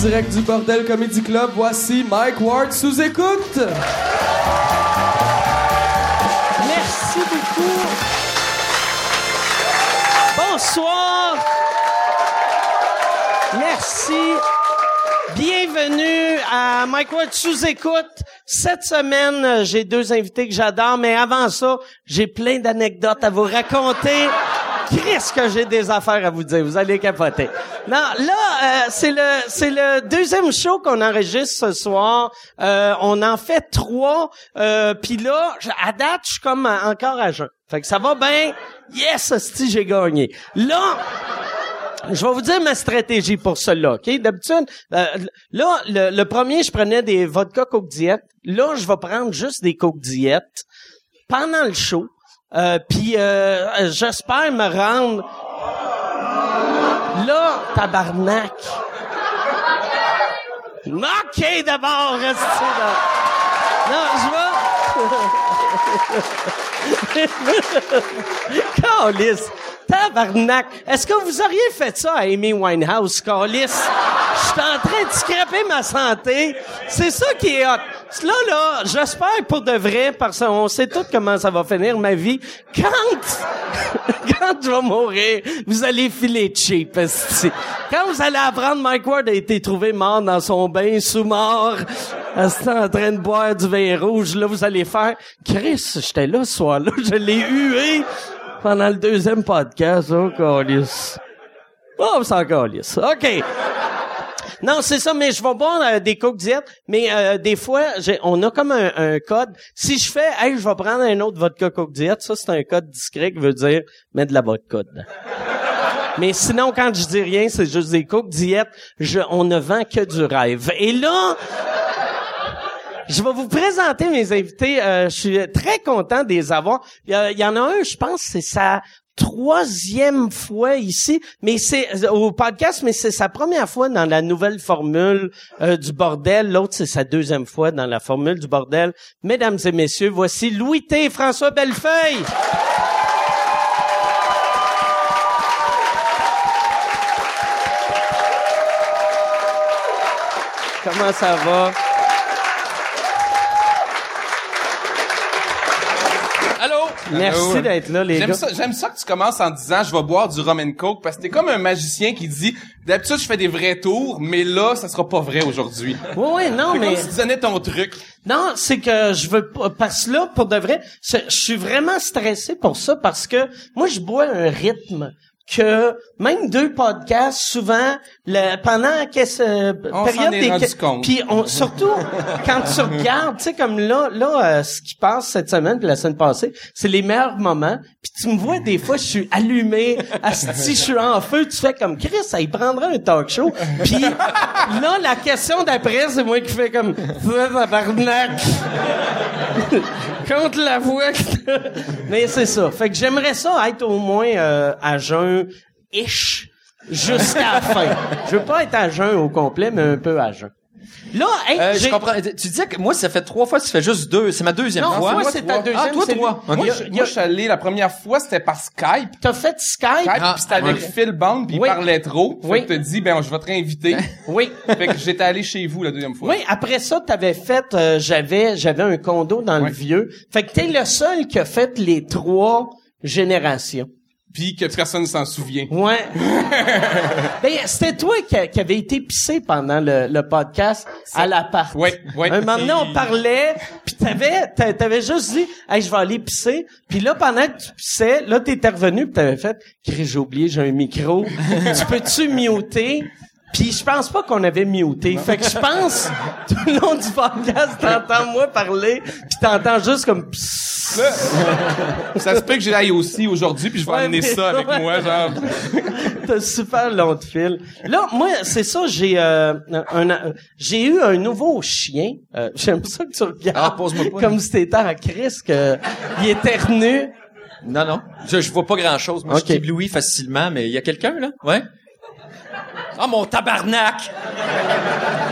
direct du Bordel Comedy Club, voici Mike Ward sous écoute. Merci beaucoup. Bonsoir. Merci. Bienvenue à Mike Ward sous écoute. Cette semaine, j'ai deux invités que j'adore, mais avant ça, j'ai plein d'anecdotes à vous raconter. Qu'est-ce que j'ai des affaires à vous dire, vous allez capoter. Non, là, euh, c'est le c'est le deuxième show qu'on enregistre ce soir. Euh, on en fait trois. Euh, Puis là, à date, je suis comme encore à jeun. Fait que ça va bien. Yes, si j'ai gagné. Là. Je vais vous dire ma stratégie pour cela, OK? D'habitude, euh, là, le, le premier, je prenais des vodka coke diète. Là, je vais prendre juste des coke diète pendant le show. Euh, Puis euh, j'espère me rendre... Là, tabarnak. OK, d'abord, restez là. Non, je vais... Calice. Tabarnak. Est-ce que vous auriez fait ça à Amy Winehouse, Calice? Je suis en train de scraper ma santé. C'est ça qui est hot. Là, là, j'espère pour de vrai, parce qu'on sait tout comment ça va finir ma vie. Quand, quand je vais mourir, vous allez filer cheap. Quand vous allez apprendre Mike Ward a été trouvé mort dans son bain sous mort, esti, en train de boire du vin rouge, là, vous allez faire, Chris, j'étais là ce soir-là, je l'ai hué pendant le deuxième podcast. Oh, calice. Oh, c'est encore lisse. OK. Non, c'est ça, mais je vais boire euh, des coke diète, mais euh, des fois, j'ai- on a comme un, un code. Si je fais, hey, je vais prendre un autre vodka coke diète, ça, c'est un code discret qui veut dire mettre de la vodka dedans. Mais sinon, quand je dis rien, c'est juste des coke diète, je, on ne vend que du rêve. Et là, je vais vous présenter mes invités. Euh, je suis très content de les avoir. Il y, en a un, je pense, c'est sa troisième fois ici, mais c'est au podcast, mais c'est sa première fois dans la nouvelle formule euh, du bordel. L'autre, c'est sa deuxième fois dans la formule du bordel. Mesdames et messieurs, voici Louis T. et François Bellefeuille. Comment ça va? Merci Allô? d'être là, les J'aime gars. ça, j'aime ça que tu commences en disant je vais boire du rum and coke parce que t'es comme un magicien qui dit d'habitude je fais des vrais tours mais là ça sera pas vrai aujourd'hui. Oui, oui, non, C'est mais... comme si tu donnais ton truc. Non, c'est que je veux pas, parce que là, pour de vrai, je suis vraiment stressé pour ça parce que moi, je bois un rythme que même deux podcasts, souvent, le, pendant que On période est des- puis on, surtout quand tu regardes, tu sais comme là, là, euh, ce qui passe cette semaine puis la semaine passée, c'est les meilleurs moments. Puis tu me vois des fois, je suis allumé, asti, je suis en feu. Tu fais comme Chris, ça y prendrait un talk show. Puis là, la question d'après, c'est moi qui fais comme tabarnak. Contre la voix. que- Mais c'est ça. Fait que j'aimerais ça être au moins euh, à jeun ish jusqu'à la fin. Je veux pas être à jeun au complet, mais un peu à jeun. Là, hey, Euh, je comprends. Tu disais que moi, ça fait trois fois, tu fais juste deux. C'est ma deuxième Non, fois. moi, c'est ta trois. deuxième. Ah, toi. Ok. Moi, je- moi, suis allé la première fois, c'était par Skype. T'as fait Skype? Skype, Ah, puis c'était avec ouais. Phil Bond, puis Oui. il parlait trop. Oui. Fait que t'as dit, ben, je vais te réinviter. Oui. fait que j'étais allé chez vous la deuxième fois. Oui, après ça, t'avais fait, euh, j'avais, j'avais un condo dans le vieux. Fait que t'es le seul qui a fait les trois générations. Puis que personne s'en souvient. Ouais. ben, c'était toi qui, qui avait été pissé pendant le, le podcast à l'appart. Ouais, ouais. Un moment donné, on parlait, puis t'avais, t'a- t'avais juste dit, hey, je vais aller pisser. Puis là, pendant que tu pissais, là, t'étais revenu, puis t'avais fait, j'ai oublié, j'ai un micro. tu peux-tu muter? Puis je pense pas qu'on avait muté. Fait que je pense, tout le long du podcast, t'entends moi parler, puis t'entends juste comme... Là, ça se peut que j'aille aussi aujourd'hui, puis je vais Ouais, amener ça avec ouais. moi, genre. T'as super long de fil. Là, moi, c'est ça, j'ai euh, un, un- j'ai eu un nouveau chien. Euh, J'aime ça que tu regardes. Ah, pas. Comme si t'étais en crise, que il éternue. Non, non. Je, je vois pas grand chose. Moi, Ok. je suis ébloui facilement, mais il y a quelqu'un, là? Ouais? Ah, mon tabarnak!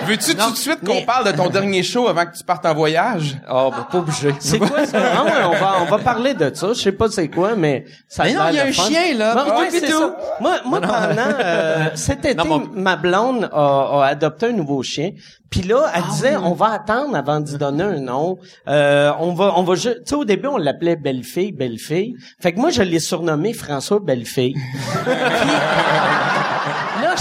Veux-tu tout de suite qu'on mais- parle de ton dernier show avant que tu partes en voyage? Oh, ben, pas obligé. C'est quoi ça? Ah ouais, on va, on va parler de ça. Je sais pas c'est quoi, mais ça Mais non, l'air il y a de un fun. chien, là, ouais, c'est ça. Moi, moi pendant euh, cet été, Non, mon- ma blonde a, a adopté un nouveau chien. Puis là, elle Ah disait, on va attendre avant d'y donner un nom. Euh, on va, on va, ju- tu sais, au début, on l'appelait Belle-Fille, Belle-Fille. Fait que moi, je l'ai surnommé François Belle-Fille. Puis,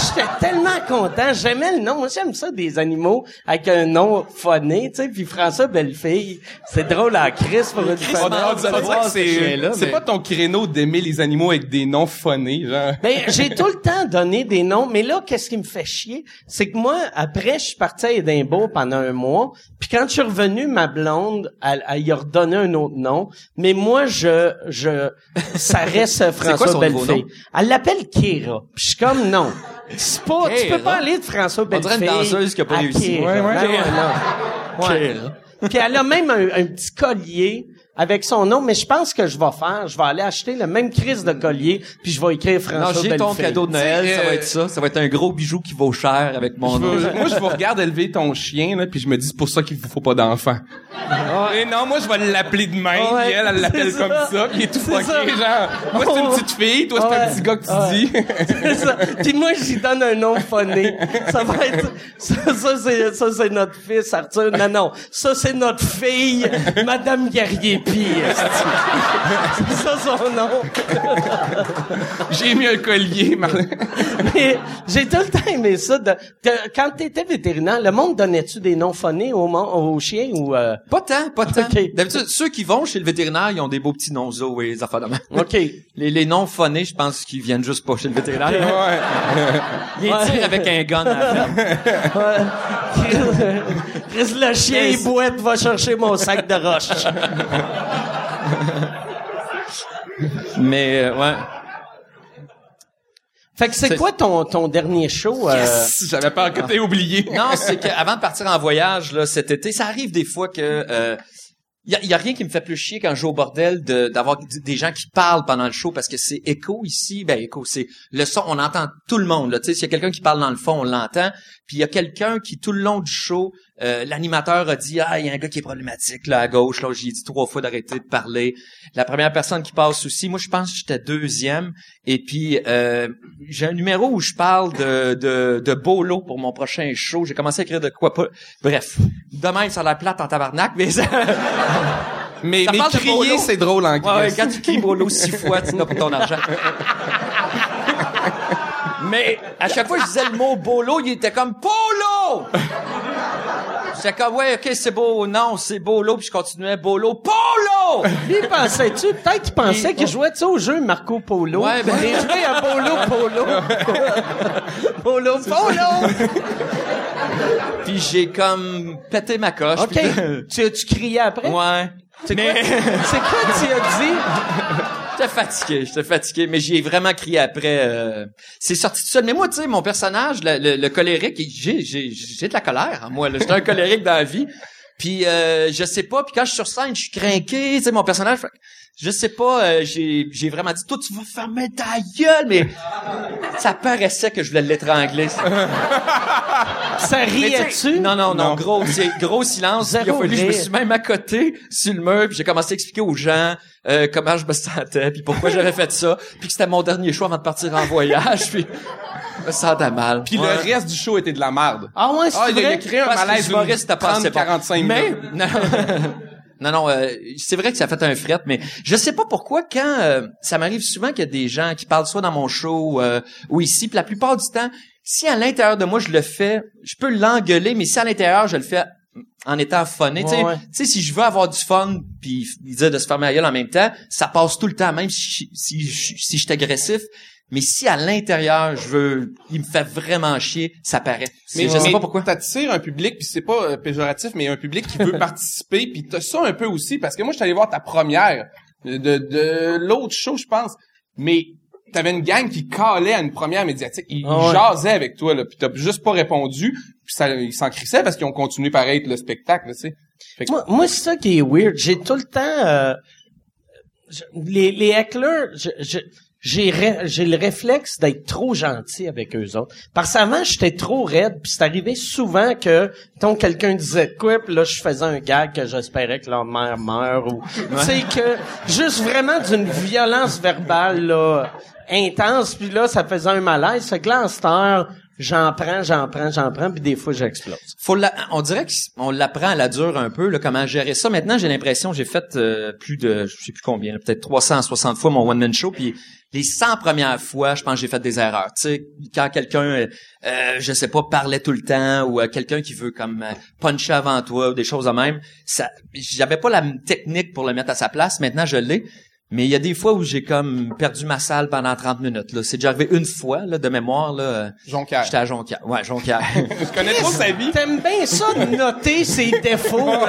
j'étais tellement content. J'aimais le nom. Moi, j'aime ça, des animaux avec un nom phoné, tu sais. Puis François Belle-Fille, c'est drôle à Chris pour une ce c'est pas ton créneau d'aimer les animaux avec des noms phonés, genre. Ben, j'ai tout le temps donné des noms, mais là, qu'est-ce qui me fait chier? C'est que moi, après, je suis parti à Édimbourg pendant un mois, puis quand je suis revenu, ma blonde, elle, elle y a redonné un autre nom, mais moi, je, je, ça reste François nom? Elle l'appelle Kira. Puis je suis comme, non. C'est pas, tu peux pas aller de François dirait Bellefeuille. une danseuse qui a pas à réussi. Ouais, ouais. Non. Ouais. Puis elle a même un, un petit collier avec son nom, mais je pense que je vais faire, je vais aller acheter le même crise de collier, puis je vais écrire Non, François j'ai ton cadeau de Noël, ça va euh, être ça. Ça va être un gros bijou qui vaut cher avec mon nom. Moi, je vous regarde élever ton chien, là, puis je me dis, c'est pour ça qu'il vous faut pas d'enfant. Et non, moi, je vais l'appeler de même, Ouais, puis elle, elle l'appelle c'est comme ça. puis il est tout fucké, ça. genre. Moi, c'est une petite fille, toi, c'est un Ouais. petit gars que tu Ouais. dis. C'est ça. Puis moi, j'y donne un nom phoné. Ça va être, ça, ça, c'est, ça, c'est notre fils, Arthur. Non, non. Ça, c'est notre fille, Madame Guerrier-Pie. Esti. C'est ça son nom. J'ai mis un collier, Marlène. Mais j'ai tout le temps aimé ça. De, de- quand t'étais vétérinaire, le monde donnait-tu des noms phonés aux, aux chiens ou, euh, Pas tant, pas tant. D'habitude, ceux qui vont chez le vétérinaire, ils ont des beaux petits noms zo et les affaires de. OK. Les, les noms phonés, je pense qu'ils viennent juste pas chez le vétérinaire. Ouais. Ils Ouais. tirent avec un gun à la Chris, le chien, il boite, va chercher mon sac de roche. Mais, euh, ouais. Fait que c'est C'est- quoi ton, ton dernier show? euh, Yes! J'avais peur que t'aies oublié. Non, c'est qu'avant de partir en voyage là, cet été, ça arrive des fois que euh, a, y a rien qui me fait plus chier quand je joue au bordel de d'avoir des gens qui parlent pendant le show parce que c'est écho ici, ben écho, c'est le son, on entend tout le monde. s'il y a quelqu'un qui parle dans le fond, on l'entend. Puis il y a quelqu'un qui tout le long du show, euh, l'animateur a dit ah il y a un gars qui est problématique là à gauche, là j'ai dit trois fois d'arrêter de parler. La première personne qui passe aussi, moi je pense que j'étais deuxième. Et puis euh, j'ai un numéro où je parle de, de, de Bolo pour mon prochain show. J'ai commencé à écrire de quoi pas. Bref. De même, ça a l'air plate en tabarnak, mais. Mais, mais crier, c'est drôle en Ouais, ouais, quand tu cries Bolo six fois, tu n'as pour ton argent. Mais à chaque fois que je disais le mot Bolo, il était comme Polo! J'étais comme, ouais, ok, c'est beau. Non, c'est Bolo. Puis je continuais Bolo. Polo! Lui, pensais-tu, peut-être qu'il pensait qu'il jouait, tu sais, au jeu Marco Polo. Ouais, ben- Il jouait à Polo Polo. Polo Polo! Puis j'ai comme pété ma coche. OK. Tu, tu criais après? Ouais. C'est Mais quoi, c'est quoi tu as dit? j'étais fatigué, j'étais fatigué, mais j'ai vraiment crié après. euh, c'est sorti tout seul. Mais moi, tu sais, mon personnage, le, le, le colérique, j'ai, j'ai, j'ai de la colère en moi. là. J'étais un colérique dans la vie. Puis euh, je sais pas. Puis quand je suis sur scène, je suis craqué. Tu sais, mon personnage. Je sais pas. euh, j'ai, j'ai vraiment dit, toi, tu vas fermer ta gueule, mais ça paraissait que je voulais l'étrangler. Ça riait-tu? Non, non, non, Non. gros, c'est gros silence. Zéro Il a fallu, je me suis même accoté sur le mur, puis j'ai commencé à expliquer aux gens euh, comment je me sentais, puis pourquoi j'avais fait ça, puis que c'était mon dernier choix avant de partir en voyage, puis je me sentais mal. Puis Ouais. le reste du show était de la merde. Ah ouais, c'est Ah, il a, il a vrai? créé un Parce que malaise assez bon. 30-45 Mais, minutes. non, non, non, euh, c'est vrai que ça fait un fret, mais je sais pas pourquoi quand euh, ça m'arrive souvent qu'il y a des gens qui parlent soit dans mon show euh, ou ici, puis la plupart du temps, si à l'intérieur de moi je le fais, je peux l'engueuler, mais si à l'intérieur je le fais en étant funné, tu sais, Ouais, si je veux avoir du fun puis dire de se fermer la gueule en même temps, ça passe tout le temps, même si si si je suis agressif. Mais si à l'intérieur je veux, il me fait vraiment chier, ça paraît. Mais je sais pas pourquoi. T'attires un public, puis c'est pas euh, péjoratif, mais un public qui veut participer, puis t'as ça un peu aussi, parce que moi, je suis allé voir ta première de, de, de l'autre show, je pense, mais t'avais une gang qui calait à une première médiatique, ils, Ah ouais. jasaient avec toi, là, puis t'as juste pas répondu, puis ça, ils s'en crissaient parce qu'ils ont continué pareil le spectacle, tu sais. Que- Moi, moi c'est ça qui est weird. J'ai tout le temps... euh, je- les, les hecklers, je, je, j'ai j'ai le réflexe d'être trop gentil avec eux autres. Parce qu'avant, j'étais trop raide, puis c'est arrivé souvent que, tant quelqu'un disait de quoi, puis là, je faisais un gag que j'espérais que leur mère meure, ou, tu sais, que, juste vraiment d'une violence verbale, là, intense, puis là, ça faisait un malaise. Fait que là, en cette heure, j'en prends, j'en prends, j'en prends, puis des fois, j'explose. Faut la- on dirait qu'on l'apprend à la dure un peu, là, comment gérer ça. Maintenant, j'ai l'impression, j'ai fait euh, plus de, je sais plus combien, peut-être 360 fois mon one-man show, puis les 100 premières fois, je pense j'ai fait des erreurs. Tu quand quelqu'un, euh, euh, je sais pas, parlait tout le temps, ou euh, quelqu'un qui veut comme euh, puncher avant toi, ou des choses de même, ça, j'avais pas la technique pour le mettre à sa place. Maintenant, je l'ai. Mais il y a des fois où j'ai comme perdu ma salle pendant 30 minutes. Là. C'est déjà arrivé une fois, là, de mémoire. Là, Jonquière. J'étais à Jonquière. Ouais, Jonquière. Je connais trop sa vie. T'aimes bien ça de noter ses défauts.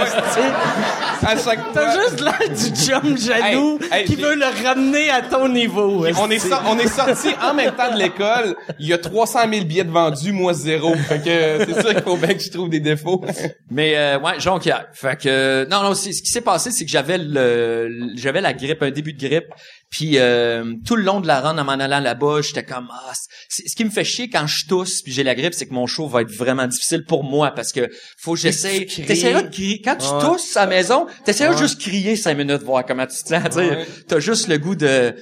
À chaque T'as juste l'air du chum jaloux Hey, hey, qui j'ai- veut le ramener à ton niveau. On est, hostie. so- on est sorti en même temps de l'école. Il y a 300 000 billets de vendus, moi zéro. Fait que c'est sûr qu'il faut bien que je trouve des défauts. Mais euh, ouais, Jonquière. Fait que euh, non non, c'est- ce qui s'est passé c'est que j'avais le- j'avais la grippe, un début de grippe. Puis euh, tout le long de la run en m'en allant là-bas, j'étais comme ah, ce qui me fait chier quand je tousse puis j'ai la grippe, c'est que mon show va être vraiment difficile pour moi parce que faut que cries. t'essaieras de crier quand tu Ouais. tousses à la maison, t'essaieras de juste crier cinq minutes voir comment tu te sens. Ouais. T'as juste le goût de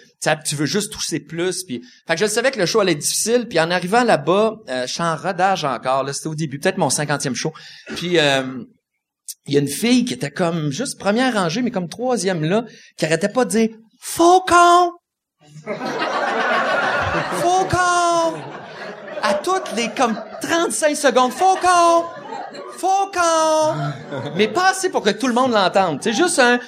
tu veux juste tousser plus puis fait que je savais que le show allait être difficile puis en arrivant là-bas, euh, je suis en rodage encore là, c'était au début, peut-être mon cinquantième show. Puis euh, il y a une fille qui était comme juste première rangée, mais comme troisième là, qui arrêtait pas de dire Faucon! Faucon! À toutes les comme 35 secondes, Faucon! Faucon! Mais pas assez pour que tout le monde l'entende. C'est juste un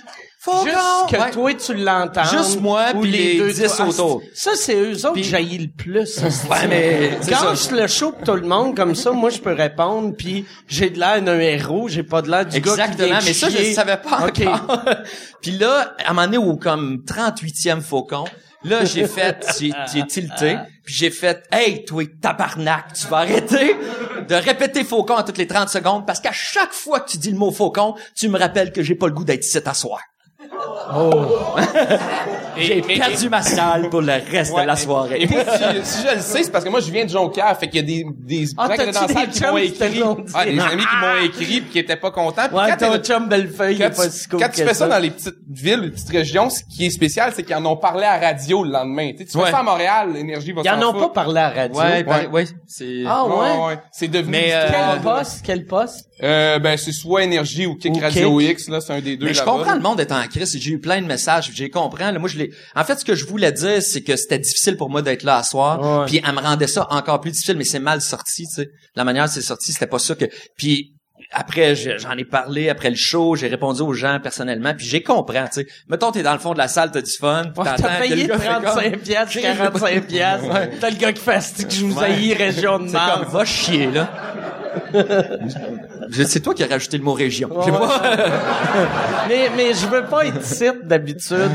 Faucon! Juste que Ouais. toi, tu l'entends. Juste moi, ou puis les 10 toi. autour. Ça, c'est eux autres que j'haïs le plus. Ouais, mais Quand je le show pour tout le monde, comme ça, moi, je peux répondre, puis j'ai de l'air d'un héros, j'ai pas de l'air du gars qui Exactement, vient mais ça, je ne savais pas encore. Puis là, à un moment donné, au comme 38e faucon, là, j'ai fait, j'ai, j'ai tilté, puis j'ai fait, hey, toi, tabarnak, tu vas arrêter de répéter faucon à toutes les 30 secondes, parce qu'à chaque fois que tu dis le mot faucon, tu me rappelles que j'ai pas le goût d'être ici à soir. j'ai mais- perdu ma salle pour le reste Ouais, de la et- soirée. Et moi, si, si je le sais, c'est parce que moi, je viens de Jonquière. Fait qu'il y a des, des Ah, gens dans la des salle qui m'ont écrit. Ah, des amis qui m'ont écrit puis qui étaient pas contents. Puis Ouais, quand ton chum Bellefeuille, quand pas tu, si cool quand tu fais ça dans les petites villes, les petites régions, ce qui est spécial, c'est qu'ils en ont parlé à radio le lendemain. Tu, sais, tu Ouais. fais ça à Montréal, l'énergie va Ils en s'en ont pas parlé à la radio. Ouais, Ouais. ouais, c'est... Ah ouais? C'est devenu Mais, l'histoire Quel poste? Quel poste? Euh, ben, c'est soit Énergie ou Kick Radio. X, là, c'est un des deux Mais je comprends le monde est en crise. J'ai eu plein de messages. J'ai compris. Là, moi, je l'ai. En fait, ce que je voulais dire, c'est que c'était difficile pour moi d'être là à soir. Ouais. Puis elle me rendait ça encore plus difficile, mais c'est mal sorti. Tu sais, la manière dont c'est sorti, c'était pas ça que. Puis après, je- j'en ai parlé après le show. J'ai répondu aux gens personnellement. Puis j'ai compris. Tu sais, mettons t'es dans le fond de la salle, t'as du fun. Ouais, T'as payé le gars fait comme- 35 piastres, 45 piastres. T'as le gars qui fait que je vous haïs, région de va chier là. C'est toi qui as rajouté le mot région. Ouais. pas. mais, mais je veux pas être site d'habitude.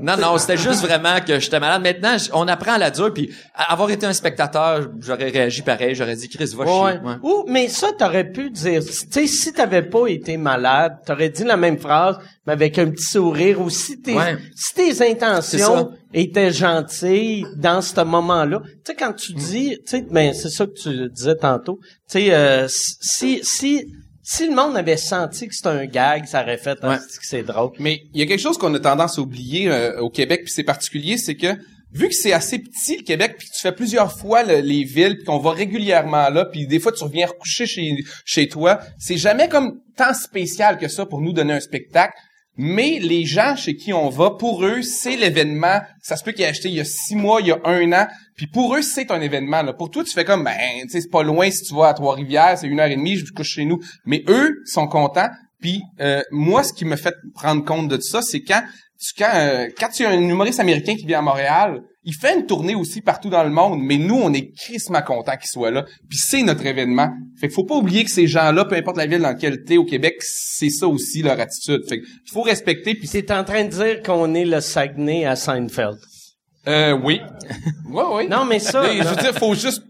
Non, non, c'était juste vraiment que j'étais malade. Maintenant, on apprend à la dure, puis avoir été un spectateur, j'aurais réagi pareil, j'aurais dit Chris, va Ouais. chier. Ouais. Ou, mais ça, t'aurais pu dire, tu sais, si t'avais pas été malade, t'aurais dit la même phrase, mais avec un petit sourire, ou si tes, Ouais. si tes intentions étaient gentilles dans ce moment-là. Tu sais, quand tu dis, tu sais, ben, c'est ça que tu disais tantôt, tu sais, euh, si, si, si le monde avait senti que c'était un gag, ça aurait fait, Ouais. Asti que c'est drôle. Mais il y a quelque chose qu'on a tendance à oublier euh, au Québec, puis c'est particulier, c'est que vu que c'est assez petit le Québec, puis que tu fais plusieurs fois le- les villes, puis qu'on va régulièrement là, puis des fois tu reviens recoucher chez chez toi, c'est jamais comme tant spécial que ça pour nous donner un spectacle. Mais les gens chez qui on va, pour eux, c'est l'événement. Ça se peut qu'ils aient acheté il y a six mois, il y a un an. Puis pour eux, c'est un événement. Pour toi, tu fais comme, ben, c'est pas loin si tu vas à Trois-Rivières, c'est une heure et demie, je couche chez nous. Mais eux sont contents. Puis euh, moi, ce qui me fait prendre compte de ça, c'est quand tu, quand, euh, quand tu as un humoriste américain qui vient à Montréal, il fait une tournée aussi partout dans le monde, mais nous, on est crissement contents qu'il soit là. Puis c'est notre événement. Fait qu'il faut pas oublier que ces gens-là, peu importe la ville dans laquelle t'es au Québec, c'est ça aussi leur attitude. Fait qu'il faut respecter. Puis T'es en train de dire qu'on est le Saguenay à Seinfeld. euh, oui, ouais, oui. Non, mais ça, Mais je veux dire, faut juste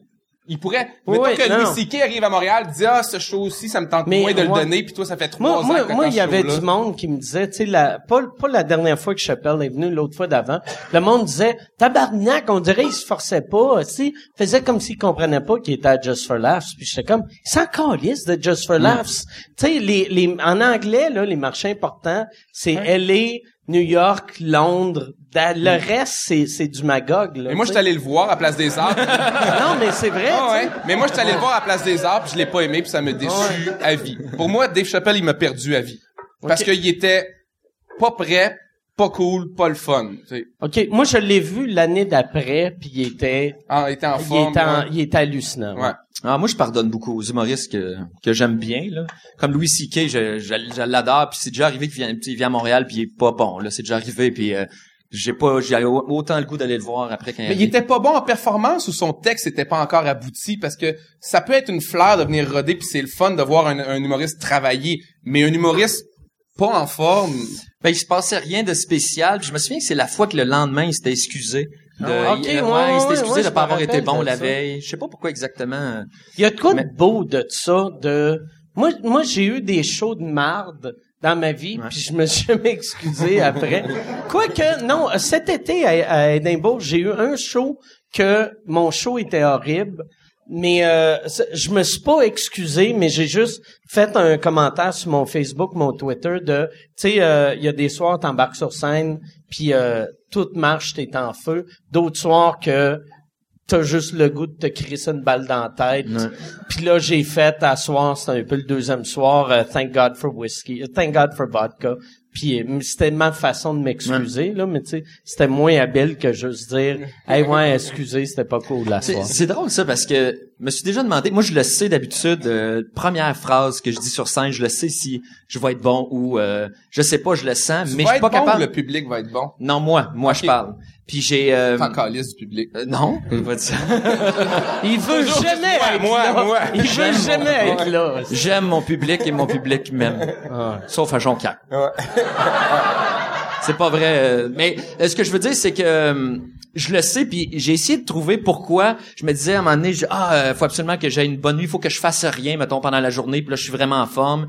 Il pourrait, mettons oui, que non. Louis C.K. arrive à Montréal, dit, ah, ce show-ci, ça me tente Mais moins de le donner, puis toi, ça fait trois Moi, ans moi, que moi, il y avait du monde qui me disait, tu sais, la, pas, pas la dernière fois que Chappelle est venu, l'autre fois d'avant, le monde disait, tabarnak, on dirait il se forçait pas, tu sais, faisait comme s'il comprenait pas qu'il était à Just for Laughs, puis j'étais comme, s'en calisse de Just for Laughs. Tu sais, les, les, en anglais, là, les marchés importants, c'est LA, New York, Londres, da- le reste, c'est, c'est du magog, là. Mais moi, je suis allé le voir à Place des Arts. Non, mais c'est vrai, Ah ouais. Mais moi, je suis allé le voir à Place des Arts, puis je l'ai pas aimé, puis ça m'a déçu à vie. Pour moi, Dave Chappelle, il m'a perdu à vie. Parce qu'il était pas prêt, pas cool, pas le fun. tu sais. OK, moi, je l'ai vu l'année d'après, puis il était, Ah, il était en il forme. était, en- ouais. il était hallucinant. ouais. Ouais. Ah, moi, je pardonne beaucoup aux humoristes que, que j'aime bien, là. Comme Louis C.K., je, je, je l'adore, puis c'est déjà arrivé qu'il vient, il vient à Montréal, puis il est pas bon, là. C'est déjà arrivé, puis euh, j'ai pas, j'ai au- autant le goût d'aller le voir après quand Mais il était pas bon en performance ou son texte était pas encore abouti? Parce que ça peut être une fleur de venir roder puis c'est le fun de voir un, un humoriste travailler, mais un humoriste pas en forme. Ben, il se passait rien de spécial. Je me souviens que c'est la fois que le lendemain, il s'était excusé. De, Ah, ok, il, ouais, ouais, il s'était excusé ouais, de je pas avoir été bon la ça. veille. Je sais pas pourquoi exactement. Il y a de quoi Mais- de beau de ça, de... Moi, moi j'ai eu des shows de marde dans ma vie, puis je me suis jamais excusé après. Quoique, non, cet été à, à Édimbourg, j'ai eu un show que mon show était horrible, mais euh, je me suis pas excusé, mais j'ai juste fait un commentaire sur mon Facebook, mon Twitter de, tu sais, euh, il y a des soirs t'embarques sur scène, puis euh, tout marche, t'es en feu. D'autres soirs que t'as juste le goût de te crisser une balle dans la tête. Puis là, j'ai fait à soir, c'était un peu le deuxième soir, euh, Thank God for Whiskey, euh, Thank God for Vodka. Puis euh, c'était ma façon de m'excuser, là, mais tu sais, c'était moins habile que juste dire « Hey, ouais, excusez, c'était pas cool la C'est, soir. c'est drôle ça parce que me suis déjà demandé, moi je le sais d'habitude, euh, première phrase que je dis sur scène, je le sais si je vais être bon ou euh, je sais pas, je le sens, Tu mais vas je suis être pas bon ou capable. le public va être bon? Non moi, moi je parle. Puis j'ai euh, T'en du public. euh, non, je vais pas dire ça. Il veut Toujours jamais moi, être moi, là. moi. Il veut jamais mon- être là. J'aime mon public et mon public m'aime. Sauf à Jonquière. C'est pas vrai. euh, mais euh, ce que je veux dire, c'est que euh, je le sais, puis j'ai essayé de trouver pourquoi. Je me disais à un moment donné, je- ah, euh, faut absolument que j'aie une bonne nuit, faut que je fasse rien, mettons, pendant la journée, puis là, je suis vraiment en forme.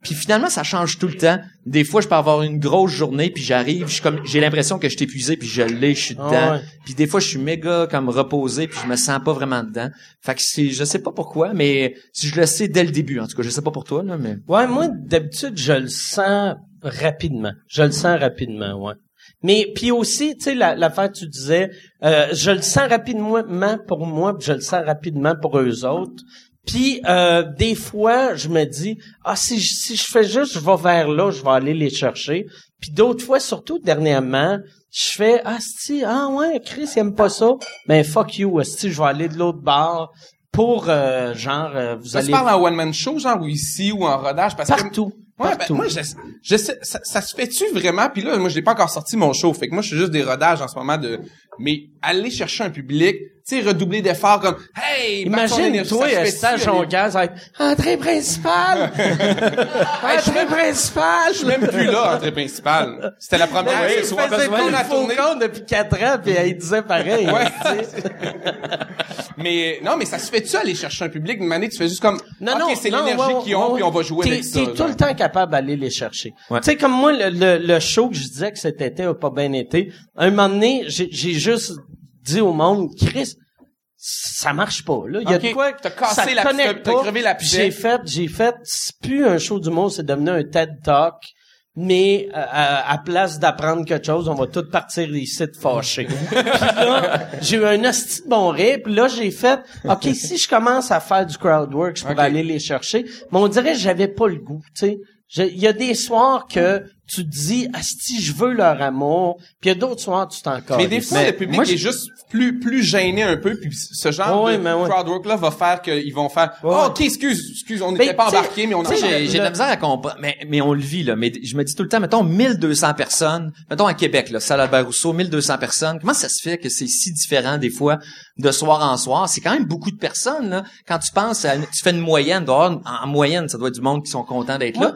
Puis finalement, ça change tout le temps. Des fois, je peux avoir une grosse journée, puis j'arrive, je suis comme, j'ai l'impression que je suis épuisé, puis je l'ai, je suis Ah dedans. ouais. Puis des fois, je suis méga comme reposé, puis je me sens pas vraiment dedans. Fait que c'est, je sais pas pourquoi, mais si je le sais dès le début, en tout cas, je sais pas pour toi là, mais Ouais, moi, d'habitude, je le sens rapidement. Je le sens rapidement, ouais. Mais puis aussi, tu sais, la- l'affaire tu disais, euh, je le sens rapidement pour moi, puis je le sens rapidement pour eux autres. Puis euh, des fois, je me dis, ah si je, si je fais juste, je vais vers là, je vais aller les chercher. Puis d'autres fois, surtout dernièrement, je fais, ah si, ah ouais, Chris il aime pas ça, ben fuck you, si je vais aller de l'autre bar pour euh, genre, euh, vous Ça se allez parle en one man show, genre ou ici ou en rodage parce que partout. Ouais, ben, moi, je, je sais, ça, ça se fait-tu vraiment? Puis là, moi, j'ai pas encore sorti mon show. Fait que moi, je suis juste des rodages en ce moment de... Mais aller chercher un public, tu sais, redoubler d'efforts comme... Hey! Imagine, toi, à fait-tu, stage Jonquière, ça va être entrée principale! entrée principale! Je suis même plus là, entrée principale. C'était la première. Le faux tournée. compte depuis quatre ans, puis il disait pareil. Ouais. tu sais. Mais non, mais ça se fait-tu aller chercher un public? Une manée, tu fais juste comme... Non, OK, non, c'est l'énergie ouais, qu'ils ont, ouais, puis on va jouer t'es, avec ça. T'es tout le temps capable d'aller les chercher. Ouais. Tu sais, comme moi, le, le, le show que je disais que cet été a pas bien été, un moment donné, j'ai, j'ai juste dit au monde, Chris, ça marche pas, là. Il y a de quoi, t'as cassé ça la- connecte pas. crevé la. J'ai fait, j'ai fait, c'est plus un show du monde, c'est devenu un TED Talk. Mais euh, à, à place d'apprendre quelque chose, on va tous partir ici de fâchés. puis là, j'ai eu un hostie de bon rire. Puis là, j'ai fait, OK, si je commence à faire du crowd work, je pourrais aller les chercher. Mais on dirait que j'avais pas le goût, tu sais. Il y a des soirs que tu te dis, Asti, je veux leur amour. Puis il y a d'autres soirs, tu t'en Mais des fois, Mais le public moi, est juste plus plus gêné un peu, puis ce genre Ouais, de ouais. crowd work là va faire qu'ils vont faire Ouais. oh, ok excuse excuse on n'était pas tu sais- embarqué mais on sais, J'ai, j'ai de la misère à comprendre, mais, mais on le vit, là. Mais je me dis tout le temps, mettons, 1200 personnes, mettons à Québec, là, salle Albert Rousseau, 1200 personnes. Comment ça se fait que c'est si différent, des fois, de soir en soir? C'est quand même beaucoup de personnes, là. Quand tu penses, à, tu fais une moyenne, dehors, en, en moyenne, ça doit être du monde qui sont contents d'être là.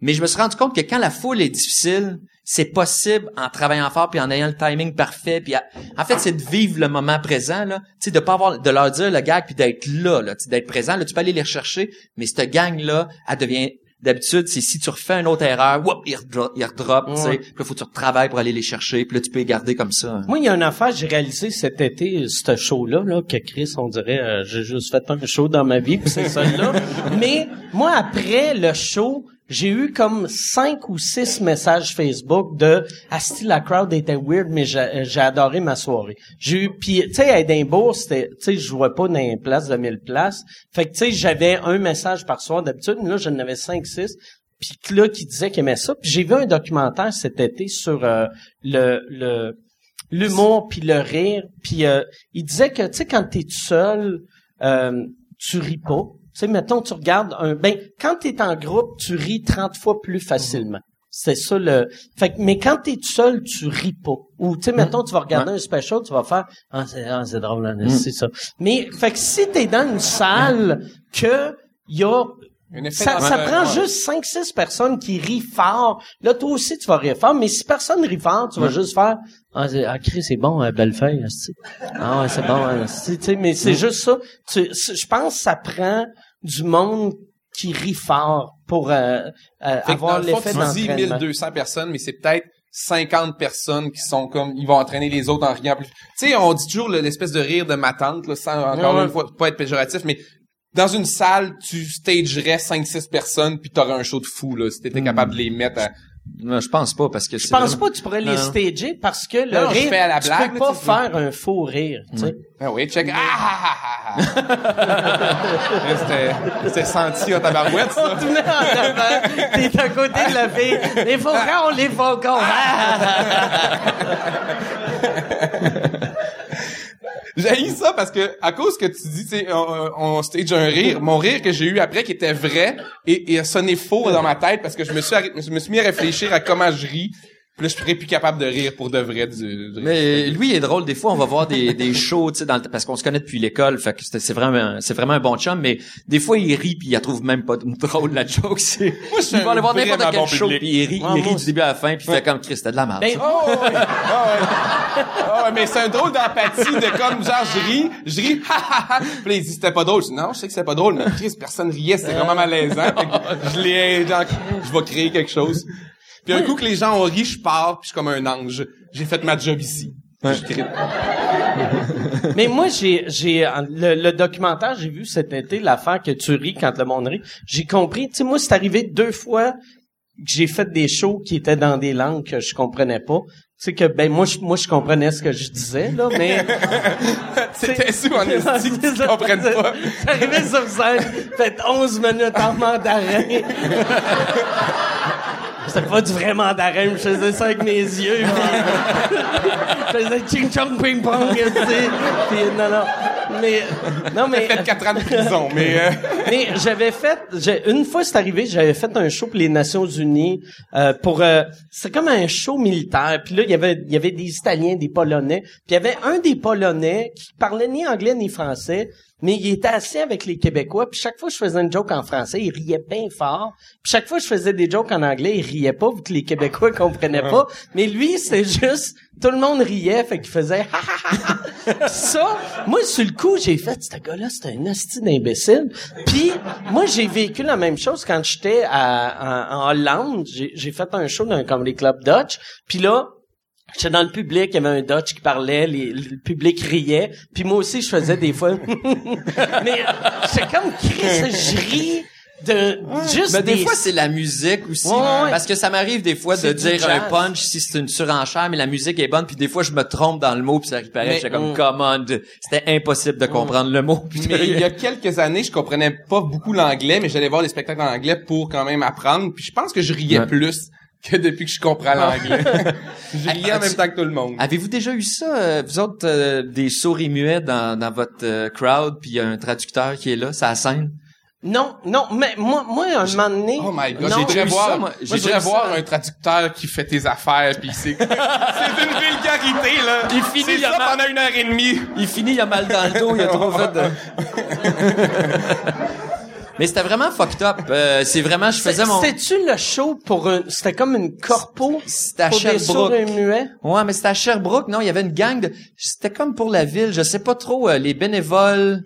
Mais je me suis rendu compte que quand la foule est difficile, c'est possible en travaillant fort puis en ayant le timing parfait puis à- en fait c'est de vivre le moment présent là, tu sais de pas avoir de leur dire le gag puis d'être là là, d'être présent là, tu peux aller les rechercher, mais cette gang là, elle devient D'habitude, c'est si tu refais une autre erreur, whoop, il redrop, il redrop, tu sais. Puis là, faut que tu retravailles pour aller les chercher. Puis là, tu peux les garder comme ça. Moi, il y a une affaire, j'ai réalisé cet été, ce show-là, là, que Chris, on dirait, euh, j'ai juste fait un show dans ma vie, puis c'est ça là. Mais moi, après le show, j'ai eu comme cinq ou six messages Facebook de Asti, la crowd était weird, mais j'ai adoré ma soirée. J'ai eu, puis tu sais, à Edimbourg, c'était, tu sais, je jouais pas dans une place de 1000 places. Fait que tu sais, j'avais un message par soir d'habitude, mais là, j'en avais cinq, six. Puis là, qui disait qu'il aimait ça. Puis j'ai vu un documentaire cet été sur euh, le, le l'humour puis le rire. Puis euh, il disait que, tu sais, quand t'es tout seul, euh, tu ris pas. Tu sais, mettons, tu regardes un... Ben, quand t'es en groupe, tu ris 30 fois plus facilement. C'est ça le... Fait que, mais quand t'es tout seul, tu ris pas. Ou, tu sais, mettons, tu vas regarder un special, tu vas faire, ah, c'est, ah, c'est drôle, hein, c'est ça. Mais, fait que si t'es dans une salle que y a ça, ça prend juste 5-6 personnes qui rient fort. Là, toi aussi, tu vas rire fort. Mais si personne rit fort, tu vas juste faire Ah, c'est- ah Chris, c'est bon, euh, belle feuille. Ah ouais, c'est bon. hein. Tu sais, mais c'est juste ça. Tu- Je pense que ça prend du monde qui rit fort pour euh, euh, avoir l'effet tu dis d'entraînement. 1200 personnes, mais c'est peut-être 50 personnes qui sont comme, ils vont entraîner les autres en riant plus. Tu sais, on dit toujours le- l'espèce de rire de ma tante, là, sans encore Ouais, une fois pas être péjoratif, mais dans une salle, tu stagerais 5-6 personnes puis t'aurais un show de fou, là, si t'étais capable de les mettre à... Non, je pense pas parce que Je pense pas que tu pourrais les stager parce que le Non, non, je rire, fais à la tu peux pas faire un faux rire. Tu sais. Ah oui, check. Ah, ah, ah, ah, ah. C'était, c'était senti en tabarouette, ça. Tu mets en avant, T'es à côté de la fille. Les faucons, les faucons. J'ai ça parce que à cause que tu dis, on, on stage un rire, mon rire que j'ai eu après qui était vrai et, et a sonné faux dans ma tête parce que je me suis je me suis mis à réfléchir à comment je ris. Puis là, je serais plus capable de rire pour de vrai. Du, du- Mais lui il est drôle. Des fois, on va voir des, des shows, tu sais, dans le- parce qu'on se connaît depuis l'école, fait que c'est c'est vraiment, c'est vraiment un bon chum. Mais des fois, il rit puis il la trouve même pas drôle la joke. C'est, Moi, il va aller voir n'importe quel bon show public. puis il rit, Ouais, il rit du début à la fin puis il fait comme Chris, c'était de la merde. Ben. Oh, ouais. Ah, ouais. Ah, ouais, mais c'est un drôle d'empathie de comme genre je ris, je ris, ha ha ha. Puis il dit c'était pas drôle. Je dis, non, je sais que c'était pas drôle, mais Chris, personne riait, c'était vraiment malaisant. Je l'ai, je vais créer quelque chose. Puis un coup que les gens ont ri, je pars, puis je suis comme un ange. J'ai fait ma job ici. Mais moi, j'ai, j'ai le, le documentaire, j'ai vu cet été l'affaire que tu ris quand le monde rit. J'ai compris. Tu sais, moi, c'est arrivé deux fois que j'ai fait des shows qui étaient dans des langues que je comprenais pas. Tu sais que ben moi, je, moi, je comprenais ce que je disais là, mais C'était sous en esti que tu comprennes pas. C'est arrivé sur scène, fait 11 minutes en mandarin. C'était pas du vrai mandarin, je faisais ça avec mes yeux. puis- je faisais ching chong ping pong, tu sais. Puis non non. Mais non mais Fait 4 ans de prison, mais euh, mais j'avais fait j'ai- une fois c'est arrivé, j'avais fait un show pour les Nations Unies euh, pour euh, c'est comme un show militaire. Puis là il y avait il y avait des Italiens, des Polonais, puis il y avait un des Polonais qui parlait ni anglais ni français, mais il était assis avec les Québécois, puis chaque fois que je faisais une joke en français, il riait bien fort. Puis chaque fois que je faisais des jokes en anglais, il riait pas vu que les Québécois comprenaient pas. Mais lui, c'est juste tout le monde riait, fait qu'il faisait ha ha ha, ça, moi sur le coup, j'ai fait ce gars-là, c'est un hostie d'imbécile. Puis moi, j'ai vécu la même chose quand j'étais en, en Hollande. J'ai j'ai fait un show dans un comedy club Dutch. Puis là, J'étais dans le public, il y avait un Dutch qui parlait, les- le public riait, puis moi aussi je faisais des fois. Mais c'est comme Chris, je ris de juste Mais des des fois, c'est la musique aussi. Ouais, ouais. Parce que ça m'arrive des fois de dire un punch si c'est une surenchère, mais la musique est bonne, puis des fois, je me trompe dans le mot, puis ça Mais- j'étais comme, Mm. come on, de- c'était impossible de comprendre le mot. Puis mais il y a quelques années, je comprenais pas beaucoup l'anglais, mais j'allais voir des spectacles en anglais pour quand même apprendre. Puis je pense que je riais Ouais. plus que depuis que je comprends l'anglais. je riais en même temps que tout le monde. Avez-vous déjà eu ça, euh, vous autres, euh, des souris muets dans, dans votre euh, crowd, puis il y a un traducteur qui est là, ça scène? Non, non, mais moi, moi, un moment donné. Oh my god, non, j'ai déjà vu voir, ça, moi? moi, J'ai je déjà voudrais vu voir un traducteur qui fait tes affaires puis c'est c'est une vulgarité là. Il finit, il a ça mal- pendant une heure et demie. Il finit, il a mal dans le dos, il a trop fait de... Mais c'était vraiment fucked up. Euh, c'est vraiment, je faisais mon... C'était-tu le show pour un... C'était comme une corpo C'était à pour des sourds Sherbrooke. et muets? Ouais, mais c'était à Sherbrooke. Non, il y avait une gang de... C'était comme pour la ville. Je sais pas trop, euh, les bénévoles...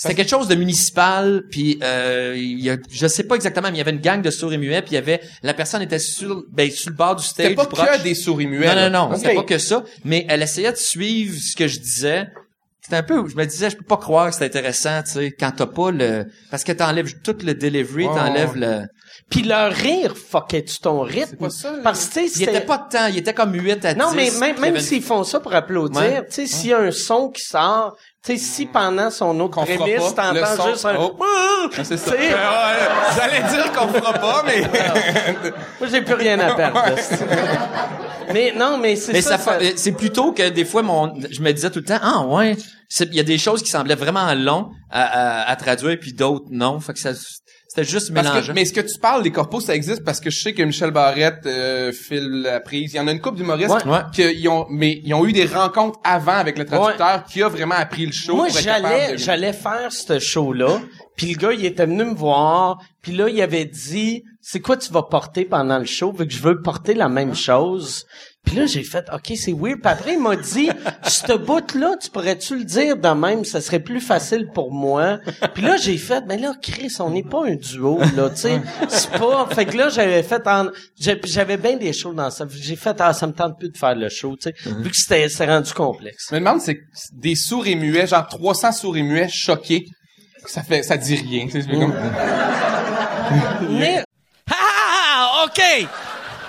C'était quelque chose de municipal, puis euh, il y a, je sais pas exactement, mais il y avait une gang de sourds et muets, puis il y avait la personne était sur ben sur le bord du stage. C'était pas proche. que des souris muets. Non, non, non, c'était pas que ça. Mais elle essayait de suivre ce que je disais. C'était un peu, je me disais, je peux pas croire que c'est intéressant, tu sais, quand t'as pas le, parce que t'enlèves tout le delivery, t'enlèves ouais. le, Puis leur rire fuckait-tu ton rythme? C'est pas ça, là. Parce que, tu sais, il était pas de temps, il était comme 8 à 10. Non, mais même, même une- s'ils font ça pour applaudir, Ouais. tu sais, s'il y a un son qui sort, tu sais, si pendant son autre prémisse, t'entends juste un... Oh. Ah, C'est ça. Tu sais, Ouais, J'allais dire qu'on fera pas, mais Moi, j'ai plus rien à perdre. mais non, mais c'est Mais ça. ça, c'est plutôt que des fois mon, je me disais tout le temps, ah ouais, c'est- il y a des choses qui semblaient vraiment longs à, à, à traduire puis d'autres non. Fait que ça, c'était juste que, mais ce que tu parles, les corpos, ça existe parce que je sais que Michel Barrette euh, file la prise. Il y en a une couple d'humoristes Ouais. Ouais. qui ils ont, mais ils ont eu des rencontres avant avec le traducteur qui a vraiment appris le show. Moi, j'allais, de- j'allais faire ce show-là, puis le gars, il était venu me voir, puis là, il avait dit, c'est quoi tu vas porter pendant le show, vu que je veux porter la même chose. Puis là, j'ai fait, OK, c'est weird. Puis après, il m'a dit, ce bout-là, tu pourrais-tu le dire de même, ça serait plus facile pour moi. Puis là, j'ai fait, mais là, Chris, on n'est pas un duo, là, tu sais. C'est pas... Fait que là, j'avais fait en... J'avais bien des shows dans ça. J'ai fait, ah, ça me tente plus de faire le show, tu sais. Vu que c'était, c'est rendu complexe. Me demande, c'est des sourds et muets, genre 300 sourds et muets choqués. Ça fait, ça dit rien. tu sais, c'est comme- Mais... Ah, OK.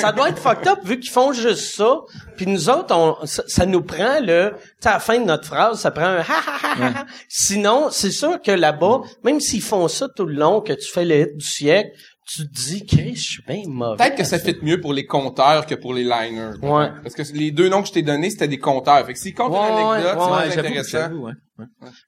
Ça doit être fucked up vu qu'ils font juste ça. Puis nous autres, on, ça, ça nous prend le, à la fin de notre phrase, ça prend un ha ha ha ha. ha. Sinon, c'est sûr que là-bas, même s'ils font ça tout le long, que tu fais le hit du siècle, tu te dis, Chris, je suis bien mauvais. Peut-être que ça fit mieux pour les compteurs que pour les liners. Ouais. Parce que les deux noms que je t'ai donnés, c'était des compteurs. Fait que s'ils comptent Ouais, une anecdote, ouais, c'est ouais, moins j'avoue, intéressant. j'avoue, ouais.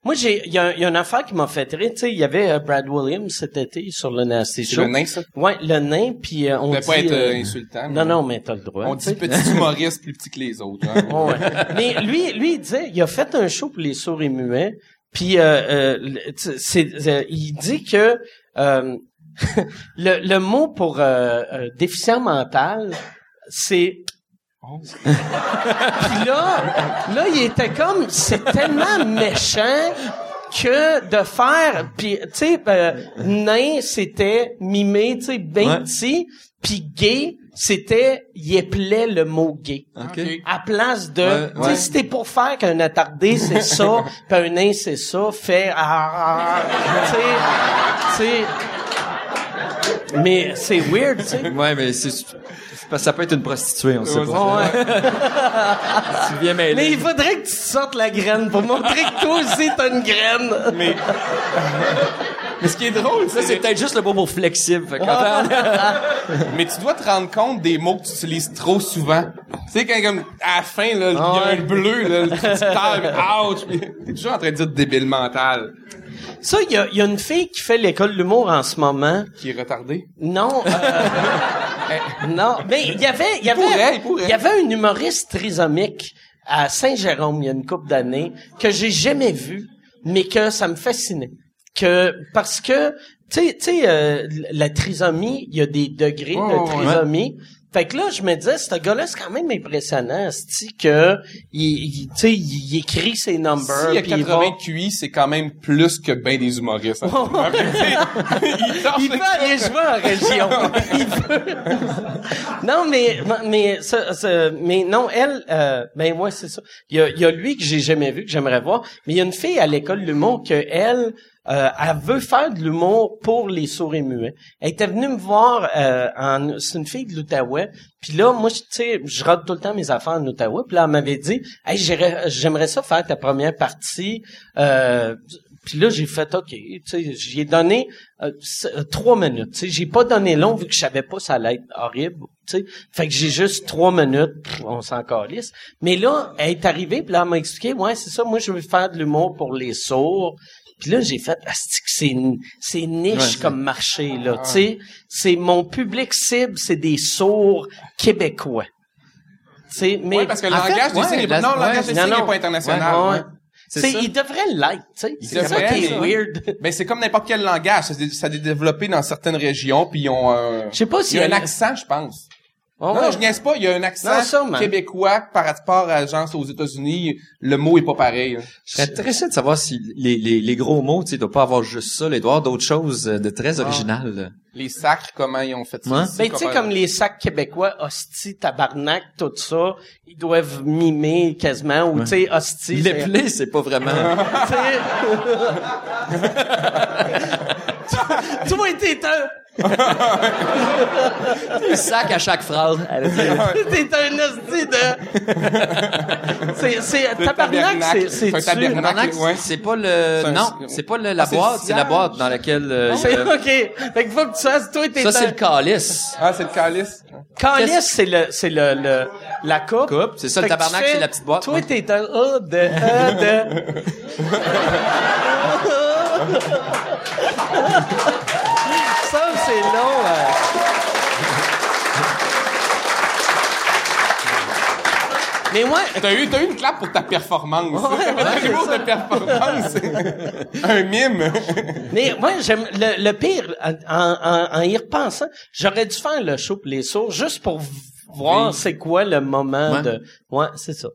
Moi, j'ai, il y, a il y a une affaire qui m'a fait rire. Tu sais, il y avait euh, Brad Williams cet été sur le Nasty C'est Show. le nain, ça? Ouais, le nain, puis euh, on dit... pas être euh, euh, insultant. non, non, mais t'as le droit. On dit petit humoriste plus petit que les autres. hein. Ouais. Mais lui, lui, il disait, il a fait un show pour les sourds et muets. Puis, euh, euh, euh, il dit que euh, le, le mot pour euh, euh, déficient mental, c'est puis là, là, il était comme, c'est tellement méchant que de faire, puis tu sais, euh, nain, c'était mimé, tu sais, Ouais. petit, puis gay, c'était, il éplait le mot gay. OK. À place de, Ouais, tu sais, ouais. si t'es pour faire qu'un attardé c'est ça, puis un nain c'est ça, fais, ah, ah, ah, tu sais, tu sais. Mais c'est weird, tu sais. Ouais, mais c'est, c'est parce que ça peut être une prostituée, on sait pas. Ouais. Tu viens mêler. Mais il faudrait que tu sortes la graine pour montrer que toi aussi t'as une graine. Mais, mais ce qui est drôle, Ça, c'est c'est peut-être juste le mot pour flexible. Fait mais tu dois te rendre compte des mots que tu utilises trop souvent. Tu sais, quand comme, à la fin, là, il y a Ah ouais. un bleu, là, tu mais ouch, t'es toujours en train de dire débile mental, Ça, il y a, y a une fille qui fait l'école de l'humour en ce moment. qui est retardé. Non, euh, non, mais il y avait, il y avait, il il y avait un humoriste trisomique à Saint-Jérôme il y a une couple d'années que j'ai jamais vu, mais que ça me fascinait. Que parce que tu sais, euh, la trisomie, il y a des degrés de ouais, trisomie. Fait que là, je me disais, ce gars-là, c'est quand même impressionnant, c'est que il, il- tu sais, il, il écrit ses numbers. S'il y a puis il 80 va- QI, c'est quand même plus que ben des humoristes. hein. il veut aller jouer en région. Il veut. Non, mais, mais, ça, ça- mais non, elle, euh, ben ouais, c'est ça. Il y a, il y a lui que j'ai jamais vu, que j'aimerais voir. Mais il y a une fille à l'école de l'humour que elle, euh, elle veut faire de l'humour pour les sourds et muets. Elle était venue me voir, euh, en, c'est une fille de l'Outaouais. Puis là, moi, tu sais, je rate tout le temps mes affaires en Outaouais. Puis là, elle m'avait dit, hey, j'aimerais ça faire ta première partie. Euh, puis là, j'ai fait, OK, j'ai donné euh, euh, trois minutes. J'ai pas donné long vu que je savais pas ça allait être horrible. Tu sais, fait que j'ai juste trois minutes. on s'en calisse. Mais là, elle est arrivée, puis là, elle m'a expliqué, ouais, c'est ça. Moi, je veux faire de l'humour pour les sourds. Puis là, j'ai fait, que c'est c'est niche comme marché là. Tu sais, c'est mon public cible, c'est des sourds québécois. Tu sais, mais Ouais, parce que le langage des signes non, le langage des non, signes non. est pas international. C'est il devrait l'être, tu sais. C'est ça qui est mais- weird. Ben, c'est comme n'importe quel langage. Ça s'est développé dans certaines régions, puis ils ont un... Je sais pas Il si y a un accent, je pense. Oh, non, ouais. je niaise pas. Il y a un accent québécois par rapport à genre aux États-Unis. Le mot est pas pareil. hein. Je serais intéressé de savoir si les, les, les gros mots, tu sais, doit pas avoir juste ça, il doit y avoir d'autres choses euh, de très originales. Les sacres, comment ils ont fait ça? Ouais. Ben, tu sais, comme les sacs québécois, hostie, tabarnak, tout ça, ils doivent mimer quasiment, ou tu sais, hostie. Les c'est- plaies, c'est pas vraiment. tu sais? Toi, t'es un, un sac à chaque phrase. t'es un hostie de... c'est, c'est, tabarnak, c'est, c'est, C'est un tu- tabernacle. Ouais. c'est pas le, C'est un- non, c'est pas le, la Ah, c'est le boîte, c'est la boîte dans laquelle, euh, C'est, euh, ok. Fait que faut que tu fasses, toi, t'es ça c'est le calice. Ah, c'est le calice. Calice, c'est le, c'est le, le, la coupe. Coupe, c'est ça, le tu tabarnak, c'est la petite boîte. Toi, t'es un A de, A de. C'est long. euh. Mais moi, T'as eu, t'as eu une clap pour ta performance. Ouais, ouais, un de performance. un mime. mais moi, j'aime le, le pire en, en, en y repensant, j'aurais dû faire le show pour les sourds juste pour voir Oui. c'est quoi le moment Ouais. de. Ouais, c'est ça.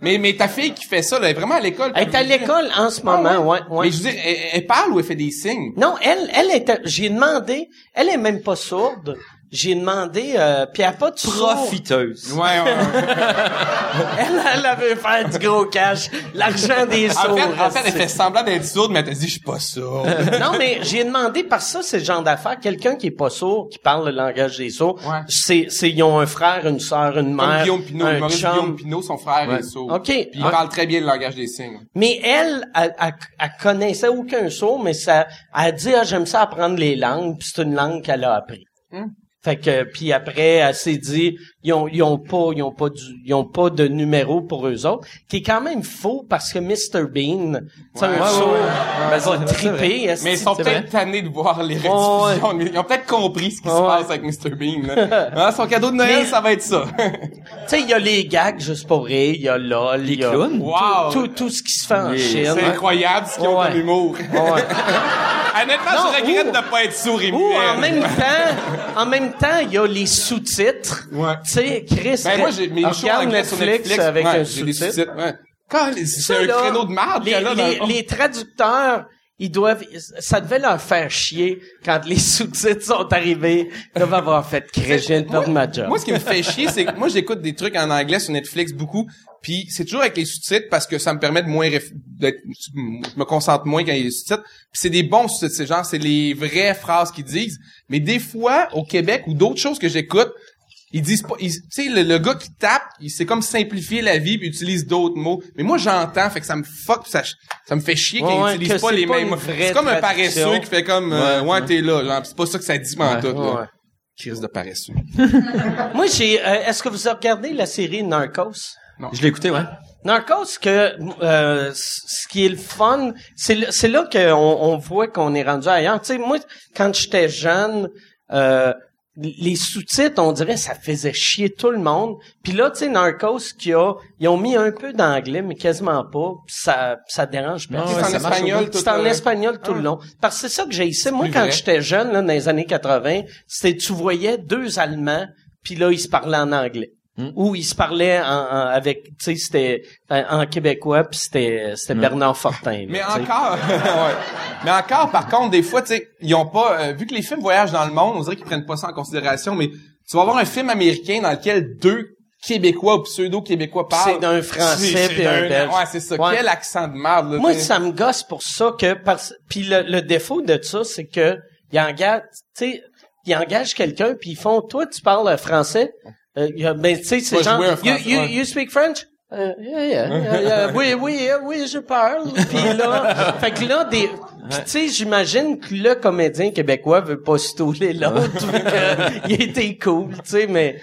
Mais, mais ta fille qui fait ça, là, elle est vraiment à l'école. Elle est à l'école en ce moment, ouais, ouais. Mais je veux dire, elle, elle parle ou elle fait des signes? Non, elle, elle était. J'ai demandé. Elle est même pas sourde. J'ai demandé. Euh, puis elle pas de. Profiteuse. Ouais, ouais. Elle, elle avait faire du gros cash, l'argent des En sourds. fait, en fait, elle fait semblant d'être sourde, mais elle t'a dit, je suis pas sourde. non, mais j'ai demandé par ça, c'est le genre d'affaires. Quelqu'un qui est pas sourd, qui parle le langage des sourds, Ouais. c'est, c'est, ils ont un frère, une sœur, une Comme mère, Guillaume Pinot, un Maurice chum. Guillaume Pinot, son frère Ouais. est sourd. OK. Puis il parle très bien le langage des signes. Mais elle, elle, elle, elle connaissait aucun sourd, mais ça, elle a dit, ah, j'aime ça apprendre les langues, puis c'est une langue qu'elle a appris. Hmm. Fait que, puis après, elle s'est dit, ils ont, ils ont pas, ils ont pas du, ils ont pas de numéro pour eux autres, qui est quand même faux parce que Mr. Bean, tu sais, un Ouais, sourd, ouais. va Ouais, c'est- triper. esti, Mais ils sont peut-être tannés de voir les Ouais, rediffusions. Ils ont peut-être compris ce qui se passe avec Mr. Bean. Là. Hein, son cadeau de Noël, Mais- ça va être ça. Tu sais, il y a les gags juste pour rire, il y a LOL, il y a clowns? Wow! tout, tout, tout ce qui se fait en Les- Chine. C'est incroyable ce qu'ils ont Ouais. comme humour. Ouais. Honnêtement, Non, je regrette ou- de pas être sourd et Ou muet. en même temps, en même temps, il y a les sous-titres. Ouais. Tu sais, Chris, Ben moi, j'ai mes shows en anglais sur Netflix, avec ouais, un sous-titre. Ouais. Quand, c'est un là, créneau de marde les, là les, les traducteurs, ils doivent, ça devait leur faire chier quand les sous-titres sont arrivés. Ils doivent avoir fait viens de perdre ma job. Moi, ce qui me fait chier, c'est que moi, j'écoute des trucs en anglais sur Netflix beaucoup, puis c'est toujours avec les sous-titres parce que ça me permet de moins d'être, je me concentre moins quand il y a les sous-titres. Puis c'est des bons sous-titres, c'est genre, c'est les vraies phrases qu'ils disent. Mais des fois, au Québec ou d'autres choses que j'écoute, ils disent pas, ils- tu sais, le, le gars qui tape, il c'est comme simplifier la vie puis utilise d'autres mots. Mais moi, j'entends, fait que ça me fuck, ça, ça me fait chier Ouais, qu'ils ouais, utilisent que pas les pas mêmes C'est comme un paresseux qui fait comme, euh, ouais, t'es là, genre, c'est pas ça que ça dit, en tout, là. Ouais. Crise de paresseux. Moi, j'ai, euh, est-ce que vous avez regardé la série Narcos? Je l'ai écouté, ouais. Narcos, que euh, ce qui est le fun, c'est là qu'on on voit qu'on est rendu ailleurs. Tu sais, moi, quand j'étais jeune, euh, les sous-titres, on dirait, ça faisait chier tout le monde. Puis là, tu sais, Narcos, qui a, ils ont mis un peu d'anglais, mais quasiment pas. Ça, ça dérange personne. C'est en espagnol, tout C'est en le- espagnol tout le long. Parce que c'est ça que j'ai ici. Moi, quand j'étais jeune, là, dans les années 80, c'était, tu voyais deux Allemands puis là, ils se parlaient en anglais. Hmm? Ou ils se parlaient en, en- avec, tu sais, c'était en, en québécois, puis c'était c'était Bernard Fortin. là, Mais encore, ouais. Mais encore, par contre, des fois, tu sais, ils ont pas, euh, vu que les films voyagent dans le monde, on dirait qu'ils prennent pas ça en considération, mais tu vas avoir un film américain dans lequel deux Québécois ou pseudo-Québécois parlent. C'est d'un Français puis un Belge. Ouais, c'est ça. Ouais. Quel accent de merde, là. Moi, t'sais. ça me gosse pour ça que parce puis le, le défaut de ça, c'est que il engage, tu sais, il engage quelqu'un puis ils font, toi, tu parles français, euh, y a- ben tu sais, c'est genre, you, you, you speak French? Euh, yeah, yeah, yeah, oui, oui, euh, oui, je parle. Puis là, fait que là, des, tu sais, j'imagine que le comédien québécois veut pas stouler l'autre, il était cool, tu sais, mais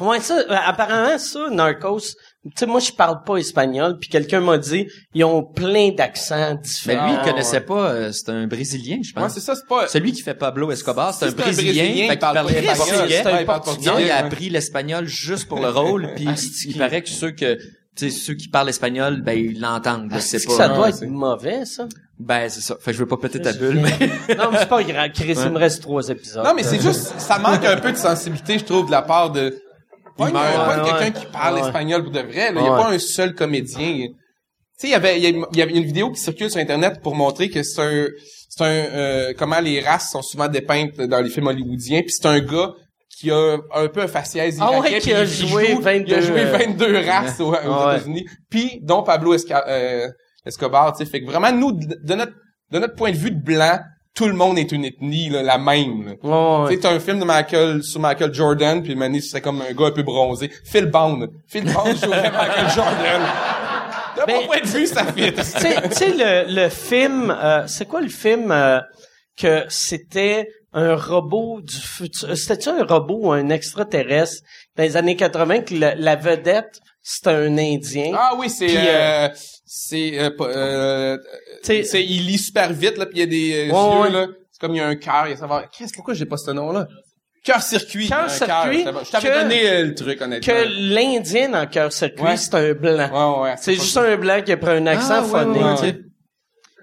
ouais, ça, euh, apparemment ça, Narcos. Tu sais, moi, je parle pas espagnol, puis quelqu'un m'a dit, ils ont plein d'accents Mais différents. lui, il connaissait pas, euh, c'est un Brésilien, je Ouais, pense. c'est ça, c'est pas... Celui qui fait Pablo Escobar, c'est un C'est un Brésilien, fait qui qu'il parle portugais. Portugais. Non, il a ouais. appris l'espagnol juste pour le rôle, puis Asti. il paraît que ceux que tu sais ceux qui parlent espagnol, ben ils l'entendent, là, c'est pas que ça doit être mauvais, ça? ben c'est ça. Fait que je veux pas péter ta bulle, mais non, mais c'est pas grave. Chris, il me reste trois épisodes. Non, mais c'est juste, ça manque un peu de sensibilité, je trouve, de la part de... Pas, une- Ouais, pas ouais. quelqu'un qui parle Ouais. espagnol pour de vrai, là. Il y a pas un seul comédien. Tu sais, il y avait, il y a- il y avait une vidéo qui circule sur Internet pour montrer que c'est un, c'est un, euh, comment les races sont souvent dépeintes dans les films hollywoodiens, puis c'est un gars qui a un peu un faciès Ah ouais, qui a il joué joue- 22, il a joué euh, 22 races aux, aux Ouais. États-Unis, puis dont Pablo Esca- euh, Escobar, tu sais, fait que vraiment nous de, de notre de notre point de vue de blanc, tout le monde est une ethnie là, la même. Ouais, sais, t'as un film de Michael, sur Michael Jordan, puis Mané, c'est comme un gars un peu bronzé. Phil Bond. Phil Bond jouerait Michael Jordan. De Ben, mon point de vue, ça fit. tu sais, tu sais, le, le film, euh, c'est quoi le film euh, que c'était un robot du futur? C'était-tu un robot ou un extraterrestre dans les années 80 que la, la vedette, c'était un Indien? Ah oui, c'est... Puis, euh, c'est... Euh, euh, T'sais- c'est il lit super vite, là, puis il y a des euh, Ouais, yeux, ouais. là. C'est comme il y a un cœur. il y a savoir... Qu'est-ce, pourquoi j'ai pas ce nom-là? Cœur-circuit. Cœur Un circuit, cœur, Je t'avais que- donné euh, le truc, honnêtement. Que l'Indien dans Cœur Circuit, Ouais. c'est un blanc. Ouais, ouais. C'est juste un blanc qui a pris un accent Ah, phoné.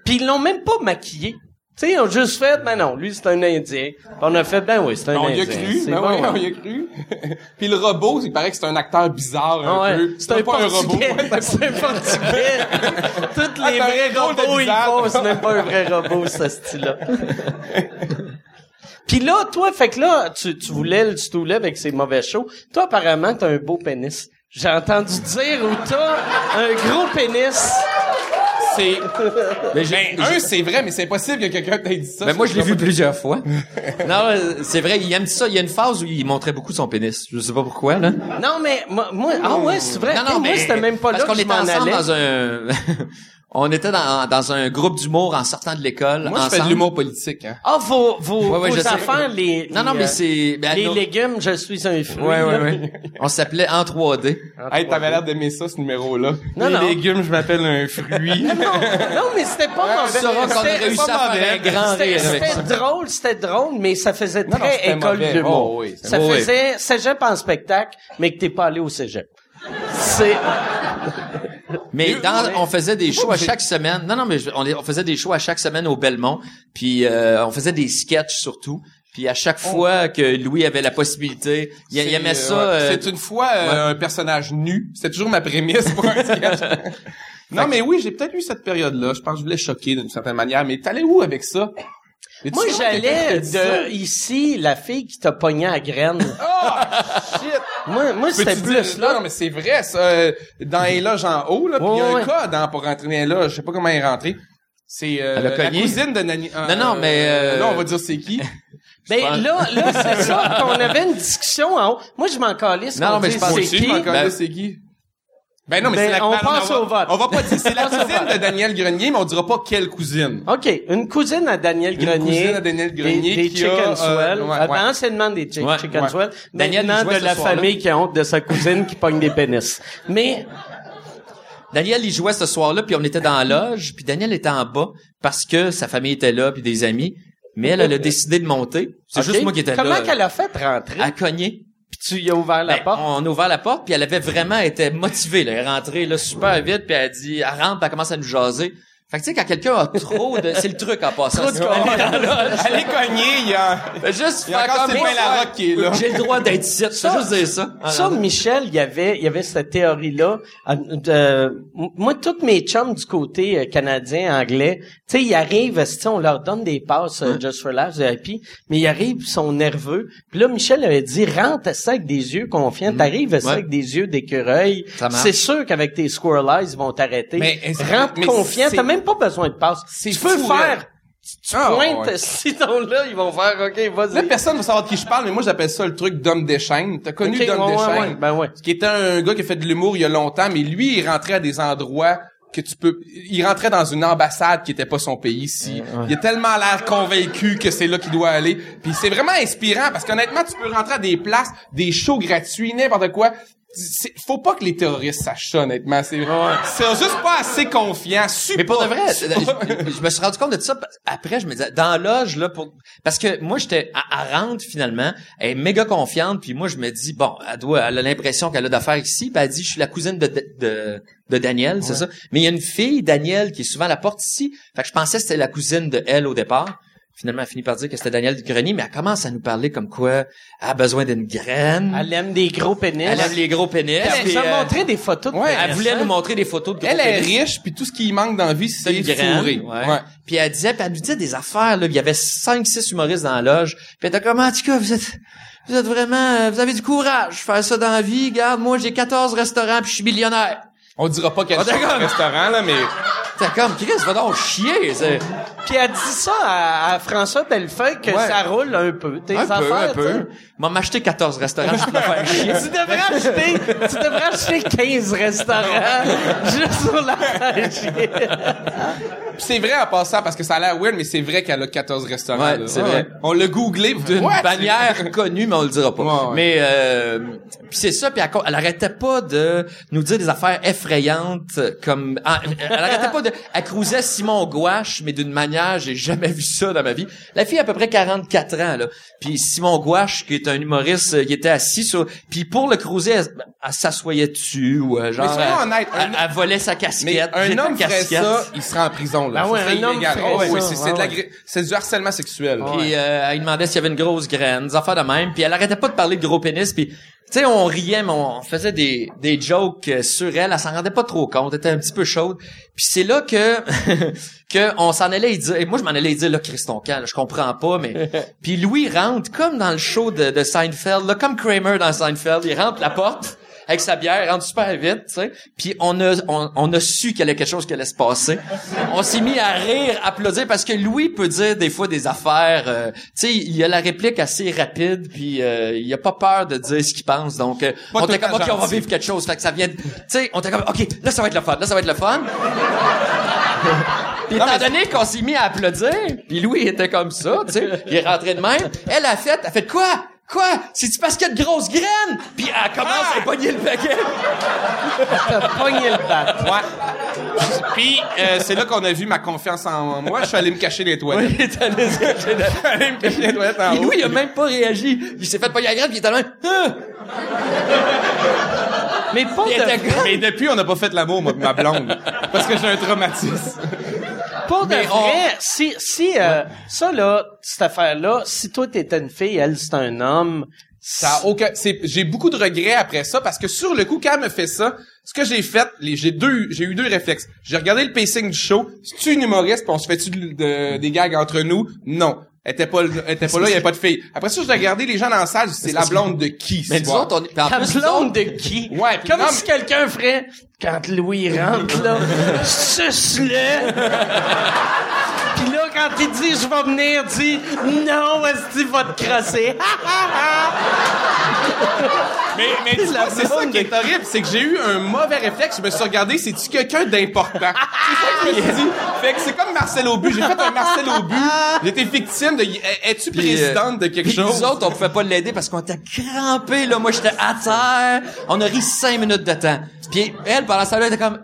Puis ils l'ont même pas maquillé. Tu sais, ils ont juste fait, ben non, lui c'est un Indien. Puis on a fait, ben oui, c'est un On Indien. y a cru, ben bon, oui, on y a cru. Puis le robot, il paraît que c'est un acteur bizarre un Ah ouais, peu. c'est un pas un robot. ouais, C'est un portugais. Tous Ah, les vrais robots, ils font, c'est même pas un vrai robot, ce style-là. Puis là, toi, fait que là, tu, tu voulais le stouler avec ses mauvais shows. Toi, apparemment, t'as un beau pénis. J'ai entendu dire ou t'as un gros pénis. C'est... Mais Ben, un, c'est vrai, mais c'est impossible que quelqu'un t'ait dit ça. Ben moi je l'ai vu plusieurs fois. non, euh, c'est vrai, il aime ça. Il y a une phase où il montrait beaucoup son pénis. Je sais pas pourquoi là. Non, mais moi, moi ah ouais, c'est vrai. Non, non, moi, mais c'était même pas parce là qu'on était ensemble allais. dans un, on était dans, dans un groupe d'humour en sortant de l'école. Moi, je fais de l'humour politique, hein. Ah, vos, vos, Ouais, ouais, vos affaires, les, Non, non, les, mais euh, c'est, ben, les nos- légumes, je suis un fruit. Ouais, ouais, ouais. On s'appelait en 3D. Hey, t'avais l'air d'aimer ça, ce numéro-là. Non, Les non. légumes, je m'appelle un fruit. Non, mais c'était pas mauvais. Tu sauras qu'on a C'était- réussi à mauvais. faire un grand C'était rire avec ça. c'était drôle, c'était drôle, mais ça faisait Non, non, très c'était école d'humour. Oh, oui, c'était- ça Oh, oui. faisait cégep en spectacle, mais que t'es pas allé au cégep. C'est... Mais dans, on faisait des shows à chaque semaine. Non, non, mais on, on faisait des shows à chaque semaine au Belmont. Puis euh, on faisait des sketchs surtout. Puis à chaque fois que Louis avait la possibilité, il, il aimait ça. euh, C'est une fois euh, un personnage nu. C'était toujours ma prémisse pour un sketch. non, mais oui, j'ai peut-être eu cette période-là. Je pense que je voulais choquer d'une certaine manière. Mais t'allais où avec ça? Moi, j'allais de ici, la fille qui t'a pogné à graine. Oh, shit! moi, moi c'était plus dire- là. Non, mais c'est vrai, ça. euh, Dans les loges en haut, là, puis il y a Ouais, un code hein, pour rentrer dans les loges. Je sais pas comment elle est rentrée. C'est euh, la cousine de Nani. Non, non, mais, euh, Là, on va dire c'est qui. Ben pense- là, là, c'est ça qu'on avait une discussion en haut. Moi, je m'en calisse. Non, mais je pense c'est qui. je m'en connais, Ben- c'est qui? Ben non, mais Ben, c'est la on ben, passe va- au vote. On va pas dire, c'est la cousine de Daniel Grenier, mais on dira pas quelle cousine. OK, une cousine à Daniel Une Grenier. cousine à Daniel Grenier Des, des qui Chicken a, euh, Swell. ouais, Ah, ouais. ben, anciennement des chi- Ouais, Chicken ouais. Swell. Daniel, Maintenant, jouait de ce la soir-là. famille qui a honte de sa cousine qui pogne des pénis. Mais, Daniel, il jouait ce soir-là, puis on était dans la loge, puis Daniel était en bas parce que sa famille était là, puis des amis. Mais elle, elle a décidé de monter. C'est juste moi qui étais Comment là. qu'elle a fait rentrer? à cogner. Puis tu y as ouvert la Ben, porte? On a ouvert la porte, puis elle avait vraiment été motivée. Là. Elle est rentrée là, super vite, puis elle a dit, elle rentre, puis elle commence à nous jaser. Fait que tu sais, quand quelqu'un a trop de... C'est le truc en passant. Trop de. Allez cogner, il y a... Juste faire comme... Sylvain Larocque qui est là. J'ai le droit d'être ici. Juste dire ça. Ça, Michel, il y avait, il y avait cette théorie-là. euh, m- moi, tous mes chums du côté euh, canadien, anglais, tu sais, ils arrivent, on leur donne des passes Hein? euh, Just for Laughs, VIP, mais ils arrivent, ils sont nerveux. Puis là, Michel avait dit, rentre ça avec des yeux confiants, t'arrives ça avec des yeux d'écureuil. C'est sûr qu'avec tes squirrel eyes, ils vont t'arrêter. Rentre confiant, t'as même pas besoin de passe. Tu peux fou, faire, là. tu Ah, pointes ouais. si ton là, ils vont faire, OK, Là, vas-y. personne va savoir de qui je parle, mais moi, j'appelle ça le truc d'homme d'échine. T'as connu Ok, d'homme ouais, ben ouais. Qui était un gars qui a fait de l'humour il y a longtemps, mais lui, il rentrait à des endroits que tu peux... Il rentrait dans une ambassade qui était pas son pays ici. Il a tellement l'air convaincu que c'est là qu'il doit aller. Puis c'est vraiment inspirant, parce qu'honnêtement, tu peux rentrer à des places, des shows gratuits, n'importe quoi. Faut pas que les terroristes sachent ça, honnêtement. C'est c'est juste pas assez confiant. Super. Mais pour de vrai, je, je me suis rendu compte de ça après, je me disais, dans la loge, là, pour, parce que moi, j'étais, à, à rentre, finalement, elle est méga confiante, puis moi, je me dis, bon, elle doit, elle a l'impression qu'elle a d'affaires ici, puis elle dit, je suis la cousine de, de, de, de Daniel, c'est ça. Mais il y a une fille, Daniel, qui est souvent à la porte ici. Fait que je pensais que c'était la cousine de elle au départ. Finalement, elle finit par dire que c'était Daniel du grenier, mais elle commence à nous parler comme quoi elle a besoin d'une graine. Elle aime des gros pénis. Elle aime les gros pénis. Elle nous a euh, montré des photos de ouais, pénis, elle voulait hein? nous montrer des photos de gros Elle est riche, puis tout ce qui manque dans la vie, c'est une graine, fourré. ouais. Ouais. Puis elle disait, puis elle nous disait des affaires, là. Il y avait cinq, six humoristes dans la loge. Puis elle était comme, en tout cas, vous êtes, vous êtes vraiment, euh, vous avez du courage. Faire ça dans la vie. Regarde, moi, j'ai 14 restaurants puis je suis millionnaire. On dira pas quel On d'accord. restaurant, là, mais... T'es comme, Chris, va donc chier. c'est- Puis elle dit ça à, à François Bellefeuille que Ouais. ça roule un peu. Tes Un affaires, peu, un peu. M'a m'acheter 14 restaurants pour me faire chier. Tu devrais acheter, tu devrais acheter 15 restaurants juste pour la faire chier. C'est vrai en passant, parce que ça a l'air weird, mais c'est vrai qu'elle a 14 restaurants. Ouais, là. c'est vrai. On l'a googlé. d'une What? bannière connue, mais on le dira pas. Ouais. Mais euh, puis c'est ça, puis elle, elle arrêtait pas de nous dire des affaires effrayantes comme elle arrêtait pas de elle cruisait Simon Gouache, mais d'une manière j'ai jamais vu ça dans ma vie. La fille a à peu près 44 ans là. Puis Simon Gouache qui est un humoriste, euh, qui était assis sur puis pour le cruiser, elle, elle s'assoyait dessus ou euh, genre Mais elle, elle- un- elle volait sa Mais casquette. un Jette homme ferait ça, il serait en prison, là. Ben ouais, un homme Oh, oui, ça, c'est, c'est ouais, de la ouais. du harcèlement sexuel. Puis euh, elle demandait s'il y avait une grosse graine, des affaires de même. Puis elle arrêtait pas de parler de gros pénis. Puis tu sais, on riait, mais on faisait des, des jokes euh, sur elle. Elle s'en rendait pas trop compte. Elle était un petit peu chaude. Puis c'est là que que on s'en allait y dire. Et moi, je m'en allais y dire là, Chris ton camp, là, je comprends pas, mais puis Louis rentre comme dans le show de, de Seinfeld, là, comme Kramer dans Seinfeld. Il rentre la porte avec sa bière, rentre super vite, tu sais. Puis on a on, on a su qu'il y avait quelque chose qui allait se passer. On s'est mis à rire, applaudir parce que Louis peut dire des fois des affaires. euh, tu sais, il a la réplique assez rapide, puis euh, il a pas peur de dire ce qu'il pense. Donc euh, on était comme ok, on va vivre quelque chose. Fait que ça vient. Tu sais, on était comme ok, là ça va être le fun, là ça va être le fun. Puis étant donné qu'on s'est mis à applaudir, puis Louis était comme ça, tu sais, il est rentré de même. Elle a fait, elle a fait quoi? Quoi? C'est-tu parce qu'il y a de grosses graines? Puis elle commence à pogner le paquet. T'as pogné le bat. Ouais. Puis euh, c'est là qu'on a vu ma confiance en moi. Je suis allé me cacher les Oui, toilettes. il est allé se cacher dans- Je suis allé me cacher les toilettes en Puis haut. Il a même pas réagi. Il s'est fait pogner la graine, puis il était là, Ah! Mais pas était de, Mais depuis, on n'a pas fait l'amour, moi, pis ma blonde. Parce que j'ai un traumatisme. Pas de vrai. Si, si, euh, ça là, cette affaire-là, si toi t'étais une fille, elle c'est un homme, Ça a aucun, c'est, j'ai beaucoup de regrets après ça parce que sur le coup, quand elle me fait ça, ce que j'ai fait, les, j'ai deux, j'ai eu deux réflexes. J'ai regardé le pacing du show. C'est-tu une humoriste pis on se fait-tu de- de- des gags entre nous? Non. Elle était pas, elle était pas là, il y avait pas de fille. Après ça, j'ai regardé les gens dans la salle, c'est la blonde de qui, Mais on est... en La blonde de qui? Ouais, puis Comme non, si quelqu'un ferait, quand Louis rentre, là, suce-le. Quand il dit, je vais venir, dis, non, est-ce qu'il va te crosser? Mais, mais tu vois, c'est ça qui est horrible, c'est que j'ai eu un mauvais réflexe. Je me suis regardé, c'est-tu quelqu'un d'important? c'est ça que je me suis dit. Fait que c'est comme Marcel Aubu. J'ai fait un Marcel Aubu. J'étais victime de, es-tu Puis, euh, présidente de quelque puis chose? Nous autres, on pouvait pas l'aider parce qu'on était crampés, là. Moi, j'étais à terre. On a ri cinq minutes de temps. Puis elle, pendant ça, là, elle était comme,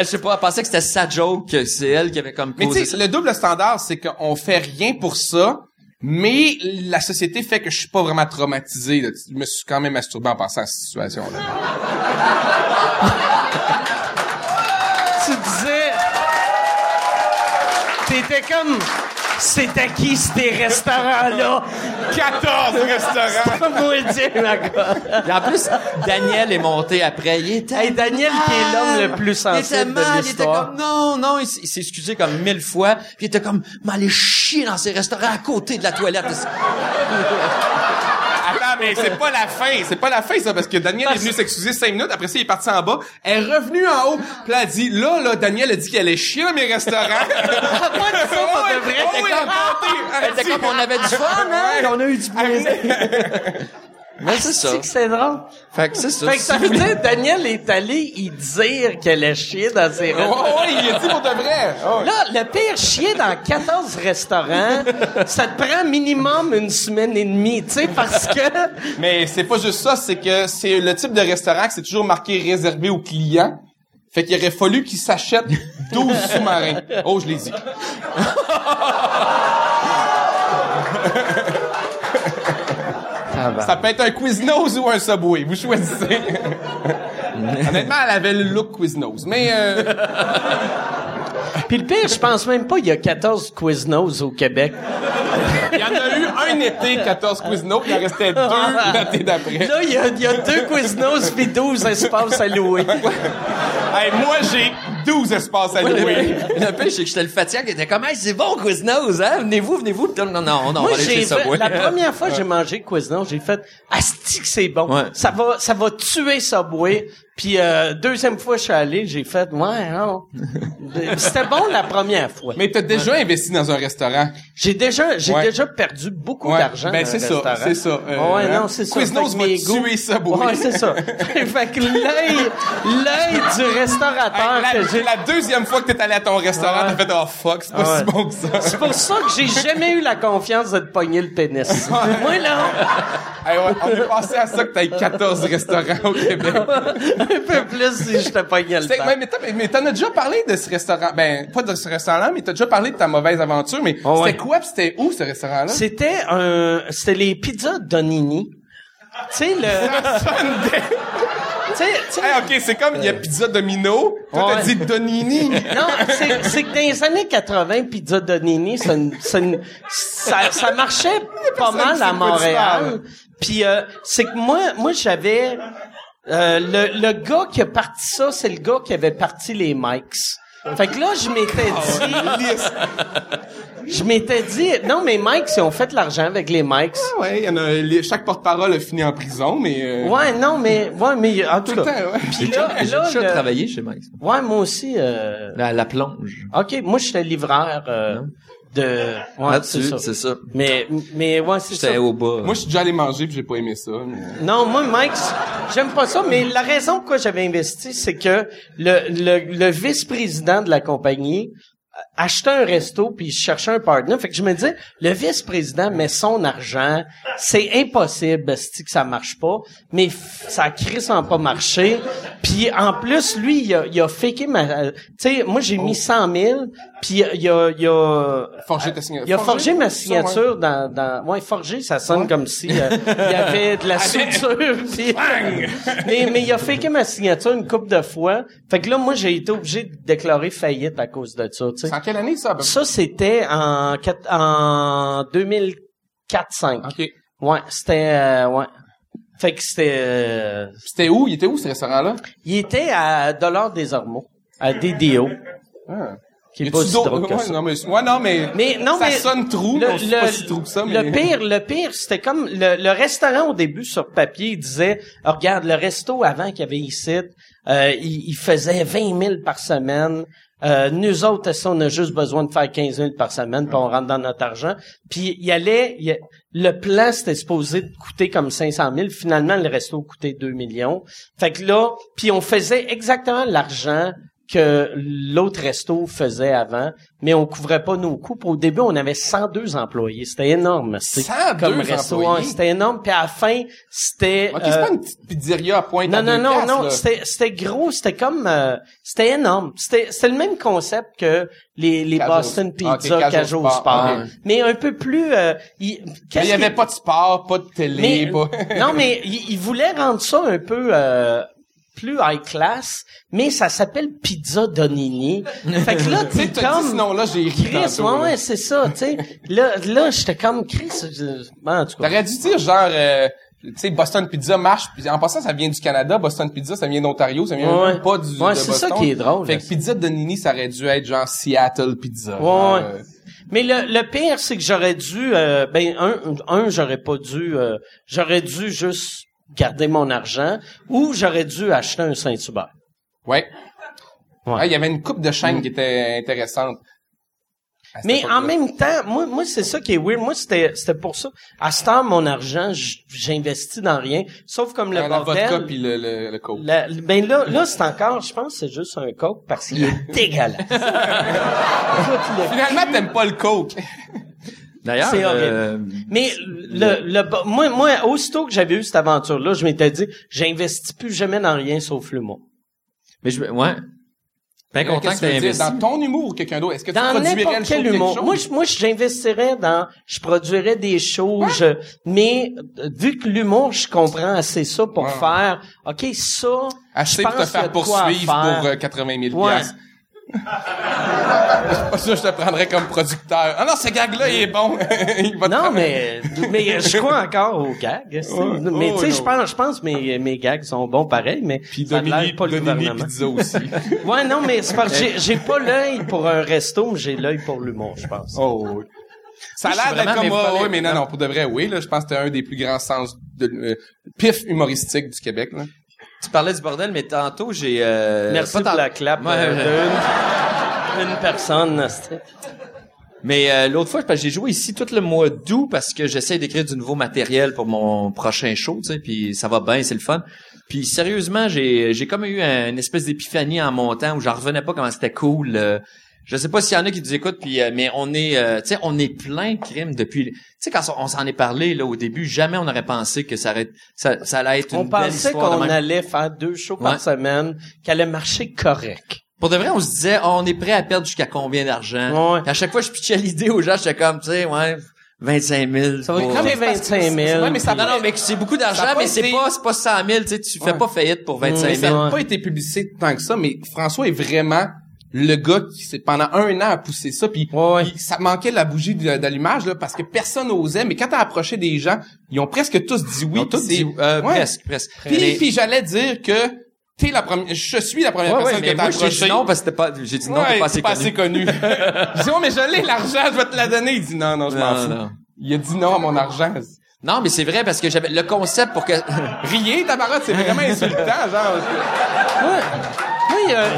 je sais pas, elle pensait que c'était sa joke, que c'est elle qui avait comme Mais causé tu sais, le double standard, c'est qu'on fait rien pour ça, mais la société fait que je suis pas vraiment traumatisé. là. Je me suis quand même masturbé en passant à cette situation-là. tu disais, C'était comme... C'était qui ces restaurants-là? 14 restaurants! Pas moi le dire, ma gars. Et en plus, Daniel est monté après. Il était Hey, Daniel, qui est l'homme le plus Il était sensible de mal, il était l'histoire. comme, non, non, il s'est excusé comme mille fois, puis il était comme, m'aller chier dans ces restaurants à côté de la toilette. Attends, mais c'est pas la fin, c'est pas la fin ça, parce que Daniel est venu s'excuser cinq minutes, après ça il est parti en bas, elle est revenue en haut, puis là, elle dit, là, là, Daniel a dit qu'elle allait chier dans mes restaurants. Ah, ça, pas de vrai. Oh, T'es oui, comme- elle a monté. Elle était comme, on avait du fun, hein? On a eu du plaisir. Mais c'est ça. C'est que c'est drôle. Fait que c'est ça. Fait que ça veut dire, Daniel est allé y dire qu'elle a chié dans ses restaurants. oh, il a dit pour de vrai. Oh. Là, le pire, chier dans 14 restaurants, ça te prend minimum une semaine et demie, tu sais, parce que... Mais c'est pas juste ça, c'est que c'est le type de restaurant que c'est toujours marqué réservé aux clients. Fait qu'il aurait fallu qu'ils s'achètent 12 sous-marins. Oh, je l'ai dit. Ça peut être un Quiznos ou un Subway. Vous choisissez. Honnêtement, elle avait le look Quiznos. Mais euh, Puis le pire, je pense même pas qu'il y a 14 Quiznos au Québec. il y en a eu un été, 14 Quiznos, puis il en restait deux l'été d'après. Là, il y a, il y a deux Quiznos puis 12 espaces à louer. Hey, moi, j'ai 12 espaces à louer. Le pire, c'est que j'étais le fatiguant qui était comme, hey, c'est bon, Quiznos, hein? Venez-vous, venez-vous. Non, non, non, on va aller chez Subway. la première fois que j'ai mangé Quiznos, j'ai fait asti que c'est bon. Ouais. Ça va ça va tuer Subway. Puis euh, deuxième fois je suis allé, j'ai fait ouais non. C'était bon la première fois. Mais t'as déjà investi dans un restaurant? J'ai déjà j'ai Ouais. déjà perdu beaucoup Ouais. d'argent Ben, dans c'est un ça, restaurant. c'est ça. Euh, ouais hein? non, c'est ça. Quiznos Fait que va mes tuer Subway. Ouais, c'est ça. fait que l'œil l'œil du restaurateur Hey, la, que j'ai la deuxième fois que t'es allé à ton restaurant, Ouais. t'as fait « Oh fuck, c'est pas Ouais. si bon que ça. c'est pour ça que j'ai jamais eu la confiance de te pogner le pénis. Moi là, Hey, ouais, on est passé à ça que t'as 14 restaurants au Québec. Un peu plus si je te pognais le temps. mais, mais, t'as- mais t'en as déjà parlé de ce restaurant. Ben, pas de ce restaurant-là, mais t'as déjà parlé de ta mauvaise aventure. Mais Oh, c'était ouais. quoi pis c'était où ce restaurant-là? C'était un, c'était les pizzas Donini. Tu sais le, tu sais, tu sais- Hey, ok, c'est comme, il y a Pizza Domino. Toi, t'as dit Donini. non, c'est, c'est que dans les années 80, pizza Donini, une- ça, ça marchait pas mal à Montréal. Puis euh, c'est que moi, moi j'avais euh, le, le gars qui a parti ça, c'est le gars qui avait parti les mics. Fait que là, je m'étais dit, Lisse. je m'étais dit, non mais Mike, ils ont fait l'argent avec les mics. Ouais, il y en a, les- chaque porte-parole a fini en prison, mais, euh, Ouais, non, mais, ouais, mais, en tout cas. ouais. Puis là, J'ai là, déjà le- travaillé chez Mike. Ouais, moi aussi, euh, La, la plonge. ok, moi, j'étais livreur, euh, de, ouais, c'est ça. Mais, mais, ouais, c'est ça. J'étais au bas. Moi, je suis déjà allé manger pis j'ai pas aimé ça. mais- Non, moi, Mike, j'aime pas ça, mais la raison pourquoi j'avais investi, c'est que le, le, le vice-président de la compagnie achetait un resto puis il cherchait un partner. Fait que je me disais, le vice-président met son argent, c'est impossible, c'est que ça marche pas, mais ça a crissement pas marché. Puis en plus, lui, il a, il a faké ma... euh, Tu sais, moi, j'ai mis 100 000, puis il a... Il a Forger ta signature. il a forgé ma Ça, ouais. signature dans, dans, ouais, forgé, ça sonne comme si euh, il y avait de la suture. puis- mais, mais il a faké ma signature une couple de fois. Fait que là, moi, j'ai été obligé de déclarer faillite à cause de ça, tu sais. C'est en quelle année, ça? Ça, c'était en, en 2004-5. Ok. Ouais, c'était, euh, ouais. Fait que c'était, euh, C'était où? Il était où, ce restaurant-là? il était à Dollar des Ormeaux, à DDO, Ah. qui est pas si drôle que ouais, ça. non, mais, ouais, non, mais, Mais non, ça mais sonne trou, mais on sait pas si trou que ça, mais... le pire, le pire, c'était comme le, le restaurant au début sur papier, il disait, regarde, le resto avant qu'il y avait ici, euh, il, il faisait 20 000 par semaine. Euh, nous autres, on a juste besoin de faire 15 000 par semaine, puis on rentre dans notre argent. Puis il y allait, y a- le plan c'était supposé coûter comme 500 000. Finalement, le resto coûtait 2 millions. Fait que là, puis on faisait exactement l'argent que l'autre resto faisait avant, mais on couvrait pas nos coûts. Au début, on avait 102 employés. C'était énorme. c'était 102 comme resto. employés? Ouais, C'était énorme. Puis à la fin, c'était... Ok, euh, c'est pas une petite pizzeria à pointe non, à non, non, non, c'était, c'était gros, c'était comme, euh, c'était énorme. C'était, c'était le même concept que les, les Boston Pizza, casual Casual sport. Mais un peu plus, euh, il, Mais qu'est-ce il y avait pas de sport, pas de télé, mais, pas... non, mais il, il voulait rendre ça un peu, euh, plus high class, mais ça s'appelle Pizza Donini. fait que là, Tu sais, t'es dit comme... ce nom-là, j'ai écrit Chris, ouais, là. ouais, c'est ça, tu sais. Là, là, j'étais comme Chris, je- en tout cas. T'aurais dû dire genre, euh, tu sais, Boston Pizza marche. Puis en passant, ça vient du Canada. Boston Pizza, ça vient d'Ontario. Ça vient Ouais. pas du Ouais, c'est ça qui est drôle, Fait là. que Pizza de Nini, ça aurait dû être genre Seattle Pizza. Ouais, genre, ouais. euh, Mais le, le pire, c'est que j'aurais dû, euh, ben un, un, j'aurais pas dû, euh, j'aurais dû juste garder mon argent ou j'aurais dû acheter un Saint-Hubert. Ouais. Ouais. Ah, Il y avait une coupe de chaînes qui était intéressante. Mais en même temps, moi, moi c'est ça qui est weird. Moi, c'était, c'était pour ça. À ce temps, mon argent, j'investis dans rien, sauf comme le Euh, la bordel. vodka puis le, le, le coke. La- ben là, là c'est encore, je pense, que c'est juste un coke parce qu'il est dégueulasse. Finalement, t'aimes pas le coke. D'ailleurs, C'est horrible. euh, Mais le, le, moi, moi, aussitôt que j'avais eu cette aventure-là, je m'étais dit, j'investis plus jamais dans rien sauf l'humour. mais je, ouais. Ben content Qu'est-ce que que tu investi. Dans ton humour ou quelqu'un d'autre? Est-ce que tu Dans produirais n'importe le show quel humour. chose? Moi, je- moi, j'investirais dans, je produirais des je- mais euh, vu que l'humour, je comprends assez ça pour Ouais. faire, ok, ça, Assez je pour te pense y a faire poursuivre faire. pour euh, 80 000 Ouais. Piastres. Pas que je te prendrais comme producteur. Ah non, ce gag-là, il est bon. il va te Non, mais, mais je crois encore aux gags. Mais Oh, tu sais, je pense, je pense mes, mes gags sont bons pareil, mais Puis ça Dominique, pas le Dominique gouvernement. Pizza aussi. Ouais, non, mais c'est parce que j'ai- pas l'œil pour un resto, mais j'ai l'œil pour l'humour, je pense. Oh, oui. Ça a l'air d'être comme, volets- ouais, mais non, non, pour de vrai, oui, là, je pense que c'était un des plus grands sens de, euh, pif humoristique du Québec, là. Tu parlais du bordel, mais tantôt, j'ai... Euh, Merci pas pour la clap Ouais, euh, d'une d'une personne. c'était- Mais euh, l'autre fois, j'ai joué ici tout le mois d'août parce que j'essaie d'écrire du nouveau matériel pour mon prochain show, tu sais, puis ça va bien, c'est le fun. Puis sérieusement, j'ai j'ai comme eu un- une espèce d'épiphanie en montant où j'en revenais pas comment c'était cool. euh, je sais pas s'il y en a qui nous écoutent, puis euh, mais on est, euh, tu sais, on est plein de crimes depuis. Tu sais, quand on s'en est parlé là au début, jamais on n'aurait pensé que ça, aurait, ça, ça allait être une On belle pensait histoire de qu'on même. allait faire deux shows Ouais. par semaine, qu'elle allait marcher correct. Pour de vrai, on se disait, Ah, on est prêt à perdre jusqu'à combien d'argent? Ouais. À chaque fois, je pitchais l'idée aux gens, j'étais comme, tu sais, ouais, 25 000. Ça va que 25 000. c'est- ouais, mais ça Non, non, mais c'est beaucoup Ça d'argent, mais c'est été- pas, c'est pas 100 000, tu sais, tu fais Ouais. pas faillite pour 25 Mais ça 000. n'a pas été publicité tant que ça, mais François est vraiment le gars qui s'est pendant un an a poussé ça puis Ouais. ça manquait la bougie d'allumage là parce que personne n'osait. Mais quand t'as approché des gens ils ont presque tous dit oui tous dit, euh, Ouais. presque, presque. puis, j'allais dire que t'es la première je suis la première ouais, personne que t'as j'ai approché. dit non parce que pas, j'ai dit non, t'es pas c'est assez pas connu. assez connu. Je dis oh mais je l'ai l'argent je vais te la donner. Il dit non non je m'en fous. il a dit non à mon argent. Non, mais c'est vrai parce que j'avais le concept pour que, riez tabarote c'est vraiment insultant genre. Oui, euh,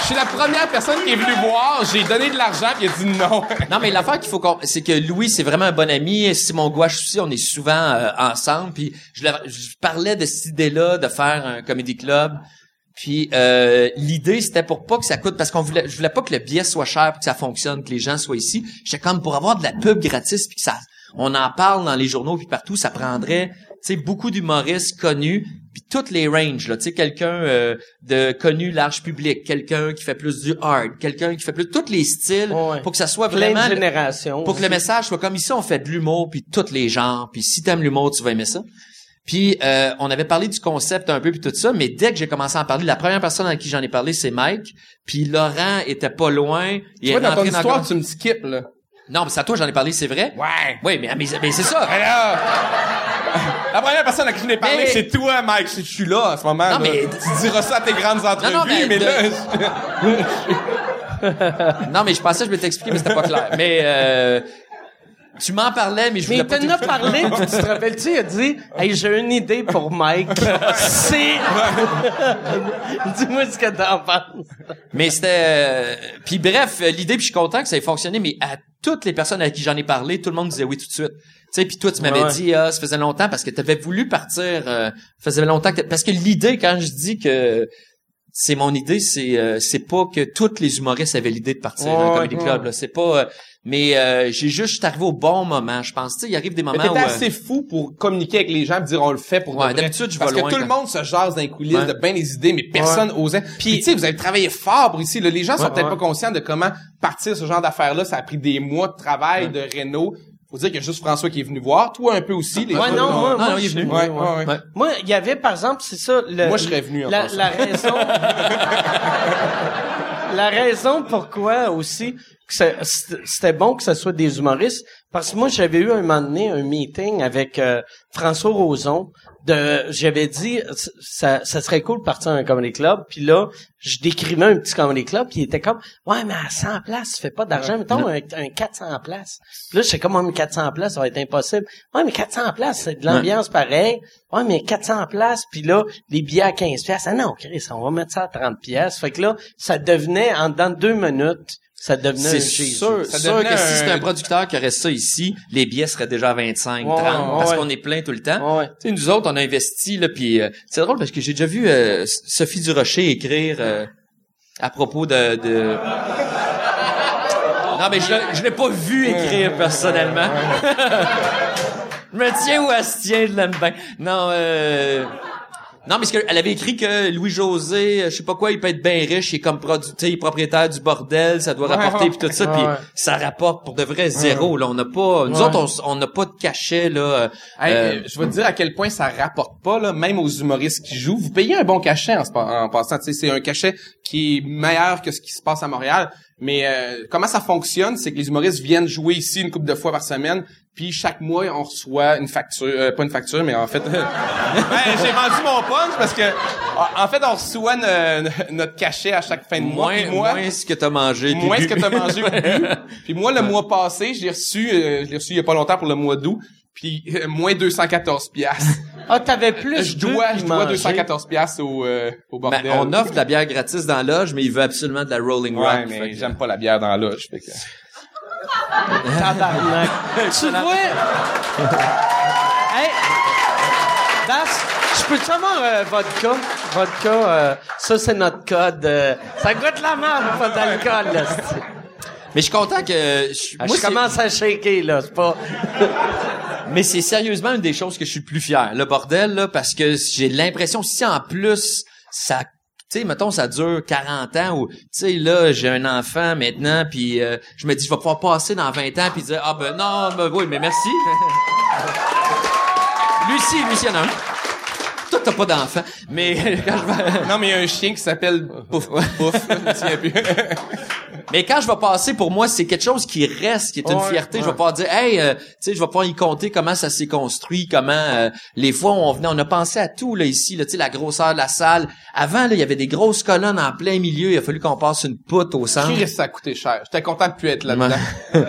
je suis la première personne qui est venue voir j'ai donné de l'argent puis il a dit non Non, mais l'affaire qu'il faut qu'on, c'est que Louis, c'est vraiment un bon ami. Simon Gouache aussi, on est souvent euh, ensemble. Puis je, je parlais de cette idée-là de faire un comedy club. Puis euh, l'idée, c'était pour pas que ça coûte, parce qu'on voulait, je voulais pas que le billet soit cher que ça fonctionne, que les gens soient ici. J'étais comme pour avoir de la pub gratis, puis que ça, on en parle dans les journaux puis partout, ça prendrait, tu sais, beaucoup d'humoristes connus, puis toutes les ranges, là, tu sais, quelqu'un euh, de connu large public, quelqu'un qui fait plus du hard, quelqu'un qui fait plus tous les styles, Ouais. pour que ça soit plein vraiment de générations. pour que le message soit comme ici on fait de l'humour puis tous les genres puis si t'aimes l'humour tu vas aimer ça. Puis euh, on avait parlé du concept un peu puis tout ça mais dès que j'ai commencé à en parler la première personne à qui j'en ai parlé c'est Mike puis Laurent était pas loin. Il tu est vois dans ton dans histoire tu me skips là. Non mais c'est à toi j'en ai parlé c'est vrai? Ouais. Oui mais, mais, mais c'est ça la première personne à qui je l'ai parlé, Mais- c'est toi, Mike. Je je suis là en ce moment. Non, là. mais- Tu diras ça à tes grandes entrevues, non, mais mais, de- là... non mais je pensais que je vais t'expliquer mais c'était pas clair mais euh, tu m'en parlais mais je Mais voulais il pas t'en a parlé, puis tu te rappelles-tu, il a dit, hey, j'ai une idée pour Mike. C'est... Dis-moi ce que t'en penses. Mais c'était euh, puis bref, l'idée puis je suis content que ça ait fonctionné mais à toutes les personnes à qui j'en ai parlé, tout le monde disait oui tout de suite. Tu sais puis toi tu m'avais Ouais. dit ah ça faisait longtemps parce que tu avais voulu partir euh, ça faisait longtemps que parce que l'idée quand je dis que c'est mon idée, c'est euh, c'est pas que tous les humoristes avaient l'idée de partir Ouais, un comedy ouais. club là, c'est pas euh, mais euh, j'ai juste arrivé au bon moment, je pense. Tu sais, il arrive des moments Mais où t'étais euh, assez fou pour communiquer avec les gens et dire on le fait pour Ouais, d'habitude, je vais Parce que loin tout le monde se jase dans les coulisses Ouais. de bien des idées, mais personne osait. Puis tu sais, vous avez travaillé fort pour ici. Là. Les gens sont Ouais, peut-être ouais. pas conscients de comment partir ce genre d'affaires-là. Ça a pris des mois de travail, de réno. Faut dire qu'il y a juste François qui est venu voir. Toi, un peu aussi. Les Ouais, autres, non, moi, non, moi, non, il est je- venu. Ouais, ouais, ouais. Ouais. Moi, il y avait, par exemple, c'est ça, le, Moi, je serais venu, en La, raison, la raison pourquoi aussi c'était c'était bon que ce soit des humoristes, parce que moi, j'avais eu un moment donné un meeting avec euh, François Roson, de, j'avais dit, ça, ça serait cool de partir à un comedy club, puis là, je décrivais un petit comedy club, puis il était comme, ouais, mais à 100 places, tu fais pas d'argent, mettons un, un 400 places. Puis là, j'étais comme, Ah, mais 400 places, ça va être impossible. Ouais, mais 400 places, c'est de l'ambiance pareil. Ouais, mais 400 places, puis là, les billets à 15 pièces. Ah non, Chris, on va mettre ça à 30 pièces. Fait que là, ça devenait, en dedans de deux minutes, ça devenait C'est sûr, Ça sûr devenait que si un- c'était un producteur qui aurait ça ici, les billets seraient déjà à 25, Ouais, 30, ouais, parce ouais. qu'on est plein tout le temps. Ouais. Tu sais, nous autres, on a investi, là, puis euh, c'est drôle parce que j'ai déjà vu euh, Sophie Durocher écrire euh, à propos de... de... Non, mais je, l'ai- je l'ai pas vu écrire personnellement. je me tiens où elle se tient de là-dedans. Non, euh... Non, mais elle avait écrit que Louis-José, euh, je sais pas quoi, il peut être bien riche, il est comme produ- tu sais, il est propriétaire du bordel, ça doit rapporter puis tout ça, puis ça rapporte pour de vrai zéro. Là, on n'a pas, nous autres, on n'a pas de cachet là. euh, Hey, euh, je vais te dire à quel point ça rapporte pas, là, même aux humoristes qui jouent. Vous payez un bon cachet en, passant. C'est un cachet qui est meilleur que ce qui se passe à Montréal. Mais euh, comment ça fonctionne, c'est que les humoristes viennent jouer ici une couple de fois par semaine, puis chaque mois on reçoit une facture, euh, pas une facture, mais en fait, Ben, j'ai vendu mon punch parce que en fait on reçoit ne- notre cachet à chaque fin de mois. moins, moi, moins ce que t'as mangé. moins ce que t'as mangé. Puis moi, le mois passé, je l'ai reçu, euh, je l'ai reçu il y a pas longtemps pour le mois d'août. Puis euh, moins 214 piastres. Ah, t'avais plus je dois, je dois mangé. 214 piastres au, euh, au Ben, bordel. on offre de la bière gratis dans la loge, mais il veut absolument de la Rolling Ouais, Rock. mais j'aime pas la bière dans la loge. fait que- Tabarnak. tu vois? hey! Das, je peux-tu avoir euh, vodka? Vodka, euh, ça c'est notre code. euh, ça goûte la merde, pas d'alcool, là. Mais je suis content que je, Ah, moi, je commence à shaker, là. C'est pas... Mais c'est sérieusement une des choses que je suis le plus fier, le bordel, là, parce que j'ai l'impression, si en plus, ça, sais, mettons, ça dure 40 ans, ou, tu sais, là, j'ai un enfant maintenant, puis euh, je me dis, je vais pouvoir passer dans 20 ans, puis dire, ah ben non, ben oui, mais merci. Lucie, Lucie, en a un. Toi, t'as pas d'enfant, mais quand je vais... Non, mais il y a un chien qui s'appelle Pouf Pouf. Mais quand je vais passer, pour moi, c'est quelque chose qui reste, qui est une Ouais, fierté. Je vais pouvoir dire, hey, euh, tu sais, je vais pouvoir y compter comment ça s'est construit, comment euh, les fois où on venait, on a pensé à tout là ici, là, tu sais, la grosseur de la salle. Avant, là, il y avait des grosses colonnes en plein milieu. Il a fallu qu'on passe une poutre au centre. Ça a coûté cher. J'étais content de plus être là-dedans. Ouais.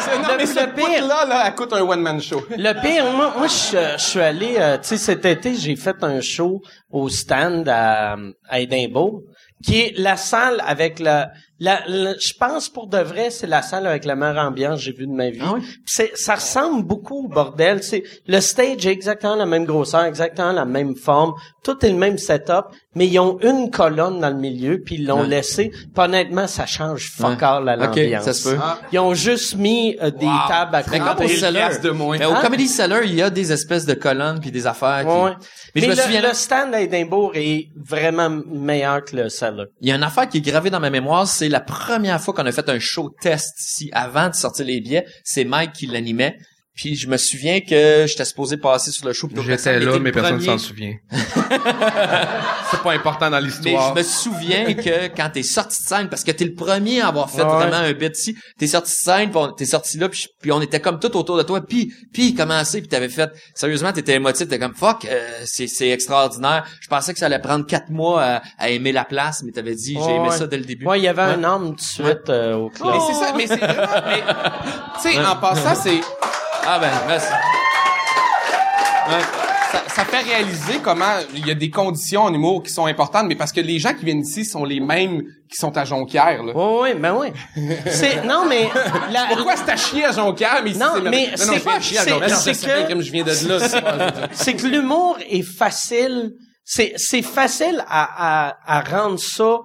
C'est- Non, Le- mais le cette pire- là là, elle coûte un one-man show. Le pire, moi, moi je, je suis allé, euh, tu sais, cet été, j'ai fait un show au stand à, à Édimbourg, qui est la salle avec la, la, la- je pense pour de vrai, c'est la salle avec la meilleure ambiance que j'ai vue de ma vie. Ah oui? Ça ressemble beaucoup au bordel. C'est le stage est exactement la même grosseur, exactement la même forme. Tout est le même setup, mais ils ont une colonne dans le milieu, puis ils l'ont Ouais. laissé. Puis honnêtement, ça change fuck Ouais. all à l'ambiance. ça se peut. Ah. Ils ont juste mis euh, des tables à Mais côté. comme au Cellar, de moins. mais au Hein? Comedy Cellar, il y a des espèces de colonnes puis des affaires. qui- Ouais. Mais, Mais, je me le, souviens, le stand à Édimbourg est vraiment meilleur que le cellar. il y a une affaire qui est gravée dans ma mémoire, c'est la première fois qu'on a fait un show test ici, avant de sortir les billets, c'est Mike qui l'animait. Puis je me souviens que j'étais supposé passer sur le show. J'étais là, mais personne s'en souvient. C'est pas important dans Mais l'histoire. je me souviens que quand t'es sorti de scène, parce que t'es le premier à avoir fait Ouais. vraiment un bit ici, t'es sorti de scène, t'es sorti là, puis, puis on était comme tout autour de toi, puis puis commencé, puis t'avais fait, sérieusement, t'étais émotif, t'étais comme fuck, euh, c'est c'est extraordinaire. Je pensais que ça allait prendre quatre mois à, à aimer la place, mais t'avais dit j'ai aimé Ouais. ça dès le début. Ouais, il y avait Ouais. un homme tout de suite euh, au club. Mais c'est ça, mais c'est vraiment, mais, tu sais, en passant, c'est, Ah ben, merci. ça, ça fait réaliser comment il y a des conditions en humour qui sont importantes, mais parce que les gens qui viennent ici sont les mêmes qui sont à Jonquière, là. Ouais, ouais, ben ouais. C'est non mais la, Pourquoi c'est à chier à Jonquière, mais Non, mais c'est pas- de chier à Jonquière. C'est que- comme je viens de là. c'est que l'humour est facile. C'est c'est facile à, à à rendre ça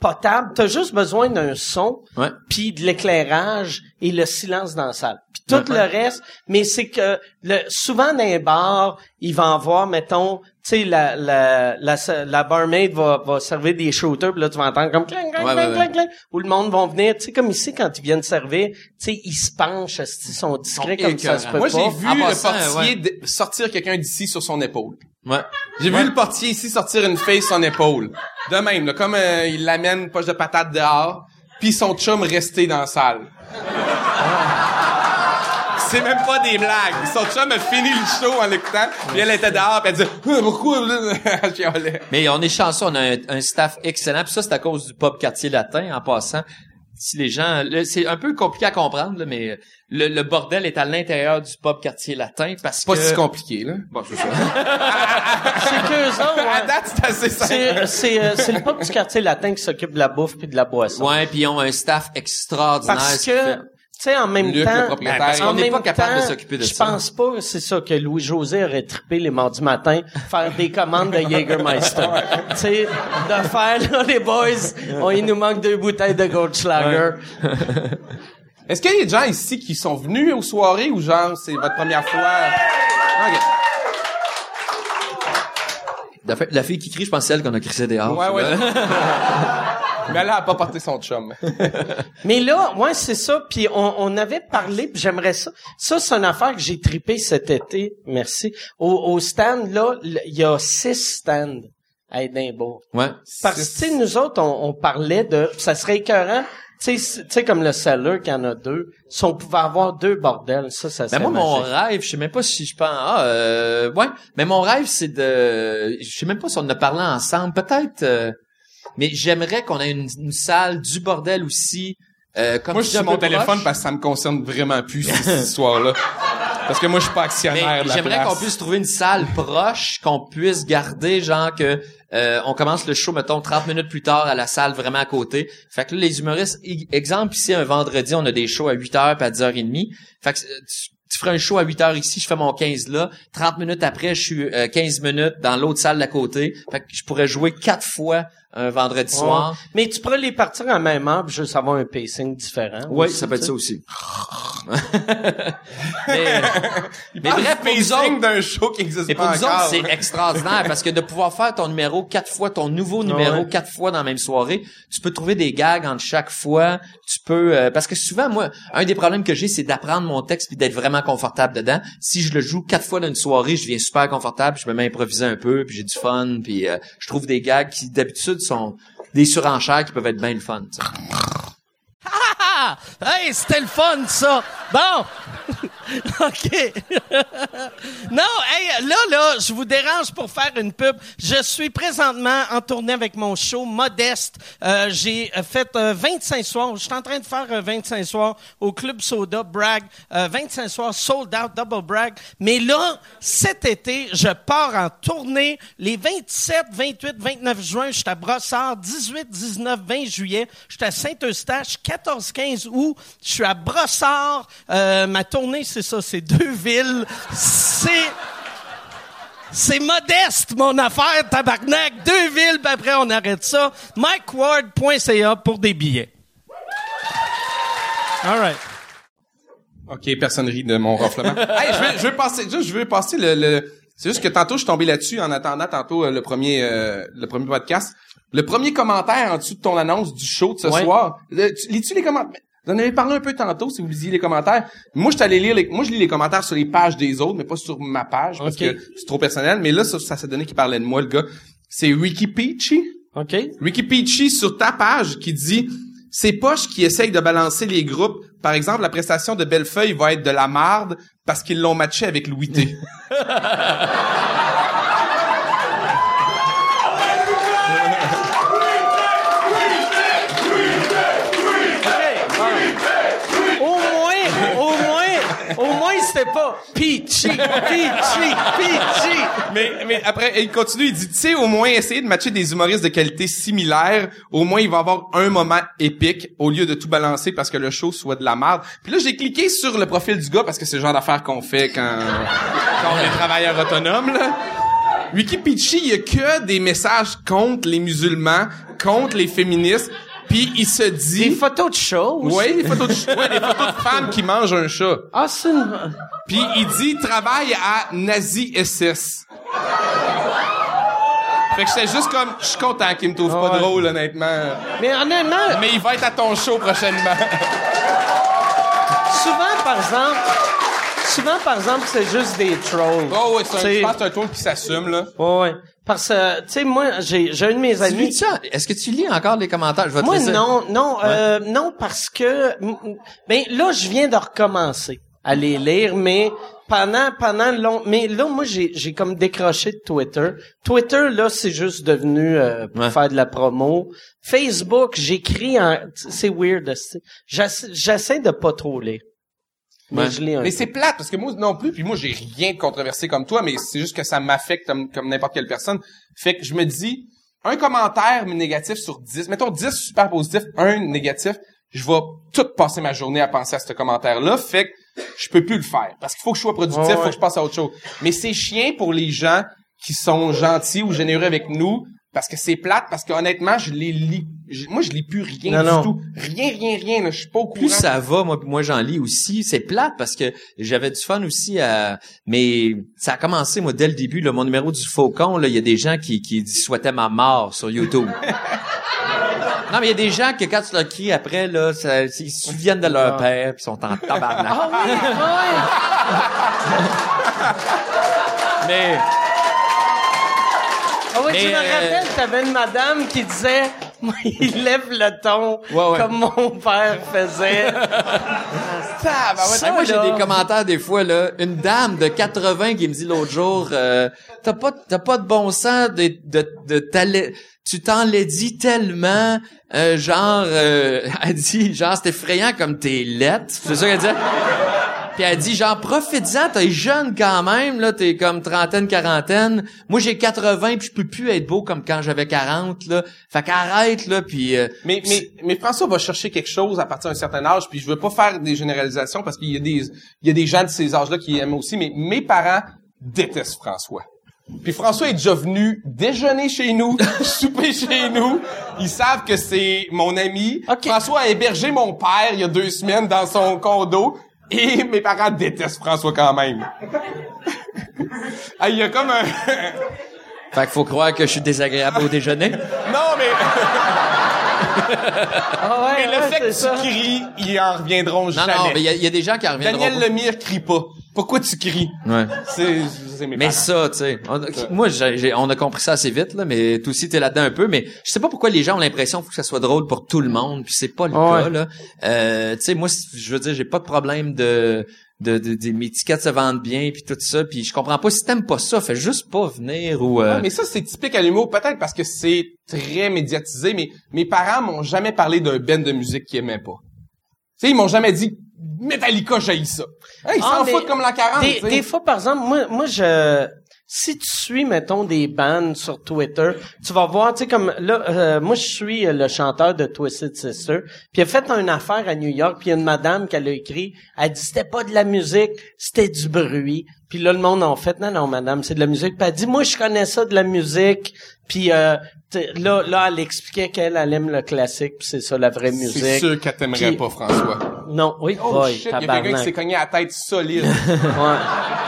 potable. T'as juste besoin d'un son Ouais. puis de l'éclairage et le silence dans la salle. Puis tout le reste, mais c'est que le, souvent dans les bars, il va en voir, mettons, tu sais, la, la, la, la barmaid va, va servir des shooters, puis là, tu vas entendre comme clang, clang, Ouais, clang, ouais, clang, clang, où le monde va venir, tu sais, comme ici, quand ils viennent servir, tu sais, ils se penchent, ils sont discrets Ils comme ça se peut Moi, j'ai vu En le passant, portier de- sortir quelqu'un d'ici sur son épaule. Ouais. J'ai vu le portier ici sortir une fille sur son épaule. De même, là, comme euh, il l'amène une poche de patate dehors, puis son chum resté dans la salle. C'est même pas des blagues. Son chum a fini le show en l'écoutant, puis elle était dehors, puis elle disait pourquoi? Mais on est chanceux, on a un, staff excellent. Puis ça, c'est à cause du pub quartier latin, en passant. Si les gens, là, c'est un peu compliqué à comprendre, là, mais le, le bordel est à l'intérieur du pub quartier latin parce Pas que. si compliqué, là. Bon, c'est ça. C'est autres, À ouais. date, c'est assez simple. C'est, c'est, euh, c'est le peuple du quartier latin qui s'occupe de la bouffe puis de la boisson. Ouais, puis ils ont un staff extraordinaire. Parce que, sais, en même Luc, le temps. Ben, parce en n'est même pas capable de s'occuper de je ça. pense pas, c'est ça, que Louis-José aurait trippé les mardis matins, faire des commandes de Jägermeister. tu sais, de faire, là, les boys, on, il nous manque deux bouteilles de Goldschlager. Est-ce qu'il y a des gens ici qui sont venus aux soirées ou genre c'est votre première fois? Ok. La, fi- la fille qui crie, je pense que c'est elle qu'on a crissé dehors. Ouais, ouais. Mais elle a pas porté son chum. Mais là, ouais, c'est ça. Puis on, on avait parlé, puis j'aimerais ça. Ça, c'est une affaire que j'ai tripé cet été. Merci. Au, au stand, là, il y a six stands à Édimbourg. Ouais. Parce que, tu sais, nous autres, on, on parlait de... Ça serait écœurant. Tu sais, c'est- tu sais, comme le seller qui en a deux. Si on pouvait avoir deux bordels, ça, ça serait Ben moi, mon rêve, je sais même pas si je pense... Ah, euh, ouais. Mais mon rêve, c'est de... Je sais même pas si on en a parlé ensemble. Peut-être... euh, Mais j'aimerais qu'on ait une, une salle du bordel aussi. Euh, comme Moi, je suis mon téléphone parce que ça me concerne vraiment plus, cette histoire-là. Parce que moi, je suis pas actionnaire de la j'aimerais qu'on puisse trouver une salle proche, qu'on puisse garder, genre que euh, on commence le show, mettons, 30 minutes plus tard à la salle vraiment à côté. Fait que là, les humoristes, exemple, ici, un vendredi, on a des shows à 8h puis à 10h30. Fait que euh, tu, tu ferais un show à 8h ici, je fais mon 15 là. 30 minutes après, je suis euh, 15 minutes dans l'autre salle d'à côté. Fait que je pourrais jouer quatre fois un vendredi soir. Ouais. Mais tu pourrais les partir en même heure, puis juste avoir un pacing différent. Oui, aussi, ça peut être ça aussi. mais, mais bref, pour nous autres, pacing d'un show qui existe Mais pour nous autres, c'est extraordinaire parce que de pouvoir faire ton numéro quatre fois, ton nouveau numéro Ouais. quatre fois dans la même soirée, tu peux trouver des gags entre chaque fois. Tu peux euh, parce que souvent moi, un des problèmes que j'ai, c'est d'apprendre mon texte puis d'être vraiment confortable dedans. Si je le joue quatre fois dans une soirée, je viens super confortable, puis je me mets à improviser un peu, puis j'ai du fun, puis euh, je trouve des gags qui d'habitude sont des surenchères qui peuvent être bien fun. Ah! Hey, c'était le fun, ça! Bon! OK. non, hey, là, là, je vous dérange pour faire une pub. Je suis présentement en tournée avec mon show Modeste. Euh, j'ai euh, fait euh, 25 soirs. Je suis en train de faire euh, 25 soirs au Club Soda, Bragg. Euh, 25 soirs, sold out, double brag. Mais là, cet été, je pars en tournée les 27, 28, 29 juin. Je suis à Brossard. 18, 19, 20 juillet. Je suis à Saint-Eustache. 14, 15 août. Je suis à Brossard. Euh, ma tournée, c'est ça, c'est deux villes. C'est... C'est modeste, mon affaire, tabarnak. Deux villes, puis après, on arrête ça. MikeWard.ca pour des billets. All right. OK, personne rit de mon ronflement. hey, je veux, je veux passer, juste, je veux passer le, le- c'est juste que tantôt, je suis tombé là-dessus en attendant tantôt euh, le premier, euh, le premier podcast. Le premier commentaire en dessous de ton annonce du show de ce Ouais. soir. Le- tu- Lis-tu les commentaires? Vous en avez parlé un peu tantôt, si vous lisiez les commentaires. Moi, je suis allé lire les, moi, je lis les commentaires sur les pages des autres, mais pas sur ma page, parce OK. que c'est trop personnel. Mais là, ça, ça s'est donné qu'il parlait de moi, le gars. C'est Ricky Peachy. OK? Ricky Peachy sur ta page qui dit c'est poches qui essayent de balancer les groupes. Par exemple, la prestation de Bellefeuille va être de la marde parce qu'ils l'ont matché avec Louis T. Au moins, au moins, c'était pas peachy, peachy, peachy. mais, mais après, il continue, il dit, tu sais, au moins essayer de matcher des humoristes de qualité similaire. Au moins, il va avoir un moment épique au lieu de tout balancer parce que le show soit de la merde. Puis là, j'ai cliqué sur le profil du gars parce que c'est le genre d'affaires qu'on fait quand, quand on est travailleur autonome, là. Il y a que des messages contre les musulmans, contre les féministes. Puis il se Des dit... photos de aussi? Oui, des photos de, ouais, des photos de femmes qui mangent un chat. Ah, c'est une... Puis il dit il travaille à Nazi SS. Fait que j'étais juste comme, je suis content qu'il me trouve pas drôle, honnêtement. Mais honnêtement, Mais il va être à ton show prochainement. souvent, par exemple, souvent, par exemple, c'est juste des trolls. Oh ouais, c'est un, C'est- je pense que c'est un tour qui s'assume, là. Ouais, ouais. Parce que, tu sais, moi, j'ai, j'ai un de mes Tu amis. lis ça? Est-ce que tu lis encore les commentaires? Je vais te Moi, laisser. non, non, euh, non, parce que, ben, là, je viens de recommencer à les lire, mais pendant, pendant long, mais là, moi, j'ai, j'ai comme décroché de Twitter. Twitter, là, c'est juste devenu, euh, pour Ouais. faire de la promo. Facebook, j'écris en, c'est weird, j'essaie, j'essaie de pas trop lire. Mais Ouais. je lis un Mais peu. c'est plate parce que moi non plus, puis moi j'ai rien de controversé comme toi, mais c'est juste que ça m'affecte comme, comme n'importe quelle personne. Fait que je me dis, un commentaire négatif sur 10, mettons 10 super positifs, un négatif, je vais tout passer ma journée à penser à ce commentaire-là. Fait que je peux plus le faire parce qu'il faut que je sois productif, Ouais, faut que je passe à autre chose. Mais c'est chiant pour les gens qui sont gentils ou généreux avec nous parce que c'est plate parce que honnêtement, je les lis je- moi je lis plus rien Non, du non. tout. Rien rien rien, là, je suis pas au courant. Plus ça va, moi, moi j'en lis aussi. C'est plate parce que j'avais du fun aussi à, mais ça a commencé, moi, dès le début, là, mon numéro du Faucon, là, il y a des gens qui, qui souhaitaient ma mort sur YouTube. non, mais il y a des gens que quand tu leur cries après, là, ça, ils se souviennent de leur père pis sont en tabarnak. Ah oui, Mais, Ah oui, Mais, tu me euh, rappelles, t'avais une madame qui disait, il lève le ton, Ouais, ouais. comme mon père faisait. Ah, ben ouais, Ça, moi, j'ai des commentaires des fois, là. Une dame de 80 qui me dit l'autre jour, euh, t'as pas, t'as pas de bon sens de, de, de tu t'en l'as dit tellement, euh, genre, euh, elle dit, genre, c'est effrayant comme t'es lettre. C'est ça qu'elle dit. Puis elle dit, genre, profite-en, t'es jeune quand même, là, t'es comme trentaine, quarantaine. Moi, j'ai 80 puis je peux plus être beau comme quand j'avais 40, là. Fait qu'arrête, là, puis... euh, Mais, mais, mais François va chercher quelque chose à partir d'un certain âge, puis je veux pas faire des généralisations parce qu'il y a des, il y a des gens de ces âges-là qui aiment aussi, mais mes parents détestent François. Puis François est déjà venu déjeuner chez nous, souper chez nous. Ils savent que c'est mon ami. François a hébergé mon père il y a deux semaines dans son condo. Et mes parents détestent François quand même. ah, il y a comme un... Fait qu'il faut croire que je suis désagréable au déjeuner. non, mais... Ah ouais, Mais le ouais, fait que ça. tu cries, ils en reviendront Non, jamais. non, mais il y, a- il y a des gens qui en reviendront Daniel pas. Lemire crie pas. Pourquoi tu cries? Ouais. C'est, c'est mes Mais parents. ça, tu sais, moi, j'ai, j'ai- on a compris ça assez vite, là, mais toi aussi, t'es là-dedans un peu, mais je sais pas pourquoi les gens ont l'impression qu'il faut que ça soit drôle pour tout le monde, puis c'est pas le Ouais. cas, là. Euh, tu sais, moi, je veux dire, j'ai pas de problème de, de, de, de- mes tickets se vendent bien, puis tout ça, puis je comprends pas, si t'aimes pas ça, fais juste pas venir ou... euh, Ouais, mais ça, c'est typique à l'humour, peut-être parce que c'est très médiatisé, mais mes parents m'ont jamais parlé d'un band de musique qu'ils aimaient pas. Tu sais, ils m'ont jamais dit Metallica, j'ai ça. Hein, ils Ah, s'en foutent comme la 40. Des, fois, par exemple, moi, moi, je, si tu suis, mettons, des bands sur Twitter, tu vas voir, tu sais, comme, là, euh, moi, je suis euh, le chanteur de Twisted Sister, puis il a fait une affaire à New York, puis il y a une madame qui a écrit, elle dit, c'était pas de la musique, c'était du bruit. Puis là, le monde en fait, non, non, madame, c'est de la musique. Puis elle dit, moi, je connais ça de la musique. Puis euh, là, là, elle expliquait qu'elle, elle aime le classique, puis c'est ça, la vraie musique. C'est sûr qu'elle t'aimerait pas, François. Non, oui, Oh boy, shit, il y a quelqu'un qui s'est cogné à la tête solide. Ouais.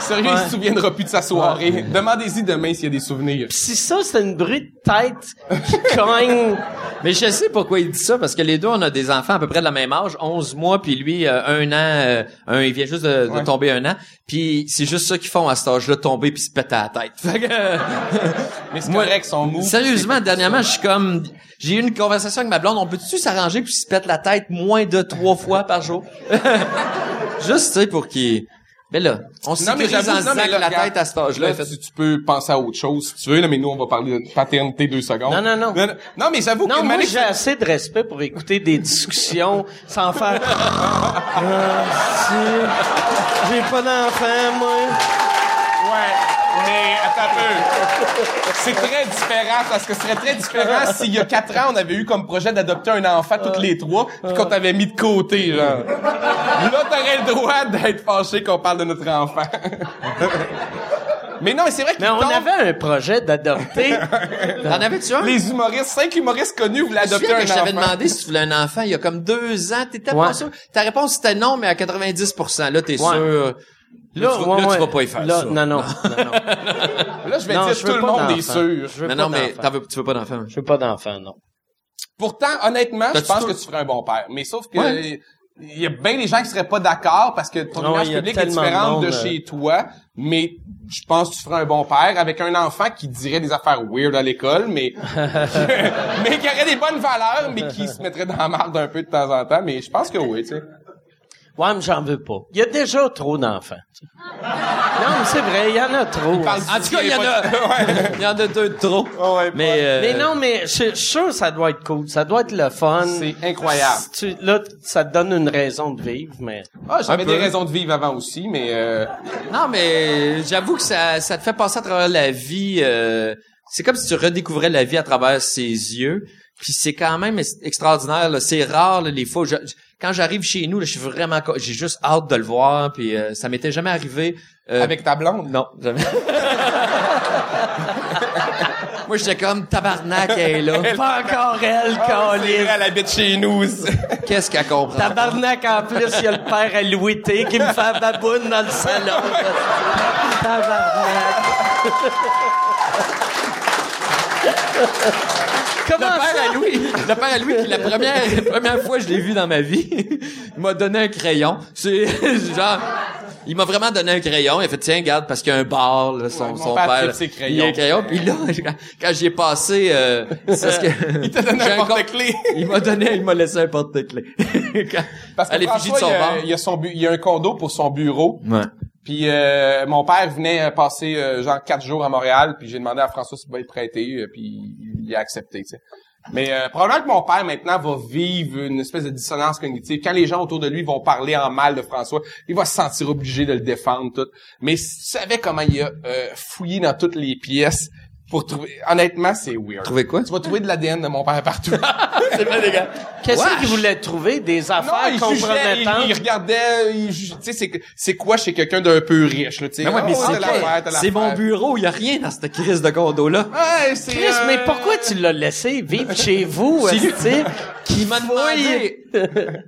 Sérieux, il Ouais. se souviendra plus de sa soirée. Demandez-y demain s'il y a des souvenirs. Pis si ça, c'est une bruit de tête qui cogne. Mais je sais pourquoi il dit ça, parce que les deux, on a des enfants à peu près de la même âge, 11 mois, puis lui, euh, un an, euh, un, il vient juste de, de Ouais. tomber un an, puis c'est juste ça qu'ils font à cet âge-là, tomber puis se péter à la tête. Fait que, euh, Mais c'est Moi- correct, son mou. Sérieusement, dernièrement, je suis comme, j'ai eu une conversation avec ma blonde, on peut-tu s'arranger puis se pète la tête moins de trois fois par jour? Juste, tu sais, pour qu'il... Mais là, on se sécurise en disant que la tête à cet âge-là faite- tu, peux penser à autre chose si tu veux, là, mais nous, on va parler de paternité deux secondes. Non, non, non. Non, non, mais j'avoue que Non, moi, j'ai assez de respect pour écouter des discussions sans faire. Ah, si. J'ai pas d'enfant, moi. Ouais, mais. C'est très différent parce que ce serait très différent s'il y a quatre ans, on avait eu comme projet d'adopter un enfant toutes les trois, puis qu'on t'avait mis de côté, genre. Là, t'aurais le droit d'être fâché qu'on parle de notre enfant. Mais non, mais c'est vrai qu'il Mais on tombe- avait un projet d'adopter. T'en avais-tu un? Les humoristes, cinq humoristes connus voulaient adopter un que je t'avais enfant. demandé si tu voulais un enfant il y a comme deux ans. T'étais Ouais. pas sûr? Ta réponse c'était non, mais à 90 Là, t'es sûr? Là, tu, vas- ouais, là, tu vas pas y faire Là, ça. Non, non, non, non. Là, je vais Non, dire je tout le monde est sûr. Je veux Mais pas non, mais veux, tu veux pas d'enfant. Je veux pas d'enfant, non. Pourtant, honnêtement, je pense tout- que tu ferais un bon père. Mais sauf que Ouais. il y a bien des gens qui seraient pas d'accord parce que ton Non, image il y a publique est de différente de, euh. chez toi. Mais je pense que tu ferais un bon père avec un enfant qui dirait des affaires weird à l'école, mais mais qui aurait des bonnes valeurs, mais qui se mettrait dans la marde un peu de temps en temps. Mais je pense que oui, tu sais. Ouais, mais j'en veux pas. Il y a déjà trop d'enfants. tu sais. Non, mais c'est vrai, il y en a trop. parle En tout cas, il y en a, il y en a deux de trop. ouais, mais, euh, Mais non, mais je suis sûr que ça doit être cool. Ça doit être le fun. C'est incroyable. Tu- là, ça te donne une raison de vivre, mais... Ah, j'avais des raisons de vivre avant aussi, mais euh, Non, mais j'avoue que ça, ça te fait passer à travers la vie. euh, c'est comme si tu redécouvrais la vie à travers ses yeux. Puis c'est quand même ex- extraordinaire. là. C'est rare là, les fois. où je- quand j'arrive chez nous, là, je suis vraiment, j'ai juste hâte de le voir. Puis euh, ça m'était jamais arrivé. euh, avec ta blonde? non, jamais. Moi, j'étais comme tabarnak, elle est là. Pas encore elle, Ah, c'est Calis. vrai, elle habite chez nous. Qu'est-ce qu'elle comprend? Tabarnak, en plus, il y a le père à Louis T qui me fait la baboune dans le salon. Tabarnak. Le Comment père ça? à Louis, le père à Louis, qui, la première, la première fois que je l'ai vu dans ma vie, il m'a donné un crayon. C'est genre, il m'a vraiment donné un crayon. Il a fait, tiens, garde, parce qu'il y a un bar, là, son, Ouais, son père père. ses crayons. Il y a un crayon. Puis là, quand, j'y ai passé, euh, parce que, Il t'a donné un porte-clés. Il m'a donné, il m'a laissé un porte-clés. Parce que à de son il, y a, il y a son il y a un condo pour son bureau. Ouais. Puis euh, mon père venait euh, passer euh, genre quatre jours à Montréal, puis j'ai demandé à François s'il pouvait être prêté, euh, puis il a accepté. Mais euh, probablement que mon père maintenant va vivre une espèce de dissonance cognitive. Quand les gens autour de lui vont parler en mal de François, il va se sentir obligé de le défendre tout. Mais si tu savais comment il a euh, fouillé dans toutes les pièces pour trouver, honnêtement, c'est weird. Trouver quoi? Tu vas trouver de l'ADN de mon père partout. C'est pas des gars. Qu'est-ce qu'il voulait trouver? Des Non, affaires il jugeait, il, compromettantes? il regardait, il tu sais, c'est, c'est quoi chez quelqu'un d'un peu riche, là, tu sais? Mais ouais, mais Oh, c'est C'est mon bureau, il y a rien dans cette crise de condo-là. Ouais, c'est... Chris, euh, mais pourquoi tu l'as laissé vivre chez vous, lui. esti? qui m'a demandé.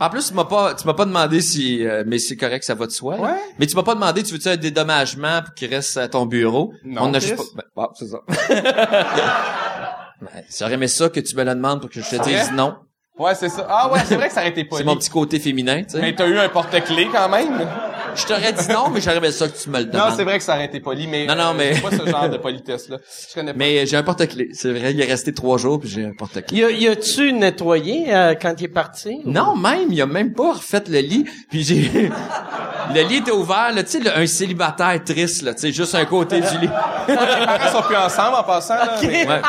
En plus, tu m'as pas, tu m'as pas demandé si, euh, mais c'est correct, ça va de soi. Ouais. Mais tu m'as pas demandé, tu veux-tu un dédommagement pour qu'il reste à ton bureau? Non, On a juste pas, ben, bon, c'est ça. ben, J'aurais aimé ça que tu me le demandes pour que je te dise vrai? non. Ouais, c'est ça. Ah ouais, c'est vrai que ça aurait été C'est poli. mon petit côté féminin, tu sais. Mais t'as eu un porte-clés quand même. Je t'aurais dit non, mais j'aurais ça que tu me le Non, demandes. c'est vrai que ça aurait été poli, mais... Non, non, euh, mais- C'est pas ce genre de politesse-là. Je connais pas. Mais j'ai un porte-clés. C'est vrai, il est resté trois jours puis j'ai un porte-clés. Y a- y a-tu nettoyé euh, quand il est parti? Non, même, il a même pas refait le lit. Puis j'ai... le lit était ouvert, là, tu sais, un célibataire triste, là, tu sais, juste un côté du lit. Les parents sont plus ensemble en passant, là. mais- Ouais.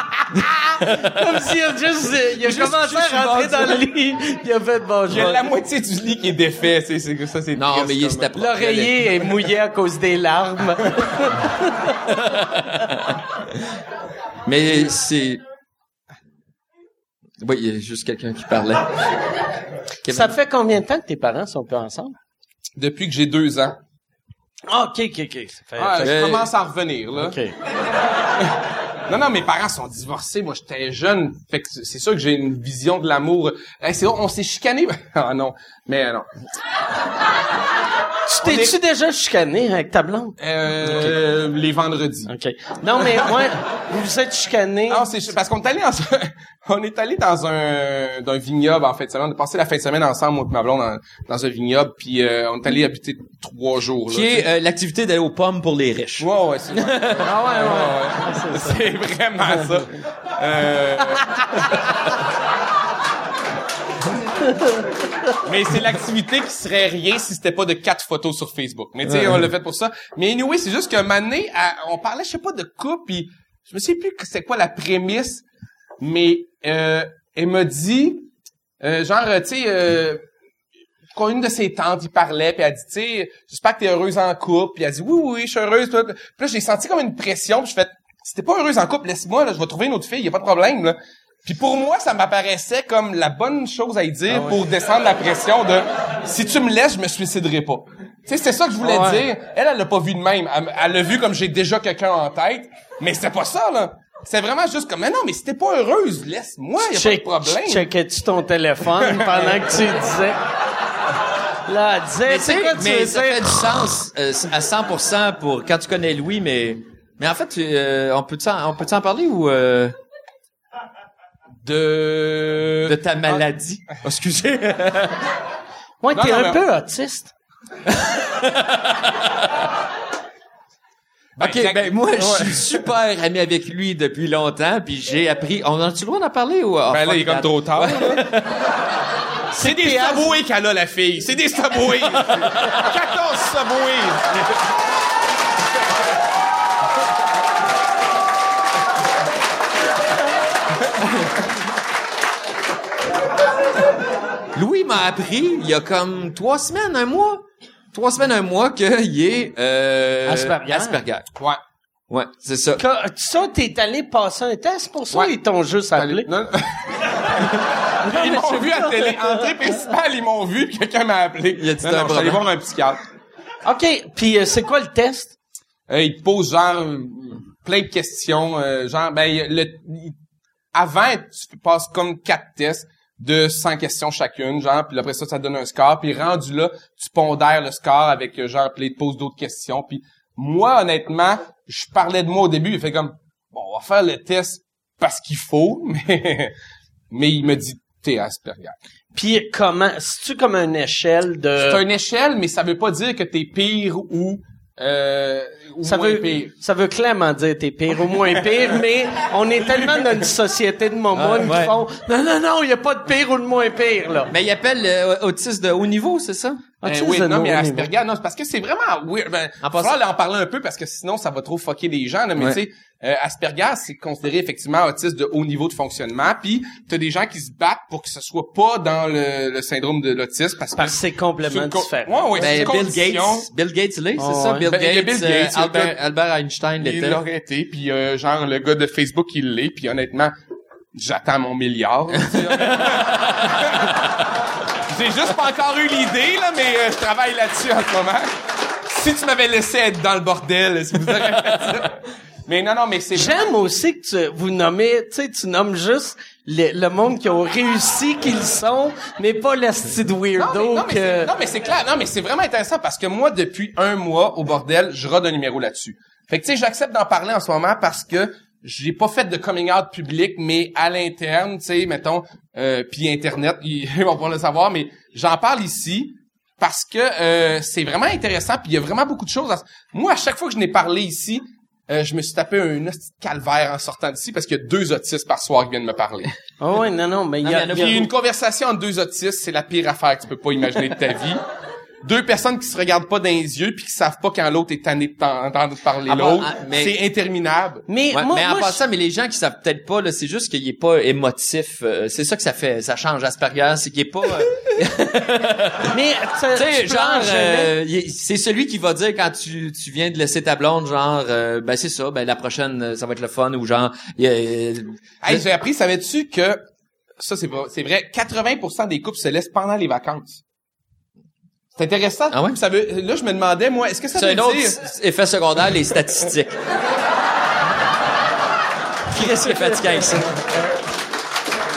Comme s'il a juste, euh, il a Juste commencé à rentrer dans le lit. Il a fait bon, je Il y a vais- la moitié du lit qui est défait, c'est, c'est, ça, c'est Non, mais il comme- c'était propre. L'oreiller est mouillé à cause des larmes. Mais c'est... Oui, il y a juste quelqu'un qui parlait. Kevin. Ça fait combien de temps que tes parents sont pas ensemble? Depuis que j'ai deux ans. Ah, OK, OK, OK. Ça fait, Ah, fait- je commence à revenir, là. OK. Non, non, mes parents sont divorcés. Moi, j'étais jeune. Fait que c'est sûr que j'ai une vision de l'amour. Hey, c'est on s'est chicané. Ah non. Mais euh, non. Tu t'es-tu déjà chicané avec ta blonde? Euh, les vendredis. OK. Non, mais moi, vous vous êtes chicané. Non, c'est parce qu'on est allé en- on est allé dans un dans un vignoble en fait. On a passé la fin de semaine ensemble moi et ma blonde dans, dans un vignoble puis euh, on est allé habiter trois jours là. Qui est euh, l'activité d'aller aux pommes pour les riches. Ouais, ouais, c'est. Ah ouais, Ouais, ouais. C'est vraiment ça. Euh... Mais c'est l'activité qui serait rien si c'était pas de quatre photos sur Facebook. Mais tu sais, on l'a fait pour ça. Mais anyway, c'est juste qu'un moment donné, à- on parlait, je sais pas, de couple, puis je me sais plus c'était quoi la prémisse, mais euh, elle m'a dit, euh, genre, tu sais, euh, quand une de ses tantes, il parlait, puis elle dit, tu sais, j'espère que t'es heureuse en couple. Puis elle dit, oui, oui, je suis heureuse. Puis là, puis là, j'ai senti comme une pression. Puis je fais, si t'es pas heureuse en couple, laisse-moi, là, je vais trouver une autre fille, y a pas de problème, là. Puis pour moi, ça m'apparaissait comme la bonne chose à y dire pour descendre la pression de, si tu me laisses, je me suiciderai pas. Tu sais, c'est ça que je voulais Ouais. dire. Elle, elle l'a pas vu de même. Elle, elle l'a vu comme j'ai déjà quelqu'un en tête. Mais c'était pas ça, là. C'est vraiment juste comme, mais non, mais si t'es pas heureuse, laisse-moi, y a pas de Check- problème. Checkais-tu ton téléphone pendant que tu disais? Là, elle disait, Mais quoi tu mais ça fait du sens euh, à 100% pour quand tu connais Louis, mais mais en fait, tu- euh, on peut on peut en parler ou euh, De... de ta maladie Oh, Excusez. Ouais, Non, t'es un mais- peu autiste. Ben, ok, ben moi, je suis super ami avec lui depuis longtemps, puis j'ai appris. On a-tu le droit d'en parler ou oh, Ben là, il est comme trop tard. C'est des. Subway qu'elle a, la fille. C'est des Subway. 14 Subway. M'a appris il y a comme trois semaines, un mois, trois semaines, un mois qu'il est euh, Asperger. Asperger. Ouais. Ouais, c'est ça. Quand, ça, t'es allé passer un test pour ça, Ouais. ils t'ont juste appelé? Non. ils m'ont vu à télé. Entrée principale, ils m'ont vu, quelqu'un m'a appelé. Il a dit non, non, je suis allé voir un psychiatre. OK, puis euh, c'est quoi le test? Euh, il te pose genre plein de questions. euh, genre, ben, il- le, il- avant, tu passes comme quatre tests de 100 questions chacune, genre, puis après ça, ça te donne un score. Puis rendu là, tu pondères le score avec, euh, genre, puis te pose d'autres questions. Puis moi, honnêtement, je parlais de moi au début. Il fait comme, bon, on va faire le test parce qu'il faut, mais, mais il me dit, t'es Asperger. Puis comment, c'est-tu comme une échelle de... C'est une échelle, mais ça veut pas dire que t'es pire ou, euh, ou ça moins veut, pire. ça veut clairement dire t'es pire ou moins pire, mais on est tellement dans une société de momounes Ah, ouais. qui font non non non, il y a pas de pire ou de moins pire là. Mais il appelle euh, autiste de haut niveau, c'est ça? Euh, Autisme oui, non, mais Asperger, non, c'est parce que c'est vraiment weird. Ben, En il falloir en parler un peu parce que sinon, ça va trop fucker les gens, là. Mais Ouais. tu sais, euh, Asperger, c'est considéré effectivement autiste de haut niveau de fonctionnement. Puis, t'as des gens qui se battent pour que ce soit pas dans le, le syndrome de l'autisme parce que Parce que c'est complètement co- différent. Ouais, ouais, c'est Ben, Bill condition. Gates, Bill Gates l'est, c'est Oh, ça? ouais. Bill Ben, il Gates, Bill euh, Gates, il a Albert, Albert Einstein Il l'était. l'aurait été, puis euh, genre le gars de Facebook il l'est, puis honnêtement, j'attends mon milliard. J'ai juste pas encore eu l'idée là, mais euh, je travaille là-dessus en ce moment. Si tu m'avais laissé être dans le bordel, si vous auriez fait ça. Mais non non, mais c'est J'aime aussi que tu, vous nommez, tu sais, tu nommes juste le, le monde qui ont réussi qu'ils sont, mais pas Non, mais, weirdo non, mais que... c'est- non, mais c'est clair. Non, mais c'est vraiment intéressant parce que moi, depuis un mois au bordel, je rode un numéro là-dessus. Fait que, tu sais, j'accepte d'en parler en ce moment parce que j'ai pas fait de coming out public, mais à l'interne, tu sais, mettons, euh, puis Internet, ils vont pas le savoir, mais j'en parle ici parce que euh, c'est vraiment intéressant, puis il y a vraiment beaucoup de choses. à- Moi, à chaque fois que je n'ai parlé ici, euh, je me suis tapé un calvaire en sortant d'ici parce qu'il y a deux autistes par soir qui viennent me parler. Ah ouais, non, non, mais il y a... il y une conversation entre deux autistes, c'est la pire affaire que tu peux pas imaginer de ta vie. Deux personnes qui se regardent pas dans les yeux puis qui savent pas quand l'autre est tanné de t'en- entendre parler Ah l'autre. ah, mais- C'est interminable. Mais Ouais, moi, mais en moi, je- passant, mais les gens qui savent peut-être pas, là, c'est juste qu'il est pas émotif. euh, c'est ça que ça fait, ça change Asperger, c'est qu'il est pas. euh, mais tu sais, genre, euh, c'est celui qui va dire quand tu, tu viens de laisser ta blonde, genre, euh, ben c'est ça, ben la prochaine, ça va être le fun ou genre, il y a- euh, Hey, j'ai appris, savais-tu que ça c'est pas- c'est vrai, 80% des couples se laissent pendant les vacances. C'est intéressant. Ah ouais? Ça veut, là, je me demandais, moi, est-ce que ça c'est veut un autre dire... s- effet secondaire, les statistiques. Qu'est-ce qui est fatigant avec ça?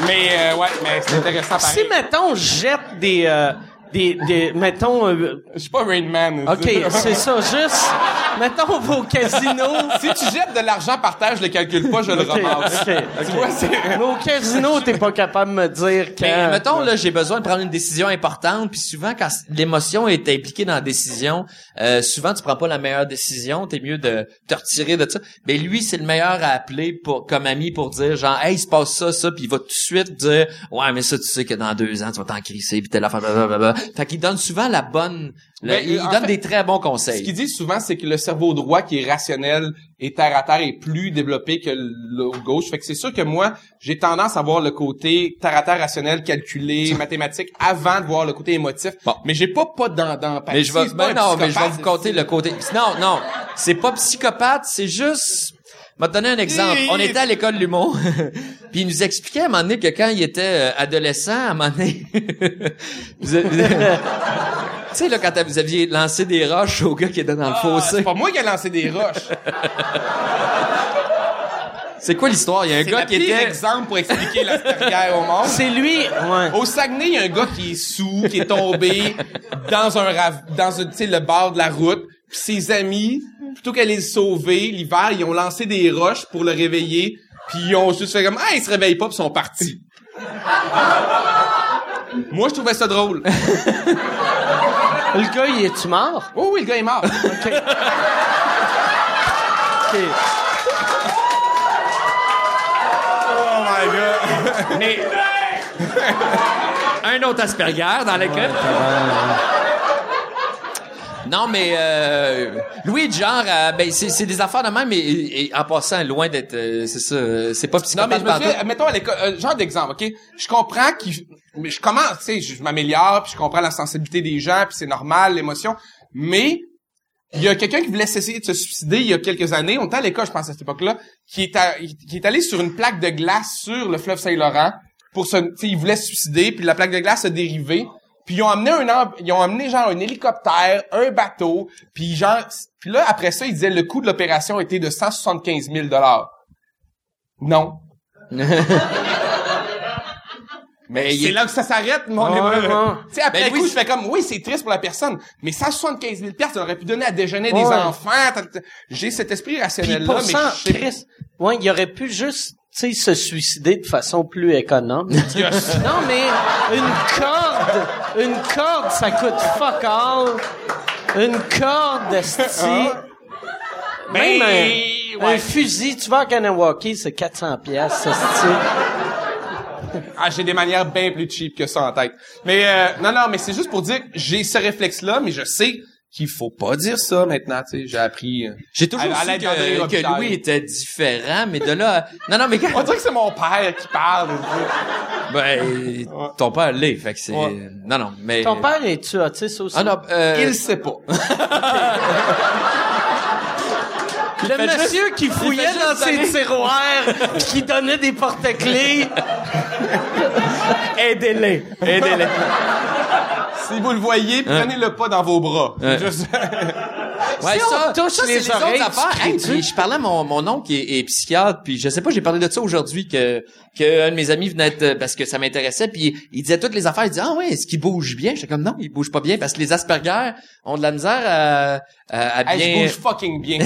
Mais, euh, ouais, mais c'est intéressant pareil. Si, mettons, je jette des... euh, des, des, mettons, euh, Je suis pas Rain Man. OK, c'est ça, juste, mettons vos casinos. si tu jettes de l'argent par terre, je le calcule pas, je le OK, ramasse. Tu vois, c'est... Nos casinos, t'es pas capable de me dire quand... Mais mettons là, j'ai besoin de prendre une décision importante, puis souvent quand l'émotion est impliquée dans la décision, euh, souvent tu prends pas la meilleure décision, t'es mieux de te retirer de ça. Mais lui, c'est le meilleur à appeler pour comme ami pour dire genre hey, il se passe ça ça, puis il va tout de suite dire ouais mais ça tu sais que dans deux ans tu vas t'en crisser puis telle affaire blablabla. Fait qu'il donne souvent la bonne, Ben, il donne fait, des très bons Ce conseils. qu'il dit souvent, c'est que le cerveau droit, qui est rationnel et terre à terre, est plus développé que le gauche. Fait que c'est sûr que moi, j'ai tendance à voir le côté terre à terre rationnel, calculé, mathématique, avant de voir le côté émotif. Bon. Mais j'ai pas pas d'empathie. Mais je vais, ben non, mais je vais vous compter le côté. Non, non, c'est pas psychopathe, c'est juste. Je vais te donner un exemple. On était à l'école de l'humour, puis il nous expliquait à un moment donné que quand il était euh, adolescent, à un moment donné, vous avez- sais, là, quand vous aviez lancé des roches au gars qui était dans le Ah, fossé. c'est pas moi qui ai lancé des roches. C'est quoi l'histoire? Il y a un C'est gars qui était... exemple pour expliquer l'Asperger au monde. C'est lui, ouais. Au Saguenay, il y a un gars qui est sous, qui est tombé dans un rav- dans un, tu sais, le bord de la route. Puis ses amis, plutôt qu'aller le sauver, l'hiver, ils ont lancé des roches pour le réveiller. Puis ils ont juste fait comme, ah, il se réveille pas, puis ils sont partis. Moi, je trouvais ça drôle. Le gars, il est-tu mort? Oh oui, le gars est mort. OK. Oh my god. Mais... un autre Asperger dans l'école. Non, mais euh, Louis, genre, euh, ben c'est c'est des affaires de même, mais et- et en passant, loin d'être, euh, c'est ça, euh, c'est pas Non, mais psychopathe je me pantoute. fais, mettons à l'école, euh, genre d'exemple, ok? Je comprends qu'il, mais je commence, tu sais, je, m'améliore, puis je comprends la sensibilité des gens, puis c'est normal, l'émotion. Mais, il y a quelqu'un qui voulait essayer de se suicider il y a quelques années, on était à l'école, je pense, à cette époque-là, qui est, à- qui est allé sur une plaque de glace sur le fleuve Saint-Laurent, pour se, tu sais, il voulait se suicider, puis la plaque de glace a dérivé. Puis ils ont amené un ils ont amené genre un hélicoptère, un bateau, puis genre puis là après ça ils disaient le coût de l'opération était de 175 000 dollars. Non. Mais C'est est- là que ça s'arrête, mon Ouais. Tu sais, après Ben, coup, oui, je fais comme, oui, c'est triste pour la personne, mais 175 000 piastres, aurait pu donner à déjeuner des enfants. J'ai cet esprit Puis rationnel-là, pour mais je Chris, ouais, il aurait pu juste, tu sais, se suicider de façon plus économe. non, mais une corde, une corde, ça coûte fuck all. Une corde, esti. Même un, Ben, ouais. un fusil, tu vas à Kanawaki, c'est 400 pièces. Ah, j'ai des manières bien plus cheap que ça en tête. Mais euh, non, non, mais c'est juste pour dire, que j'ai ce réflexe-là, mais je sais qu'il faut pas dire ça maintenant. Tu sais, j'ai appris. euh. J'ai toujours À- à su que, que. Louis était différent, mais de là... Non, non, mais quand... On dirait que c'est mon père qui parle. Ben, ton père l'est, fait que c'est... Ouais. Non, non, mais... Ton père est-tu autiste aussi? Ah non, euh... Il sait pas. Le fait juste- monsieur qui fouillait dans ses donner- tiroirs, qui donnait des porte-clés. Aidez-les, aidez-les. Si vous le voyez, prenez-le pas dans vos bras. Ouais. Juste- Ouais, Si on ça, touche ça, les oreilles, autres affaires. Hey, puis je parlais à mon, mon oncle qui est, est psychiatre, puis je sais pas, j'ai parlé de ça aujourd'hui que que un de mes amis venait être, parce que ça m'intéressait, puis il disait toutes les affaires, il disait ah ouais, est-ce qu'il bouge bien? J'étais comme non, il bouge pas bien parce que les Asperger ont de la misère à, à, à Hey, je bien, bouge fucking bien.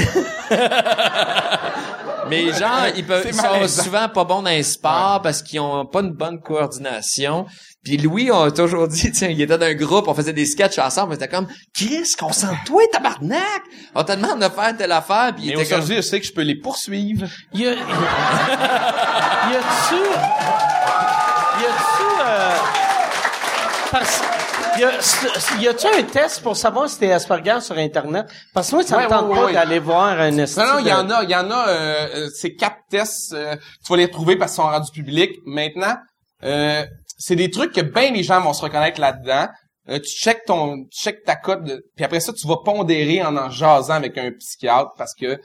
mais genre ils peuvent ils sont souvent pas bons dans les sports parce qu'ils ont pas une bonne coordination. Puis Louis, on a toujours dit, tiens, il était dans un groupe, on faisait des sketchs ensemble, on était comme, Chris, concentre-toi, tabarnak! On te demande de faire telle affaire, puis il Mais était comme, je sais que je peux les poursuivre. Y a, y a-tu, y a-tu, euh, parce, y a, y a-tu un test pour savoir si t'es Asperger sur Internet? Parce que moi, ça Ouais, me tente ouais, pas ouais. d'aller voir un esti Non, non, il y en a, il y en a, euh, euh, ces quatre tests, euh, tu vas les retrouver parce qu'ils sont rendus publics. Maintenant, euh, c'est des trucs que bien les gens vont se reconnaître là-dedans. Euh, tu checkes ton, tu checkes ta cote, de- puis après ça, tu vas pondérer en en jasant avec un psychiatre parce que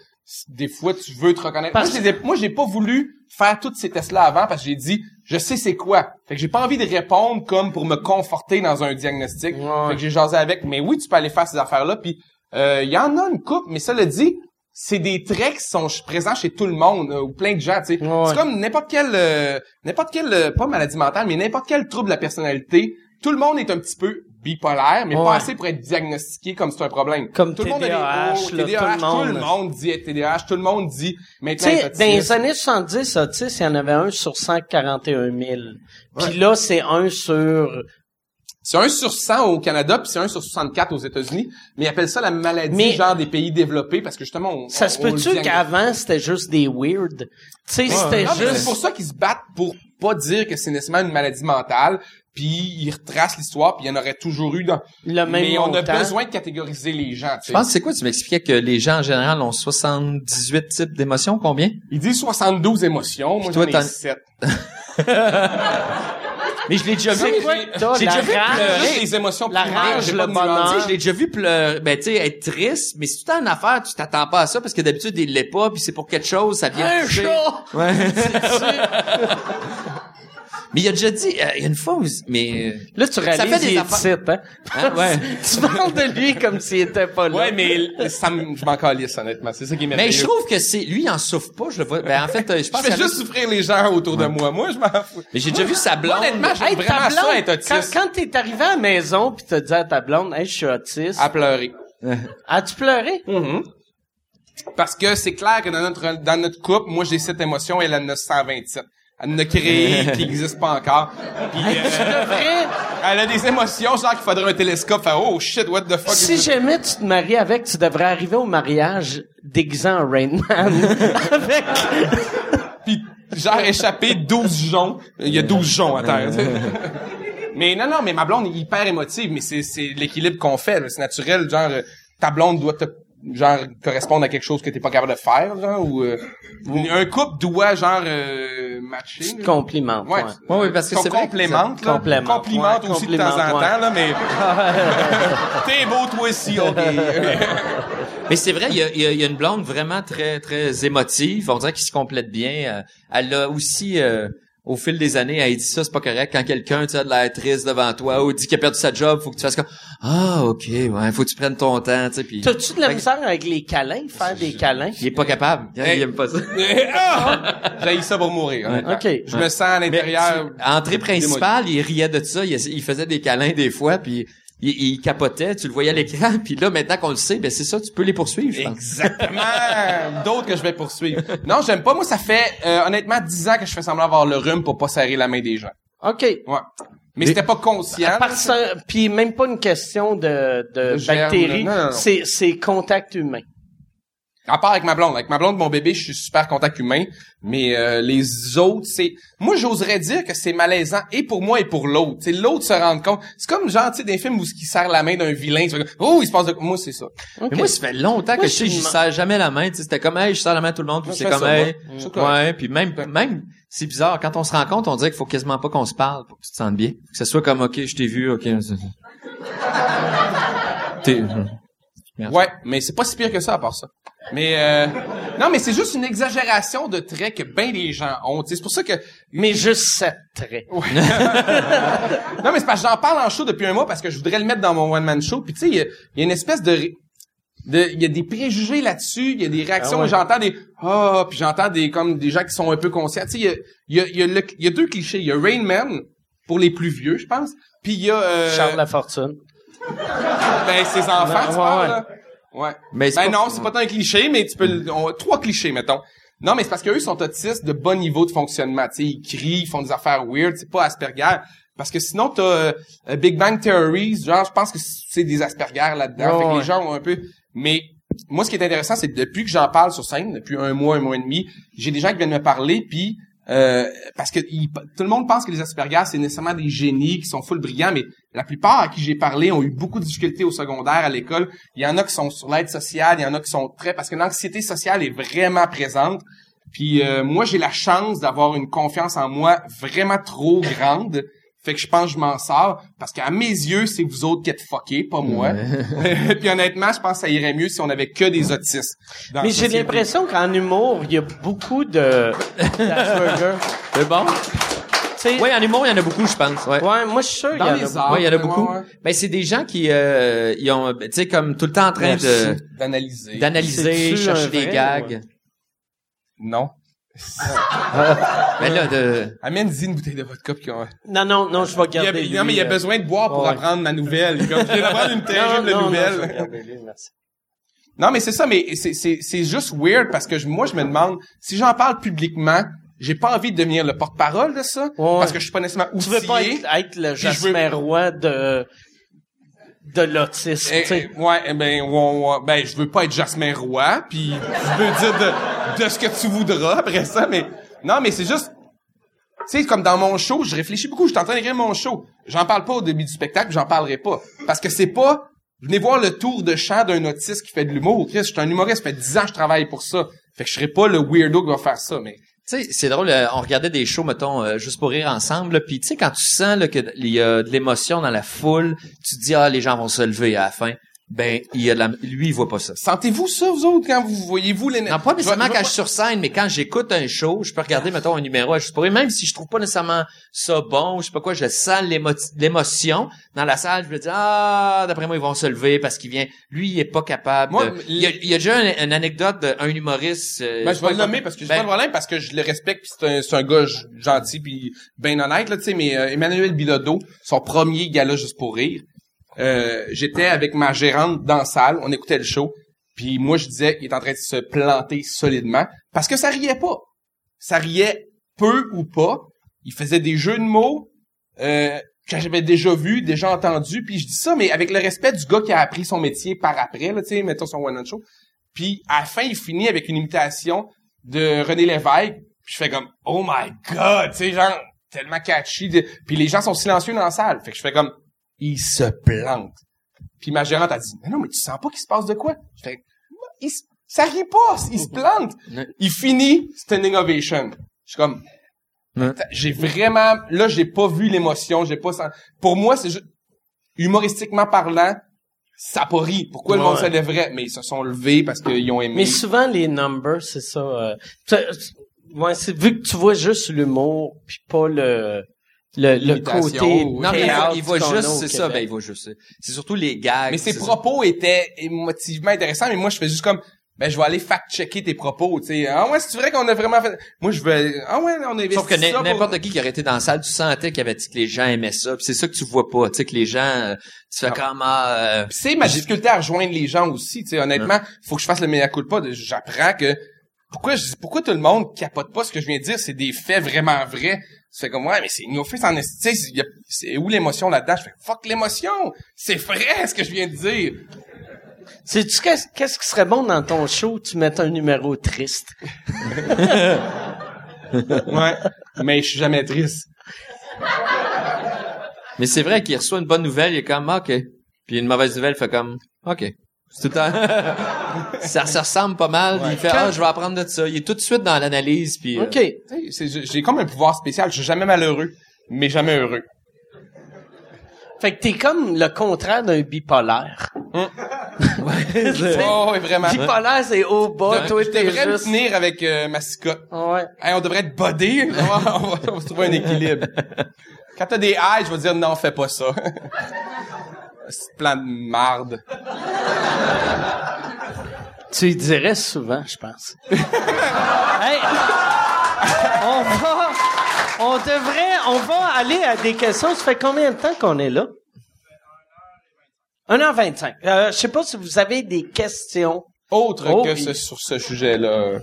des fois, tu veux te reconnaître. Parce- Moi, j'ai pas voulu faire tous ces tests-là avant parce que j'ai dit, je sais c'est quoi. Fait que j'ai pas envie de répondre comme pour me conforter dans un diagnostic. Ouais. Fait que j'ai jasé avec. Mais oui, tu peux aller faire ces affaires-là. Puis euh, il y en a une coupe, mais ça le dit, c'est des traits qui sont présents chez tout le monde euh, ou plein de gens. Tu sais, Ouais. c'est comme n'importe quelle, euh, n'importe quelle, euh, pas maladie mentale, mais n'importe quel trouble de la personnalité. Tout le monde est un petit peu bipolaire, mais Ouais. pas assez pour être diagnostiqué comme c'est un problème. Comme tout le monde a des TDAH, hauts, là, TDAH, tout le monde. dit être TDAH, tout le monde dit Tu maintenant sais, dans les autiste. années 70, autiste, il y en avait un sur 141 000. Puis là, c'est un sur... C'est un sur 100 au Canada, puis c'est un sur 64 aux États-Unis. Mais ils appellent ça la maladie Mais- genre des pays développés parce que justement, on, Ça se on- peut-tu qu'avant, c'était juste des weird? Tu sais, c'était juste... C'est pour ça qu'ils se battent pour pas dire que c'est nécessairement une maladie mentale, puis ils retracent l'histoire, puis il y en aurait toujours eu dans... Le même Mais on a besoin de catégoriser les gens, tu Je sais. pense, c'est quoi, tu m'expliquais que les gens, en général, ont 78 types d'émotions, combien? Ils disent 72 émotions, moi j'en ai t'en- 7. Mais je l'ai déjà vu. J'ai déjà vu pleurer. Les émotions La rage, le bonheur. Je l'ai déjà vu pleurer, ben, tu sais, être triste, mais si tu une affaire, tu t'attends pas à ça, parce que d'habitude, il l'est pas, puis c'est pour quelque chose, ça vient Un chat! Ouais. Mais il a déjà dit, euh, il y a une fois où, mais, euh, Là, tu réalises fait des affaires- hein? Hein, ouais. tu parles de lui comme s'il était pas là. Ouais, mais ça me- je m'en calisse, honnêtement. C'est ça qui est mais je trouve que c'est, lui, il en souffre pas, je le vois. Ben, en fait, euh, je pense Je fais juste souffrir les gens autour de moi. Moi, je m'en fous. mais j'ai déjà vu sa blonde. Honnêtement, j'aime Hey, vraiment ça être quand, autiste. quand t'es arrivé à la maison pis t'as dit à ta blonde, hey, je suis autiste, À pleurer. as-tu pleuré? Mhm. Parce que c'est clair que dans notre, dans notre couple, moi, j'ai cette émotion, elle en a 127. Elle en a créé, qui n'existe pas encore. Puis, euh, elle a des émotions, genre qu'il faudrait un télescope, faire, oh shit, what the fuck si jamais tu te maries avec, tu devrais arriver au mariage déguisé en Rain Man. avec, Puis, genre, échappé 12 joncs. Il y a 12 joncs à terre. mais non, non, mais ma blonde est hyper émotive, mais c'est, c'est l'équilibre qu'on fait. C'est naturel, genre, euh, ta blonde doit te, genre, correspondre à quelque chose que t'es pas capable de faire, genre, ou, euh, un couple doit, genre, euh, matcher. là. compliment. Ouais. Ouais, ouais, parce que c'est vrai que complémente, là. Complémente, Complimente ouais, aussi de temps en temps, là, mais... T'es beau, toi aussi, OK. Mais c'est vrai, il y a, il y a- il y a une blonde vraiment très très émotive. On dirait qu'ils se complètent bien. Euh, Elle a aussi, euh, au fil des années, elle dit ça, c'est pas correct. Quand quelqu'un tu as de l'air triste devant toi ou dit qu'il a perdu sa job, faut que tu fasses comme ah ok, ouais, faut que tu prennes ton temps, tu sais. Puis T'as-tu de la que- misère avec les câlins, faire des câlins? il est pas capable. Il Hey. aime pas ça. Ah! J'ai ça pour mourir. OK. Je me sens à l'intérieur. Entrée principale, il riait de ça, il, il faisait des câlins des fois, puis il, il capotait, tu le voyais à l'écran, puis là maintenant qu'on le sait, ben c'est ça, tu peux les poursuivre, je pense. Exactement. D'autres que je vais poursuivre. Non, j'aime pas. Moi, ça fait euh, honnêtement 10 ans que je fais semblant d'avoir le rhume pour pas serrer la main des gens. OK. Ouais. Mais c'était pas conscient. Puis même pas une question de, de bactéries, c'est contact humain. À part avec ma blonde. Avec ma blonde, mon bébé, je suis super contact humain. Mais euh, les autres, c'est... Moi, j'oserais dire que c'est malaisant et pour moi et pour l'autre. C'est l'autre se rendre compte. C'est comme genre, tu sais, des films où qui serre la main d'un vilain. tu fais oh, il se passe de... Moi, c'est ça. Mais moi, ça fait longtemps Moi, que je sais, une- serre jamais la main, tu sais, c'était comme, hey, je serre la main à tout le monde, puis c'est comme, ça, hey, moi. Ouais, puis même, même, c'est bizarre, quand on se rencontre, on dirait qu'il faut quasiment pas qu'on se parle pour que tu te sentes bien. Que ce soit comme, ok, je t'ai vu, ok. T'es. Ouais, mais c'est pas si pire que ça à part ça. Mais euh, non, mais c'est juste une exagération de traits que ben les gens ont. C'est pour ça que Mais juste sept traits. non, mais c'est parce que j'en parle en show depuis un mois parce que je voudrais le mettre dans mon one man show. Puis tu sais, il y a- il y, a une espèce de il y a des préjugés là-dessus, il y a des réactions, Ah ouais. j'entends des ah, puis j'entends des comme des gens qui sont un peu conscients. Tu sais, il y a il y a, il y a, le- il y a deux clichés, il y a Rain Man pour les plus vieux, je pense. Puis il y a euh, Charles Lafortune. ben ses enfants, Non, tu ouais, parles, ouais. là? Ouais. Mais ben pas- non, c'est pas tant un cliché, mais tu peux le- on- trois clichés mettons. Non, mais c'est parce qu'eux sont autistes de bon niveau de fonctionnement. Tu sais, ils crient, ils font des affaires weird. C'est pas Asperger. Parce que sinon, t'as euh, Big Bang Theory. Genre, je pense que c'est des Asperger là-dedans. Fait que ouais. les gens ont un peu... Mais moi, ce qui est intéressant, c'est que depuis que j'en parle sur scène, depuis un mois, un mois et demi, j'ai des gens qui viennent me parler, puis... euh, parce que tout le monde pense que les Asperger, c'est nécessairement des génies qui sont full brillants, mais la plupart à qui j'ai parlé ont eu beaucoup de difficultés au secondaire, à l'école. Il y en a qui sont sur l'aide sociale, il y en a qui sont très... Parce que l'anxiété sociale est vraiment présente. Puis euh, moi, j'ai la chance d'avoir une confiance en moi vraiment trop grande. Fait que je pense que je m'en sors. Parce qu'à mes yeux, c'est vous autres qui êtes fuckés, pas moi. Puis honnêtement, je pense que ça irait mieux si on avait que des autistes. dans Mais j'ai l'impression qu'en humour, il y a beaucoup de. C'est bon? Oui, en humour, il y en a beaucoup, je pense. Ouais. ouais, moi je suis sûr qu'il y Dans en a les arts. Ouais, il y en a ouais, beaucoup. ouais. Ben, c'est des gens qui, euh, ils ont, tu sais, comme tout le temps en train Merci. de, D'analyser. d'analyser, chercher des gags. ouais? Non. Ben là, de, Amène-y une bouteille de vodka. Puis on... Non, non, non, je vais il y a, garder non, mais il y a lui, besoin de boire pour Ouais. apprendre ma nouvelle. Comme, je viens d'apprendre une euh, terrible non, non, nouvelle. Non, je vais garder lui, merci. Non, mais c'est ça, mais c'est, c'est, c'est juste weird parce que je- moi, je me demande, si j'en parle publiquement, j'ai pas envie de devenir le porte-parole de ça, Ouais. parce que je suis pas nécessairement Tu outillé. veux pas être, être le veux- Jasmin Roy de de l'autisme, Eh, tu sais. eh, ouais, eh ben, ouais, ouais, ben, je veux pas être Jasmin Roy, puis je veux dire de, de ce que tu voudras après ça, mais non, mais c'est juste, tu sais, comme dans mon show, je réfléchis beaucoup, je suis mon show. J'en parle pas au début du spectacle, j'en parlerai pas, parce que c'est pas, venez voir le tour de chant d'un autiste qui fait de l'humour. Chris, je suis un humoriste, ça fait 10 ans que je travaille pour ça. Fait que je serai pas le weirdo qui va faire ça, mais tu sais, c'est drôle, euh, on regardait des shows, mettons, euh, juste pour rire ensemble, puis tu sais, quand tu sens qu'il y a de l'émotion dans la foule, tu te dis, ah, les gens vont se lever à la fin. Ben il y a de la, lui il voit pas ça. Sentez-vous ça, vous autres, quand vous voyez-vous les... Non, pas nécessairement Je quand je suis sur scène, mais quand j'écoute un show, je peux regarder, mettons, un numéro à juste pour rire, même si je trouve pas nécessairement ça bon, je sais pas quoi, je sens l'émo- l'émotion dans la salle, je me dis, ah, d'après moi, ils vont se lever parce qu'il vient, lui, il est pas capable Moi, de- il y a, il y a déjà une, une anecdote d'un humoriste, euh, Ben, je vais le nommer parce que j'ai Ben, pas de problème parce que je le respecte puis c'est un, c'est un gars gentil puis bien honnête là tu sais mais euh, Emmanuel Bilodeau son premier gala juste pour rire euh, j'étais avec ma gérante dans la salle on écoutait le show puis moi je disais il est en train de se planter solidement parce que ça riait pas ça riait peu ou pas il faisait des jeux de mots euh, que j'avais déjà vu, déjà entendu, puis je dis ça, mais avec le respect du gars qui a appris son métier par après, là, tu sais, mettons son one-man show. Puis à la fin, il finit avec une imitation de René Lévesque. Puis je fais comme Oh my God! Tu sais, genre tellement catchy. Puis les gens sont silencieux dans la salle. Fait que je fais comme Il se plante. Puis ma gérante a dit Mais non, mais tu sens pas qu'il se passe de quoi? Je fais il se- Ça rit pas, il se plante. Il finit standing ovation. Je suis comme. J'ai vraiment là j'ai pas vu l'émotion, j'ai pas senti- Pour moi, c'est juste humoristiquement parlant, ça pas ri. Pourquoi le monde se lèverait? Mais ils se sont levés parce qu'ils ont aimé. Mais souvent, les numbers, c'est ça. euh, ouais, vu que tu vois juste l'humour, puis pas le le, le côté non, mais il voit, chaos il voit qu'on a juste, c'est ça, ben, il voit juste. C'est surtout les gags. Mais ses ça. propos étaient émotivement intéressants, mais moi, je fais juste comme, ben, je vais aller fact-checker tes propos, tu sais. Ah ouais, c'est vrai qu'on a vraiment fait, moi, je veux, ah ouais, on a investi Sauf que pour- n'importe qui qui aurait été dans la salle, tu sentais qu'il avait dit que les gens aimaient ça. C'est ça que tu vois pas. Tu sais que les gens, euh, tu fais comme ah, euh, c'est ma difficulté à rejoindre les gens aussi, tu sais. Honnêtement, faut que je fasse le mea culpa. de- J'apprends que, pourquoi, je- pourquoi tout le monde capote pas ce que je viens de dire, c'est des faits vraiment vrais. C'est comme, ouais, mais c'est une offense en a- c'est où l'émotion là-dedans? Je fais, fuck l'émotion! C'est vrai ce que je viens de dire! Sais-tu qu'est-ce, qu'est-ce qui serait bon dans ton show? Tu mets un numéro triste. Ouais. mais je suis jamais triste. Mais c'est vrai qu'il reçoit une bonne nouvelle, il est comme, OK. Puis une mauvaise nouvelle, il fait comme, OK. C'est tout le temps. ça, ça ressemble pas mal. Il fait, ah, je vais apprendre de ça. Il est tout de suite dans l'analyse. Puis, euh, OK. J'ai- comme un pouvoir spécial. Je suis jamais malheureux, mais jamais heureux. Fait que t'es comme le contraire d'un bipolaire. Oh, ouais, vraiment. Bipolaire, c'est haut bas, Je- toi, je t'es devrais me juste... tenir avec euh, ma cicotte. Ouais. Hey, on devrait être bodé. on, va, on va- se trouver un équilibre. Quand t'as des highs, je vais dire non, fais pas ça. C'est plan de marde. Tu y dirais souvent, je pense. hey, on va, on devrait, on va aller à des questions. Ça fait combien de temps qu'on est là? 1h25. Euh, je sais pas si vous avez des questions. Autre Oh, que ce, sur ce sujet-là. Euh,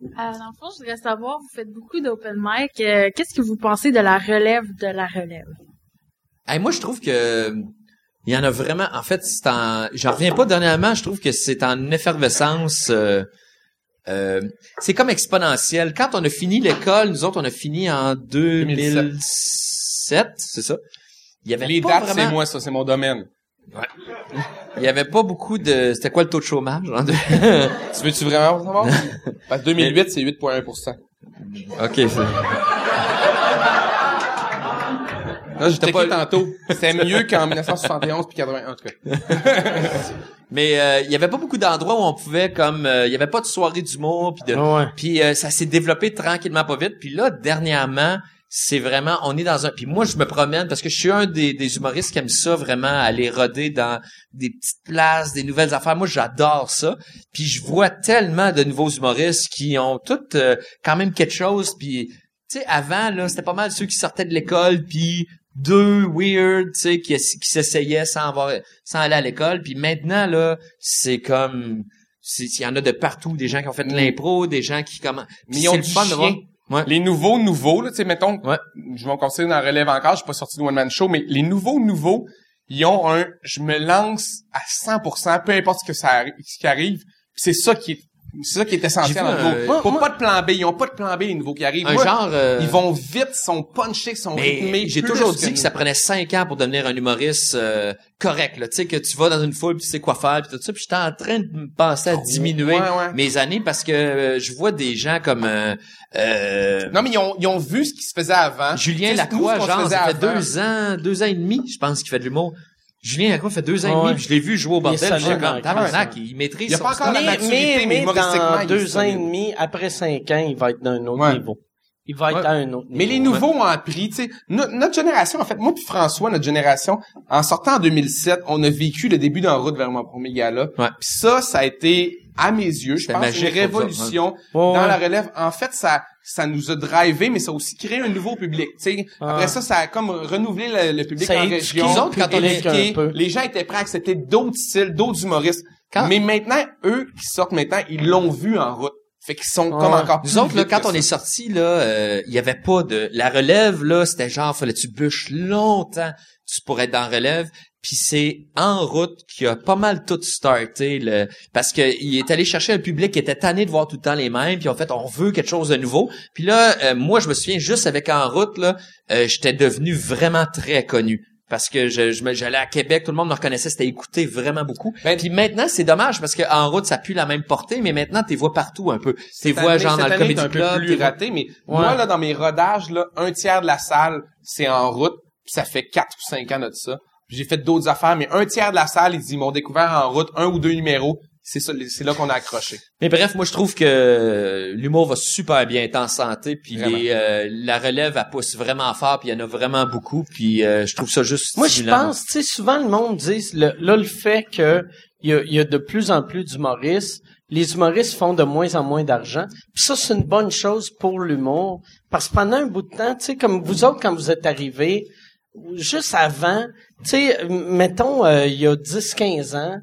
dans le fond, je voudrais savoir, vous faites beaucoup d'open mic. euh, Qu'est-ce que vous pensez de la relève de la relève? Hey, moi, je trouve que il y en a vraiment. En fait, c'est en. J'en reviens pas dernièrement. Je trouve que c'est en effervescence. euh, euh, c'est comme exponentiel. Quand on a fini l'école, nous autres, on a fini en 2007, c'est ça? Il y avait Les pas dates, c'est moi, ça, c'est mon domaine. Il y avait pas beaucoup de. C'était quoi le taux de chômage Tu veux-tu vraiment savoir? Parce que 2008, c'est 8,1 Ok. c'est- Là, j'étais pas- pas tantôt. C'était mieux qu'en 1971 puis 81, en tout cas. Mais euh, il y avait pas beaucoup d'endroits où on pouvait comme. euh, Il y avait pas de soirée d'humour puis de. Ouais. Puis euh, ça s'est développé tranquillement pas vite. Puis là, dernièrement, c'est vraiment, on est dans un. Puis moi, je me promène parce que je suis un des, des humoristes qui aime ça vraiment aller roder dans des petites places, des nouvelles affaires. Moi, j'adore ça. Puis je vois tellement de nouveaux humoristes qui ont toutes euh, quand même quelque chose. Puis tu sais, avant là, c'était pas mal ceux qui sortaient de l'école puis deux weird, tu sais, qui, qui s'essayaient sans avoir, sans aller à l'école. Puis maintenant là, c'est comme il y en a de partout, des gens qui ont fait de l'impro, des gens qui comment Mais ils ont du fun de voir. chien. Ouais. Les nouveaux nouveaux, là, tu sais, mettons, Ouais. je vais continuer dans relève encore, j'ai pas sorti de One Man Show, mais les nouveaux nouveaux, ils ont un, je me lance à 100%, peu importe ce que ça ce qui arrive, c'est ça qui est, c'est ça qui est essentiel J'ai nouveau. Moi- pas de plan B, ils ont pas de plan B, les nouveaux qui arrivent. Un Moi, genre euh, Ils vont vite, sont punchés, sont rythmés. mais j'ai plus toujours dit que ça prenait cinq ans pour devenir un humoriste euh, correct là, tu sais que tu vas dans une foule puis tu sais quoi faire puis tout ça, puis j'étais en train de me penser à diminuer Ouais, ouais. mes années parce que euh, je vois des gens comme euh, euh, Non, mais ils ont, ils ont vu ce qui se faisait avant. Julien Lacroix, genre, ça fait deux ans, deux ans et demi, je pense qu'il fait de l'humour. Julien Lacroix fait deux ans et demi, puis je l'ai vu jouer au bordel, solide, comme, tabarnak, il maîtrise Il y a pas encore la mais, maturité, mais, mais dans deux ans et demi, après cinq ans, il va être d'un autre Ouais. niveau. Il va être Ouais. à un autre niveau. Mais les nouveaux ont appris, tu sais, no- notre génération, en fait, moi puis François, notre génération, en sortant en 2007, on a vécu le début d'En route vers mon premier gala. Ouais. Puis ça, ça a été, à mes yeux, je pense, magique une révolution Ouais, dans ouais. la relève. En fait, ça ça nous a drivé, mais ça a aussi créé un nouveau public. Tu sais, après ça, ça a comme renouvelé le, le public Ça en région. quand on Éduqué. un peu. les gens étaient prêts à accepter d'autres styles, d'autres humoristes. Quand- Mais maintenant, eux qui sortent maintenant, ils l'ont vu en route. Fait qu'ils sont comme encore plus Nous autres, là, quand que on ça. est sortis, là, euh, il y avait pas de... La relève, là, c'était genre, fallait que tu bûches longtemps tu pourrais être dans la relève. Puis c'est en route qui a pas mal tout starté, le, parce que il est allé chercher un public qui était tanné de voir tout le temps les mêmes, puis en fait, on veut quelque chose de nouveau. Puis là, euh, moi, je me souviens, juste avec En route, là, euh, j'étais devenu vraiment très connu. Parce que je, je j'allais à Québec, tout le monde me reconnaissait, c'était écouté vraiment beaucoup. Ben, puis maintenant, c'est dommage parce que en route, ça plus la même portée, mais maintenant, t'es vois partout un peu. T'es vois genre dans le est un peu plus raté, mais moi, là, dans mes rodages, là, un tiers de la salle, c'est en route, puis ça fait quatre ou cinq ans de ça. J'ai fait d'autres affaires, mais un tiers de la salle, ils, ils m'ont découvert en route un ou deux numéros. C'est ça, c'est là qu'on a accroché. Mais bref, moi je trouve que l'humour va super bien, être en santé, puis les, euh, la relève elle pousse vraiment fort, puis il y en a vraiment beaucoup, puis euh, je trouve ça juste Moi, je pense, tu sais, souvent le monde dit, le, là, le fait que il y a, y a de plus en plus d'humoristes, les humoristes font de moins en moins d'argent. Puis ça, c'est une bonne chose pour l'humour. Parce que pendant un bout de temps, tu sais, comme vous autres, quand vous êtes arrivés, juste avant, tu sais, mettons, euh, il y a 10-15 ans,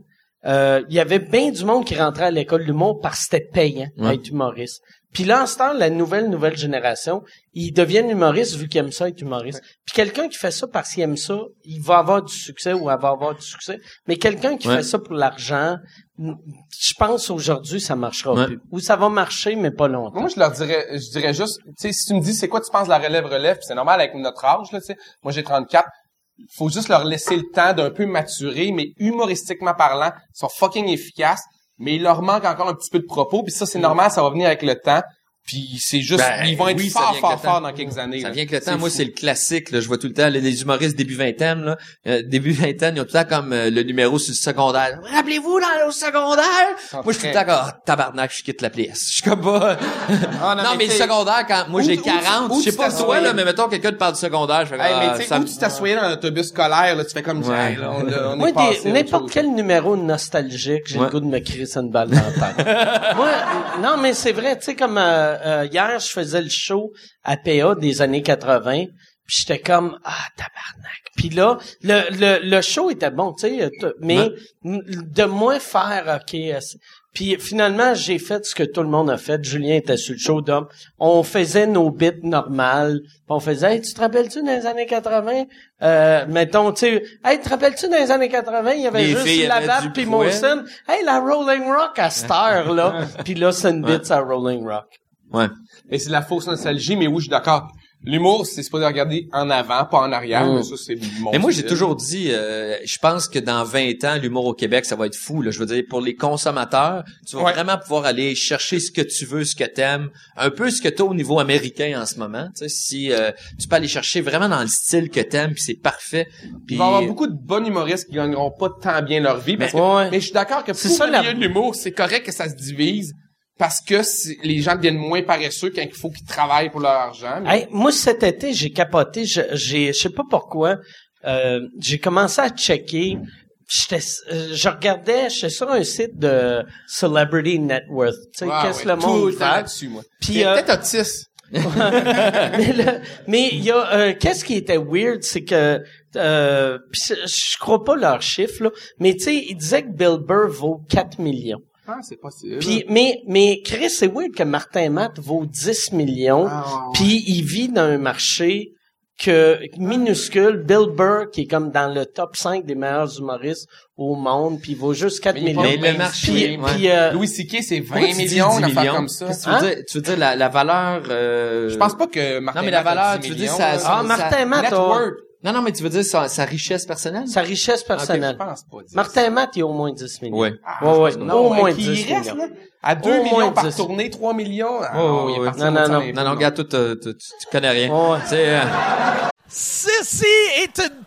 euh, il y avait bien du monde qui rentrait à l'école de l'humour parce que c'était payant Ouais. être humoriste. Puis là, en ce temps, la nouvelle, nouvelle génération, ils deviennent humoristes vu qu'ils aiment ça être humoriste. Puis quelqu'un qui fait ça parce qu'il aime ça, il va avoir du succès ou elle va avoir du succès. Mais quelqu'un qui Ouais. fait ça pour l'argent, je pense aujourd'hui, ça marchera Ouais. plus. Ou ça va marcher, mais pas longtemps. Moi, je leur dirais, je dirais juste, tu sais, si tu me dis c'est quoi tu penses de la relève relève, puis c'est normal avec notre âge, là, tu sais. Moi, j'ai 34. Faut juste leur laisser le temps d'un peu maturer, mais humoristiquement parlant, ils sont fucking efficaces, mais il leur manque encore un petit peu de propos, puis ça, c'est normal, ça va venir avec le temps. Puis c'est juste, Ben, ils vont être oui, fort, fort, fort dans quelques années. Ça là. vient avec le temps. Moi, c'est le classique. Là, je vois tout le temps les, les humoristes début vingtaine. Là, euh, début vingtaine, ils ont tout le temps comme euh, le numéro sur le secondaire. Rappelez-vous dans le secondaire? sont Moi, je suis tout le temps comme ah, tabarnak, je quitte la pièce. Je suis comme pas. Ah, non, non, mais, mais le secondaire, quand moi j'ai tu- où tu- 40, où je sais pas toi là, mais mettons quelqu'un te parle du secondaire, je fais Hey, mais ah, tu sais, ça où me- tu t'assoyais dans l'autobus scolaire, là, tu fais comme, Ouais. hey, là, on, Moi, n'importe quel numéro nostalgique, j'ai le goût de me crisser une balle dans la tête. Moi, non, mais c'est vrai, tu sais, comme euh, euh, hier, je faisais le show à PA des années 80, puis j'étais comme, ah, tabarnak. Puis là, le, le, le show était bon, tu sais, mais Ouais. de moins faire, OK, puis finalement, j'ai fait ce que tout le monde a fait. Julien était sur le show d'homme. On faisait nos bits normales. On faisait, hey, tu te rappelles-tu dans les années 80? Euh, mettons, tu sais, hey, te rappelles-tu dans les années 80? Il y avait Les juste la du puis. Molson. Hey, la Rolling Rock à cette heure, là. puis là, c'est une bit à Rolling Rock. Ouais. Mais c'est de la fausse nostalgie, mais oui, je suis d'accord. L'humour, c'est supposé regarder en avant, pas en arrière, Mm. mais ça, c'est mon Mais moi, j'ai toujours dit, euh, je pense que dans 20 ans, l'humour au Québec, ça va être fou. Là. Je veux dire, pour les consommateurs, tu vas Ouais. vraiment pouvoir aller chercher ce que tu veux, ce que t'aimes, un peu ce que t'as au niveau américain en ce moment. Tu sais, si euh, tu peux aller chercher vraiment dans le style que t'aimes, puis c'est parfait. Il va y avoir beaucoup de bons humoristes qui gagneront pas tant bien leur vie. Parce Mais- que, ouais. mais je suis d'accord que C'est pour ça, le la- milieu de l'humour, c'est correct que ça se divise parce que les gens deviennent moins paresseux quand il faut qu'ils travaillent pour leur argent. Mais Hey, moi, cet été, j'ai capoté. Je, j'ai, je sais pas pourquoi. Euh, j'ai commencé à checker. Euh, je regardais, j'étais sur un site de Celebrity Net Worth. Tu sais, Ouais, qu'est-ce que ouais, le monde tout fait? là-dessus, moi. Puis, euh, peut-être autiste. mais le- mais il y a euh, qu'est-ce qui était weird, c'est que euh, pis je crois pas leurs chiffres là, mais tu sais, ils disaient que Bill Burr vaut 4 millions. Ah, c'est possible. Puis mais mais Chris, c'est weird que Martin Matt vaut 10 millions, Ah, puis il vit dans un marché que minuscule, Bill Burr qui est comme dans le top 5 des meilleurs humoristes au monde, puis il vaut juste 4 Mais il est millions. Mais le marché, Puis, ouais. puis, euh, Louis C.K., c'est 20 Pourquoi tu dis millions, 10 une affaire millions? comme ça. Qu'est-ce que tu veux Hein? dire? Tu veux dire la, la valeur... euh, Je pense pas que Martin Non, mais la valeur, 10 tu veux dire, ça- ah, Martin Matt. Non, non, mais tu veux dire sa, sa richesse personnelle? sa richesse personnelle. je pense pas. 10. Martin Matt, il a au moins 10 millions. Ouais. Ah, Ouais, ouais. non, au moins qui 10 reste, millions. là, à 2 Au millions par 10. tournée, 3 millions? Ah, Ouais, ouais, est ouais. parti Non, non, non. Non, non, regarde, toi, tu, tu, tu connais rien. Ouais. Tu sais, euh, Ceci est une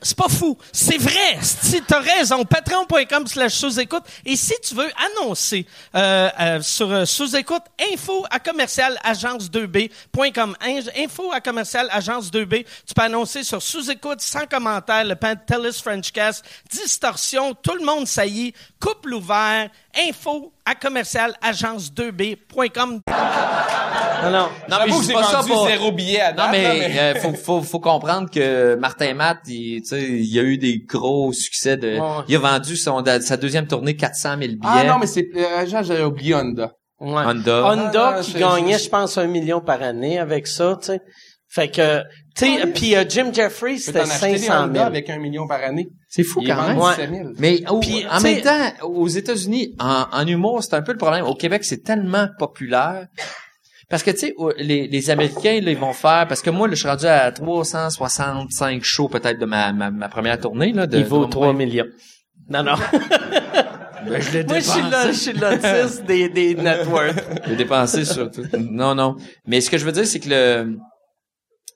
C'est pas fou. C'est vrai. Si t'as raison, patreon.com slash sous-écoute. Et si tu veux annoncer euh, euh, sur euh, sous-écoute, info à commercial agence2b.com. In- Info à commercial agence2b. Tu peux annoncer sur sous-écoute, sans commentaire, le Pantelis Frenchcast, distorsion, tout le monde saillit, couple ouvert, info à commercial agence2b.com. Non, non. Non, mais que j'ai pas ça pour... zéro billet à date. Non, mais, là, mais- euh, faut, faut, faut comprendre que Martin Matt, il, tu sais, il a eu des gros succès de, Ouais. il a vendu son, sa deuxième tournée 400 000 billets. Ah non, mais c'est... Euh, j'avais oublié Honda. Ouais. Honda. Honda Ah, qui je- gagnait, je- pense, un million par année avec ça, tu sais. Fait que, tu sais, puis euh, Jim peux c'était t'en acheter des 500 Honda 000. avec un million par année. C'est fou quand même. Ouais. 17 000. Mais au- Puis, en même temps, aux États-Unis, en, en humour, c'est un peu le problème. Au Québec, c'est tellement populaire. Parce que, tu sais, les, les Américains, là, ils vont faire... Parce que moi, là, je suis rendu à 365 shows, peut-être, de ma, ma, ma première tournée. Là, de, Il vaut de- 3 millions. Non, non. Ben, je l'ai Moi, je suis dépensé. là, je suis l'autiste des, des networks. J'ai dépensé sur tout. Non, non. Mais ce que je veux dire, c'est que le,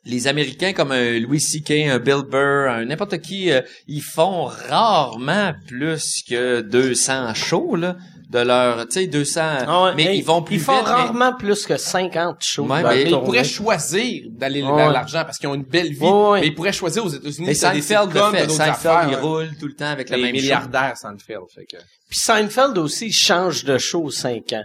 les Américains comme un Louis C.K., un Bill Burr, un n'importe qui, euh, ils font rarement plus que 200 shows, là, de leur, tu sais, 200, Ah ouais, mais hey, ils vont plus Ils font vite. mais- rarement plus que 50 shows. Ouais, mais la ils pourraient choisir d'aller Ouais. vers l'argent parce qu'ils ont une belle vie. Ouais, ouais. Mais ils pourraient choisir aux États-Unis. Mais Seinfeld le fait. Seinfeld, affaires, il roule tout le temps avec le Les même show. milliardaires, Seinfeld. Fait que... Puis Seinfeld aussi, il change de show aux 5 ans.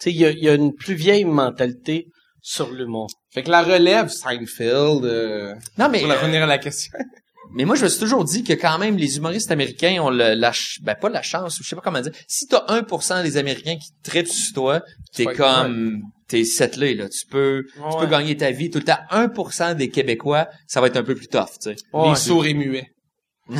Tu sais, il y a, il y a une plus vieille mentalité sur l'humour. Fait que la relève, Seinfeld, euh, Non, mais, pour euh, revenir à la question. mais moi, je me suis toujours dit que quand même, les humoristes américains ont le, la, ben, pas la chance, ou je sais pas comment dire. Si t'as 1% des Américains qui trippent sur toi, t'es comme, t'es settlé, là. Tu peux, tu peux gagner ta vie. Tout le temps, 1% des Québécois, ça va être un peu plus tough, tu sais. Ouais. Les sourds et muets.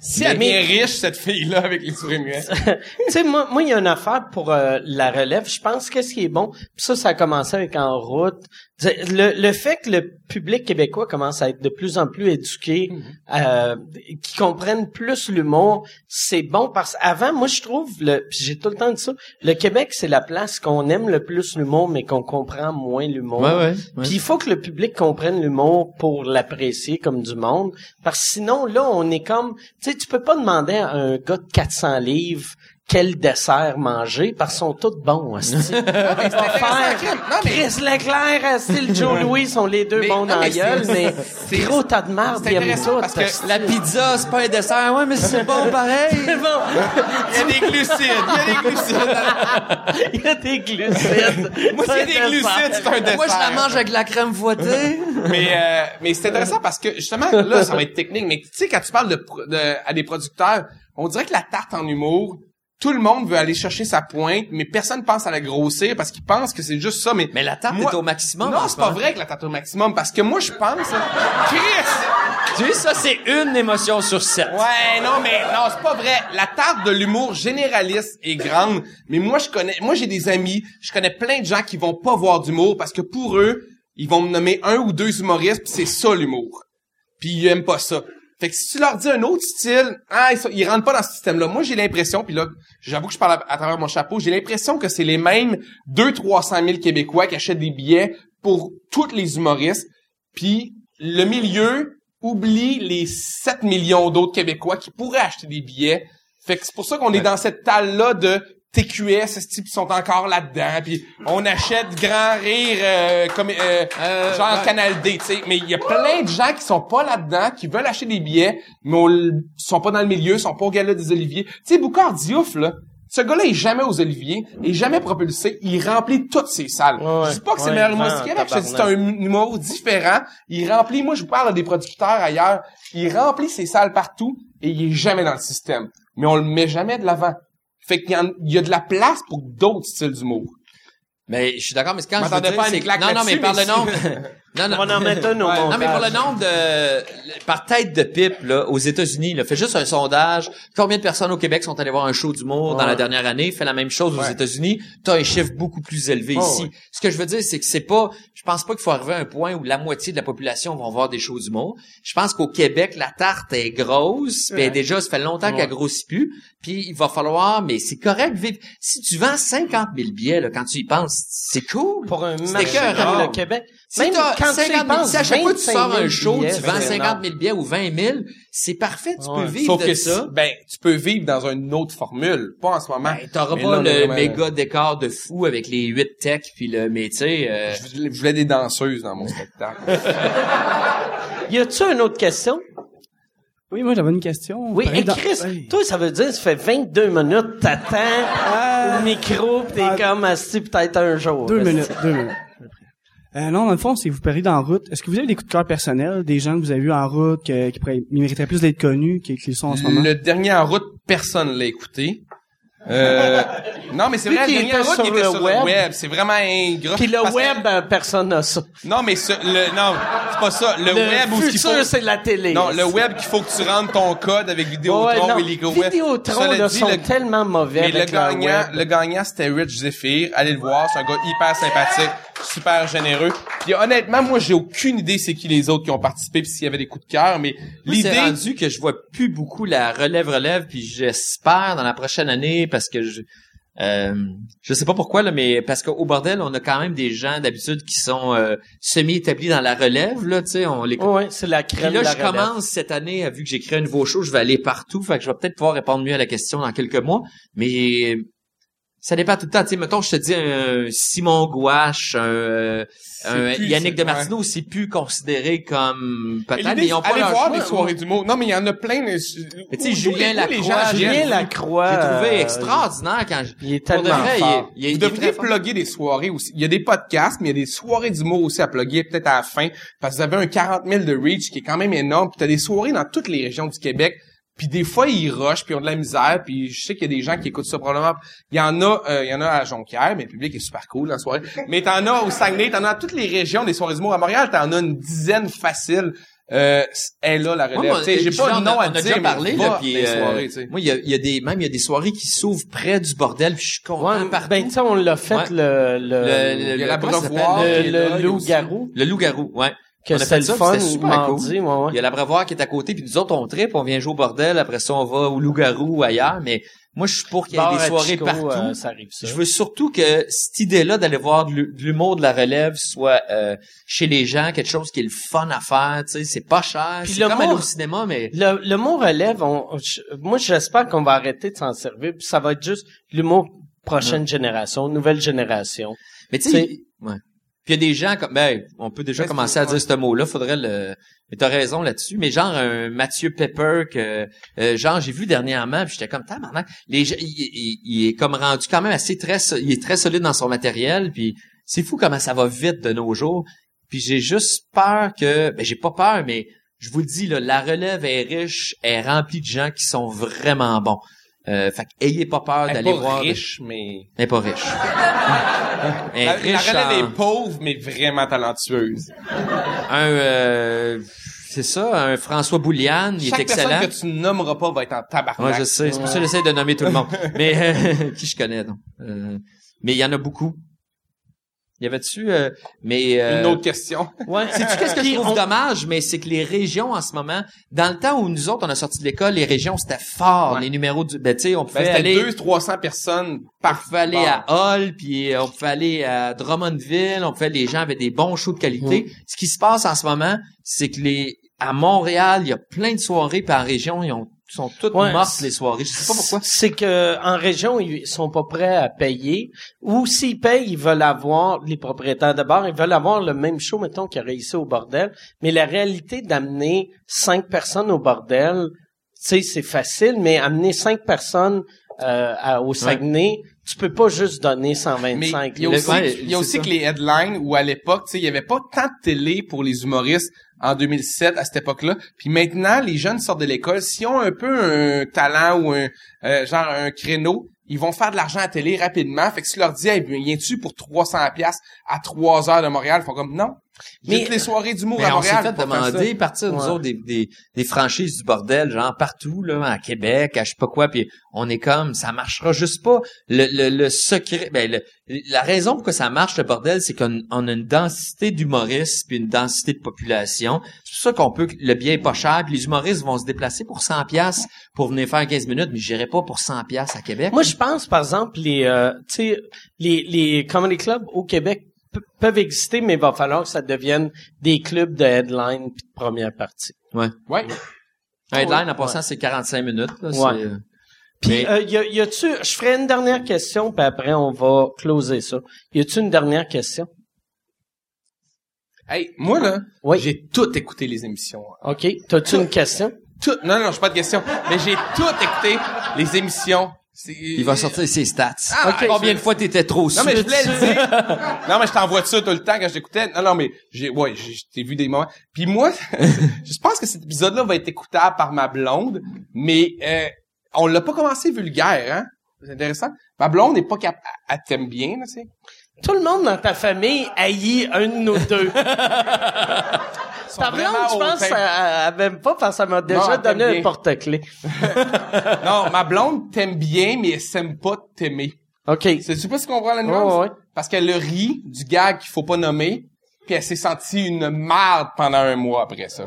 Si elle est riche, cette fille-là, avec les muets. tu sais, moi, moi, il y a une affaire pour euh, la relève. Je pense qu'est-ce qui est bon. Puis ça, ça a commencé avec En route. Le, le fait que le public québécois commence à être de plus en plus éduqué, euh, qui comprennent plus l'humour, c'est bon parce qu'avant, moi, je trouve, j'ai tout le temps dit ça, le Québec, c'est la place qu'on aime le plus l'humour, mais qu'on comprend moins l'humour. Puis il faut que le public comprenne l'humour pour l'apprécier comme du monde. Parce que sinon, là, on est comme... Tu sais, tu peux pas demander à un gars de 400 livres quel dessert manger parce qu'ils sont tous bons. asti. On va faire Non, mais- Chris Leclerc, asti, le Joe Louis sont les deux Mais- bons dans la mais gueule, c'est- mais c'est- gros tas de merde, intéressant tout. parce que. La pizza, c'est pas un dessert. Ouais, mais c'est bon pareil. C'est bon. Il y a des glucides, il y a des glucides. Il y a des glucides. Moi, s'il y a C'est des glucides, c'est un dessert. Moi, je la mange avec la crème fouettée. mais euh, mais c'est intéressant parce que justement là ça va être technique mais tu sais quand tu parles de, de- à des producteurs on dirait que la tarte en humour tout le monde veut aller chercher sa pointe mais personne pense à la grossir parce qu'ils pensent que c'est juste ça mais Mais la tarte Moi- est au maximum. non c'est ce pas vrai que la tarte au maximum parce que moi je pense Chris Tu sais, ça, c'est une émotion sur sept. Ouais, non, mais non, c'est pas vrai. La tarte de l'humour généraliste est grande, mais moi je connais, moi j'ai des amis, je connais plein de gens qui vont pas voir d'humour parce que pour eux, ils vont me nommer un ou deux humoristes, puis c'est ça l'humour. Puis ils aiment pas ça. Fait que si tu leur dis un autre style, ah, ils, sont- ils rentrent pas dans ce système-là. Moi, j'ai l'impression, puis là, j'avoue que je parle à, à travers mon chapeau, j'ai l'impression que c'est les mêmes 200-300 000 Québécois qui achètent des billets pour tous les humoristes, puis le milieu oublie les 7 millions d'autres Québécois qui pourraient acheter des billets. Fait que c'est pour ça qu'on est dans cette talle-là de TQS, ce type, ils sont encore là-dedans, puis on achète Grand Rire euh, comme euh, genre Canal D, tu sais. Mais il y a plein de gens qui sont pas là-dedans, qui veulent acheter des billets, mais on sont pas dans le milieu, sont pas au gala des Oliviers. Tu sais, Boucard Diouf, là, ce gars-là est jamais aux Oliviers, est jamais propulsé, il remplit toutes ses salles. Ouais, je dis pas que c'est ouais, le meilleur humoriste du Québec, je dis c'est un humour différent, il remplit, moi je vous parle des producteurs ailleurs, il remplit ses salles partout, et il est jamais dans le système. Mais on le met jamais de l'avant. Fait qu'il y, a de la place pour d'autres styles d'humour. Mais je suis d'accord, mais quand je dire, pas à Non, non, mais mais de nom. si. Non, On va en mettre un au Ouais. montage. Non, mais pour le nombre de, par tête de pipe, là, aux États-Unis, là, fait juste un sondage. Combien de personnes au Québec sont allées voir un show d'humour dans la dernière année? Fait la même chose aux États-Unis. T'as un chiffre beaucoup plus élevé ici. Ce que je veux dire, c'est que c'est pas, je pense pas qu'il faut arriver à un point où la moitié de la population vont voir des shows d'humour. Je pense qu'au Québec, la tarte est grosse. Puis déjà, ça fait longtemps qu'elle grossit plus. Puis il va falloir, mais c'est correct vivre. Si tu vends 50 000 billets, là, quand tu y penses, c'est cool. Pour un marché le Québec. Si Même quand 50 000, penses, si à chaque fois que tu 25 sors 000 un show, billets, tu vends c'est 50 énorme. 000 billets ou 20 000, c'est parfait, tu peux vivre Sauf de que ça. si- ben, tu peux vivre dans une autre formule, pas en ce moment. Ben, t'auras pas là, le vraiment- méga décor de fou avec les 8 techs puis le, sais, euh, Je voulais, je voulais des danseuses dans mon spectacle. Y a-tu une autre question? Oui, moi, j'avais une question. Oui, et Chris, Hey. toi, ça veut dire, ça fait 22 minutes, t'attends Ah. le micro, pis t'es Ah. comme assis peut-être un jour. Deux minutes, deux minutes. Euh, non, dans le fond, c'est vous parlez en route. Est-ce que vous avez des coups de cœur personnels, des gens que vous avez vus en route, que- qui pourraient, mériteraient plus d'être connus, qui, qui le sont en ce moment? Le dernier en route, personne l'a écouté. Euh, non, mais c'est vrai, le dernier était en route, sur il était le sur web. le web. C'est vraiment ingrat. Puis le que- web, ben, personne n'a ça. non, mais ce, le, non, c'est pas ça. Le, Le web où futur, faut, c'est la télé. non, le web qu'il faut que tu rentres ton code avec Vidéotron Ouais, et LicoWeb. Vidéotron, Cela là, dit, sont le- tellement mauvais Mais le avec leur gagnant, web. le gagnant, c'était Rich Zephyr. Allez le voir, c'est un gars hyper sympathique, super généreux. Puis honnêtement, moi, j'ai aucune idée c'est qui les autres qui ont participé puis s'il y avait des coups de cœur, mais l'idée, c'est rendu que je vois plus beaucoup la relève relève puis j'espère dans la prochaine année parce que je euh, je sais pas pourquoi là mais parce qu'au bordel on a quand même des gens d'habitude qui sont euh, semi établis dans la relève là tu sais on les Ouais, c'est la Puis crème là, de la je relève. commence cette année, euh, vu que j'ai créé un nouveau show, je vais aller partout. Fait que je vais peut-être pouvoir répondre mieux à la question dans quelques mois. Mais ça dépend tout le temps. Tu sais, mettons, je te dis un Simon Gouache, un, un plus- Yannick de Martineau, c'est plus considéré comme peut-être, mais ils ont pas leur voir choix. des soirées d'humour. Non, mais il y en a plein. de- Mais tu sais, Julien les- les Lacroix, gens Julien. Lacroix. J'ai trouvé euh, extraordinaire quand je... Il est de tellement vrai, il est- fort. il est- Vous il est devriez plugger des soirées aussi. Il y a des podcasts, mais il y a des soirées d'humour aussi à plugger, peut-être à la fin, parce que vous avez un 40 000 de reach qui est quand même énorme. Puis t'as des soirées dans toutes les régions du Québec. Puis des fois, ils rushent, puis ils ont de la misère. Puis je sais qu'il y a des gens qui écoutent ça probablement. Il y en a, euh, il y en a à Jonquière, mais le public est super cool dans la soirée. Mais t'en as au Saguenay, t'en as dans toutes les régions des soirées d'humour. À Montréal, t'en as une dizaine facile. Euh, elle là, la relève. Moi, Tu sais, j'ai pas de nom a- à on a dire, déjà parlé, mais là, puis, les euh, soirées, tu sais. moi, il y a, y a des, même il y a des soirées qui s'ouvrent près du bordel, puis je suis content Ouais, partout. ben, tu sais, on l'a fait, Ouais. le, le, Le- le- a le, le a loup-garou, Le loup-garou, ouais. Que le ça, fun, super ouais, ouais. Il y a la Brevoire qui est à côté, puis nous autres, on tripe, on vient jouer au bordel, après ça, on va au loup-garou ou ailleurs, mais moi, je suis pour qu'il y ait Bar des soirées Chico, partout. euh, ça arrive, ça. Je veux surtout que cette idée-là d'aller voir de l'hu- de l'humour de la relève soit euh, chez les gens quelque chose qui est le fun à faire, tu sais, c'est pas cher, c'est le comme aller au cinéma, mais Le, le mot relève, on, je- moi j'espère qu'on va arrêter de s'en servir, puis ça va être juste l'humour prochaine génération, nouvelle génération. mais tu sais, ouais. Puis il y a des gens comme ben, on peut déjà commencer à dire ce mot-là, faudrait le mais t'as raison là-dessus, mais genre un Mathieu Pepper que euh, genre j'ai vu dernièrement, puis j'étais comme tabarnak, les gens- il, il- il est comme rendu quand même assez très il est très solide dans son matériel, puis c'est fou comment ça va vite de nos jours. Puis j'ai juste peur que ben j'ai pas peur mais je vous le dis là, la relève est riche, est remplie de gens qui sont vraiment bons. Euh, fait ayez pas peur d'aller voir riche, mais... Elle est pas riche. Elle est La, la riche relève en- est pauvre, mais vraiment talentueuse. un euh, c'est ça, un François Bouliane, il est Chaque excellent. personne que tu nommeras pas va être en tabarnak. Moi, je sais, c'est pour ça que j'essaie de nommer tout le monde. Mais euh, qui je connais, non. Euh, mais il y en a beaucoup. Il y avait dessus, euh, mais euh, Une autre question. Ouais. Sais-tu qu'est-ce que je trouve on- dommage, mais c'est que les régions en ce moment, dans le temps où nous autres on a sorti de l'école, les régions c'était fort, Ouais. les numéros du, ben tu sais, on pouvait Ben, aller, 200-300 personnes on par pouvait aller à Hall, puis euh, on pouvait aller à Drummondville, on pouvait, les gens avaient des bons shows de qualité. Mm. Ce qui se passe en ce moment, c'est que les, à Montréal, il y a plein de soirées, puis en région, ils ont, sont toutes Ouais, mortes les soirées. Je sais pas pourquoi. C'est que en région, ils sont pas prêts à payer. Ou s'ils payent, ils veulent avoir, les propriétaires de bar, ils veulent avoir le même show, mettons, qu'il y aurait ici au bordel. Mais la réalité d'amener cinq personnes au bordel, tu sais, c'est facile, mais amener cinq personnes euh, à- au Saguenay, tu peux pas juste donner Mais 125. il y a aussi, Ouais, il y a aussi que les headlines où à l'époque, tu sais, il y avait pas tant de télé pour les humoristes en 2007 à cette époque-là. Puis maintenant, les jeunes sortent de l'école, s'ils ont un peu un talent ou un euh, genre un créneau, ils vont faire de l'argent à télé rapidement. Fait que si tu leur dis, hey, viens-tu pour 300 pièces à 3 heures de Montréal, ils font comme non. Mais- toutes les soirées d'humour Mais à on s'est Montréal. fait demander partir nous Ouais. autres des, des, des franchises du bordel genre partout là à Québec à je sais pas quoi puis on est comme ça marchera juste pas le, le, le secret ben le- la raison pourquoi ça marche le bordel c'est qu'on on a une densité d'humoristes puis une densité de population c'est pour ça qu'on peut le billet est pas cher puis les humoristes vont se déplacer pour 100 pièces pour venir faire 15 minutes mais j'irai pas pour 100 pièces à Québec Moi, je pense, par exemple, les, euh, tu sais, les, les comedy clubs au Québec peuvent exister, mais il va falloir que ça devienne des clubs de headline puis de première partie. Ouais. un headline en Ouais. passant c'est 45 minutes là, Ouais. euh, Puis, Mais- euh, y, a, y a-tu, je ferai une dernière question, puis après, on va closer ça. Y a-tu une dernière question? Hey, moi, là, Oui. j'ai tout écouté les émissions. OK. T'as-tu une question? Tout, non, non, j'ai pas de question. Mais j'ai tout écouté les émissions. Il va sortir ses stats Ah, ok. combien de fois t'étais trop Non, mais je voulais le dire. non, mais je t'envoie ça tout le temps quand je t'écoutais. Non, non, mais j'ai, ouais, j'ai, j'ai vu des moments. Puis moi, je pense que cet épisode-là va être écoutable par ma blonde, mais euh, on l'a pas commencé vulgaire, hein. C'est intéressant. Ma blonde n'est pas capable. Elle t'aime bien, là, tu sais. Tout le monde dans ta famille haït un de nous deux. Ta blonde, vraiment je pense, elle, elle m'aime pas parce qu'elle m'a déjà elle t'aime donné un porte-clés. Non, ma blonde t'aime bien, mais elle s'aime pas t'aimer. OK. C'est-tu pas si tu comprends la Ouais, nuance? ouais. Parce qu'elle le rit du gag qu'il faut pas nommer, puis elle s'est sentie une marde pendant un mois après ça.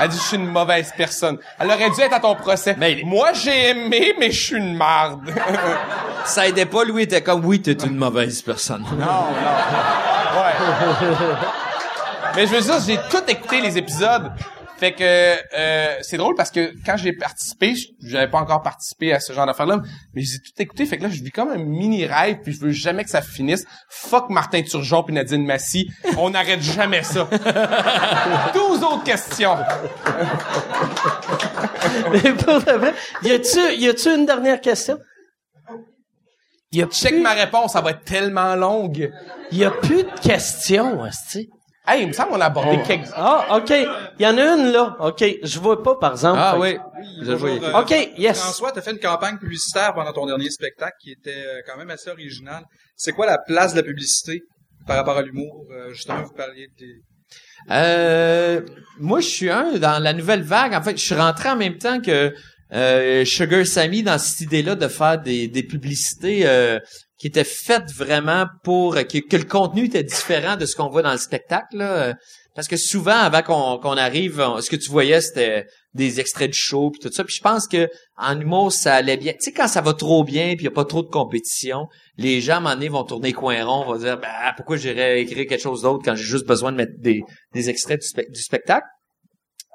Elle dit, je suis une mauvaise personne. Elle aurait dû être à ton procès. Mais- Moi, j'ai aimé, mais je suis une marde. ça aidait pas Louis était comme oui t'es une mauvaise personne non, non. Ouais. mais je veux dire, j'ai tout écouté les épisodes. Fait que euh, c'est drôle parce que quand j'ai participé, j'avais pas encore participé à ce genre d'affaires-là, mais j'ai tout écouté. Fait que là, je vis comme un mini rêve, puis je veux jamais que ça finisse. Fuck Martin Turgeon puis Nadine Massy, on n'arrête jamais ça. 12 autres questions. Mais pour de vrai, y a-tu, y a-tu une dernière question? Y a Check plus, ma réponse, ça va être tellement longue. y a plus de questions, hostie. Hey, il me semble qu'on a abordé Oh. quelques... Ah, OK. Il y en a une, là. OK. Je vois pas, par exemple. ah Fait oui Oui, Je vois. euh, OK, yes. François, tu as fait une campagne publicitaire pendant ton dernier spectacle qui était euh, quand même assez originale. C'est quoi la place de la publicité par rapport à l'humour? Euh, justement, vous parliez des... Euh, moi, je suis un dans la nouvelle vague. En fait, je suis rentré en même temps que euh, Sugar Sammy dans cette idée-là de faire des, des publicités euh, qui étaient faites vraiment pour que, que le contenu était différent de ce qu'on voit dans le spectacle. là. Euh, Parce que souvent, avant qu'on arrive, ce que tu voyais, c'était des extraits du show puis tout ça. Puis je pense que en humour, ça allait bien. Tu sais, quand ça va trop bien puis il y a pas trop de compétition, les gens, à un moment donné, vont tourner coin rond, vont dire, ben, pourquoi j'irais écrire quelque chose d'autre quand j'ai juste besoin de mettre des, des extraits du spectacle?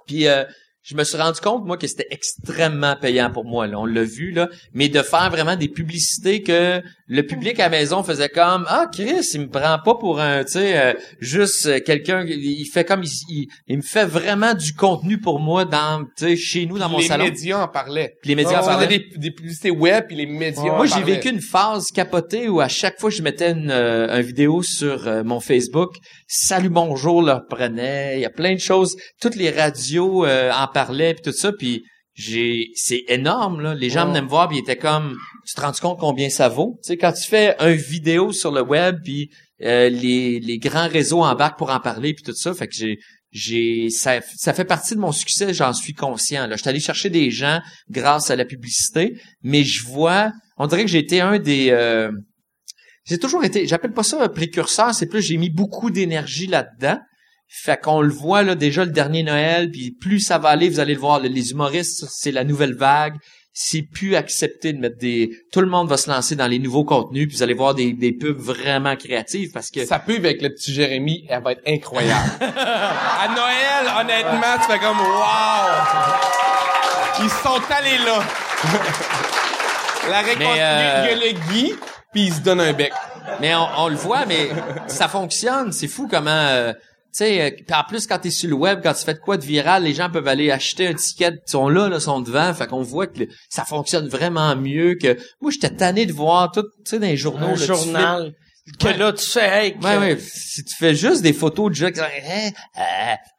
Puis euh, je me suis rendu compte, moi, que c'était extrêmement payant pour moi. Là. On l'a vu, là. Mais de faire vraiment des publicités que le public à la maison faisait comme Ah, Chris, il me prend pas pour un, tu sais, euh, juste euh, quelqu'un. Il fait comme il, il, il me fait vraiment du contenu pour moi dans, tu sais, chez nous, dans mon les salon. médias en parlaient. Puis les médias en parlaient. des, des publicités web, puis les médias en Moi, j'ai vécu une phase capotée où à chaque fois que je mettais une, euh, un vidéo sur euh, mon Facebook, Salut Bonjour le reprenait, il y a plein de choses, toutes les radios euh, en parlaient puis tout ça, puis j'ai c'est énorme là, les gens venaient me voir puis ils étaient comme tu te rends compte combien ça vaut? Tu sais quand tu fais un vidéo sur le web puis euh, les les grands réseaux embarquent pour en parler puis tout ça, fait que j'ai j'ai ça, ça fait partie de mon succès, j'en suis conscient. Là, je suis allé chercher des gens grâce à la publicité, mais je vois, on dirait que j'ai été un des euh, j'ai toujours été, j'appelle pas ça un précurseur, c'est plus j'ai mis beaucoup d'énergie là-dedans. Fait qu'on le voit là déjà le dernier Noël, puis plus ça va aller, vous allez le voir, là, les humoristes, c'est la nouvelle vague. C'est plus accepté de mettre des. Tout le monde va se lancer dans les nouveaux contenus, puis vous allez voir des, des pubs vraiment créatives parce que Ça pub avec le petit Jérémy, elle va être incroyable. à Noël, honnêtement, tu fais comme wow! Ils sont allés là. La Mais, euh, il y a le Guy, puis il se donne un bec. Mais on, on le voit, mais ça fonctionne. C'est fou comment... euh, sais, euh, en plus, quand t'es sur le web, quand tu fais de quoi de viral, les gens peuvent aller acheter un ticket, ils sont là, là, sont devant, fait qu'on voit que le- ça fonctionne vraiment mieux que... Moi, j'étais tanné de voir tout, tu sais, dans les journaux... Un là, tu journal. Que Ouais. là, tu sais, hey, fais- que- Ouais, ouais. Si tu fais juste des photos de gens qui...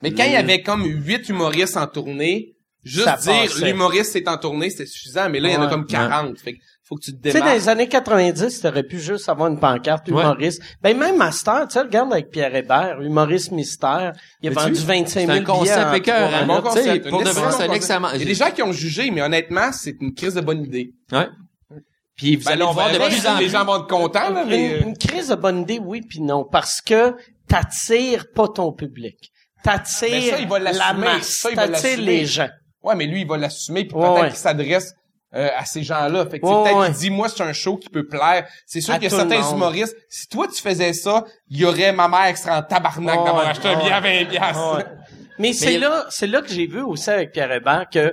Mais quand il y avait comme huit humoristes en tournée, juste Ça dire l'humoriste est en tournée, c'était suffisant, mais là, il y en a comme 40. Fait que faut que tu te Tu sais, dans les années 90, t'aurais pu juste avoir une pancarte Ouais. humoriste. Ben, même Master, tu sais, regarde avec Pierre Hébert, humoriste mystère. Il a Mais vendu tu- 25 C'est 000 un concept écœurant. Un bon concept, Pour de vrai, c'est excellent... Il y a des gens qui ont jugé, mais honnêtement, c'est une crise de bonne idée. Ouais. Puis vous Ben allez on voir va de plus en les gens vont être contents, là, mais... euh, Une, une crise de bonne idée, oui puis non, parce que t'attires pas ton public. T'attires va la masse, Ça, il va t'attires l'assumer. les gens. Ouais, mais lui, il va l'assumer, puis Ouais, peut-être ouais. qu'il s'adresse euh, à ces gens-là. Fait que Ouais, c'est peut-être ouais. qu'il dit, moi, c'est un show qui peut plaire. C'est sûr qu'il y a certains humoristes, si toi, tu faisais ça, il y aurait ma mère qui serait en tabarnak Ouais, d'avoir ouais, acheté un billet à 20 piastres. Ouais. Mais c'est il là, c'est là que j'ai vu aussi avec Pierre Hébert que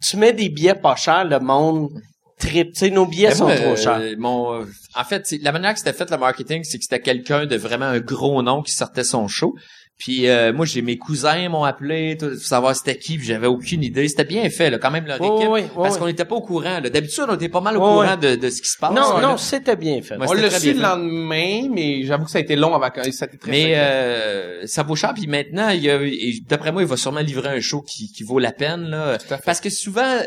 tu mets des billets pas chers, le monde trip. Tu sais, nos billets Mais sont moi, trop euh, chers. mon, euh, en fait, la manière que c'était fait le marketing, c'est que c'était quelqu'un de vraiment un gros nom qui sortait son show. Puis euh, moi, j'ai mes cousins m'ont appelé, tout, pour savoir c'était qui, puis j'avais aucune idée. C'était bien fait, là, quand même leur équipe, ouais, ouais, parce qu'on n'était pas au courant. là. D'habitude, on était pas mal au courant de, de ce qui se passe. Non, là. non, c'était bien fait. On l'a su le lendemain, mais j'avoue que ça a été long avant que ça a été très Mais euh, ça vaut cher. Puis maintenant, il y a, et d'après moi, il va sûrement livrer un show qui, qui vaut la peine. Là, parce que souvent,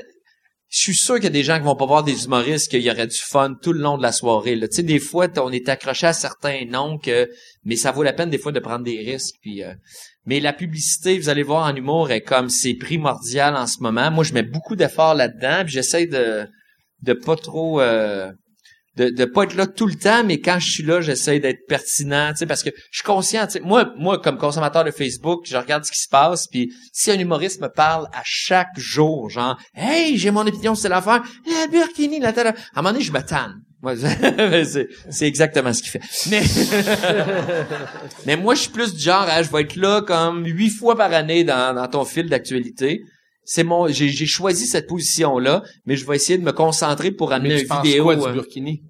je suis sûr qu'il y a des gens qui vont pas voir des humoristes qu'il y aurait du fun tout le long de la soirée. Tu sais, des fois, on est accroché à certains noms que, mais ça vaut la peine des fois de prendre des risques. Euh, mais la publicité, vous allez voir en humour, est comme c'est primordial en ce moment. Moi, je mets beaucoup d'efforts là-dedans. Puis j'essaie de de pas trop euh, de, de pas être là tout le temps, mais quand je suis là, j'essaie d'être pertinent, tu sais, parce que je suis conscient, tu sais, moi, moi, comme consommateur de Facebook, je regarde ce qui se passe, puis si un humoriste me parle à chaque jour, genre, hey, j'ai mon opinion sur l'affaire, la Burkini, la telle, à un moment donné, je me tanne. C'est, c'est exactement ce qu'il fait. Mais, mais moi, je suis plus du genre, hein, je vais être là comme huit fois par année dans, dans ton fil d'actualité. C'est mon, j'ai, j'ai choisi cette position-là, mais je vais essayer de me concentrer pour amener mais tu une vidéo. quoi du euh, Burkini?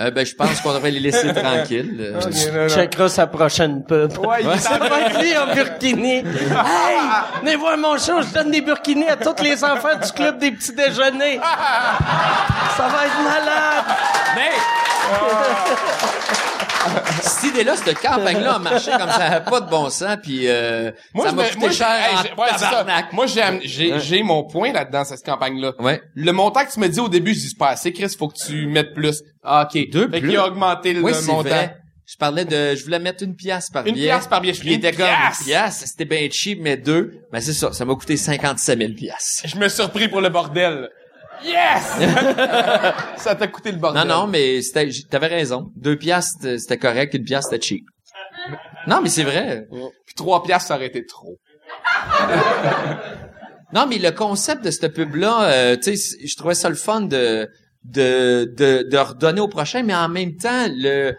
euh, ben, je pense qu'on devrait les laisser tranquilles. euh. Checkera sa prochaine pub. Ouais, il est C'est pas lui en burkini. Hey, venez voir mon show, je donne des burkinis à tous les enfants du club des petits déjeuners. Ça va être malade. Mais cette idée-là, cette campagne-là a marché comme ça, n'a pas de bon sens, puis euh, Moi, ça m'a coûté moi, j'ai- cher hey, en j'ai- ouais, c'est ça. tabarnak. Moi, j'ai, j'ai, mon point là-dedans, cette campagne-là. Ouais. Le montant que tu me dis au début, je dis c'est pas assez, Chris, faut que tu mettes plus. Ah, ok. Deux fait plus. qu'il a augmenté le Oui, c'est montant. vrai. Je parlais de, je voulais mettre une pièce par Une billet. pièce par billet. Je une comme une pièce. pièce. C'était bien cheap, mais deux. Ben, c'est ça. Ça m'a coûté 57 000 pièces. Je me suis surpris pour le bordel. Yes! ça t'a coûté le bordel. Non, non, mais c'était, t'avais raison. Deux pièces, c'était c'était correct. Une pièce, c'était cheap. Non, mais c'est vrai. Puis trois piastres, ça aurait été trop. Non, mais le concept de cette pub-là, euh, tu sais, je trouvais ça le fun de, de, de, de redonner au prochain, mais en même temps, le,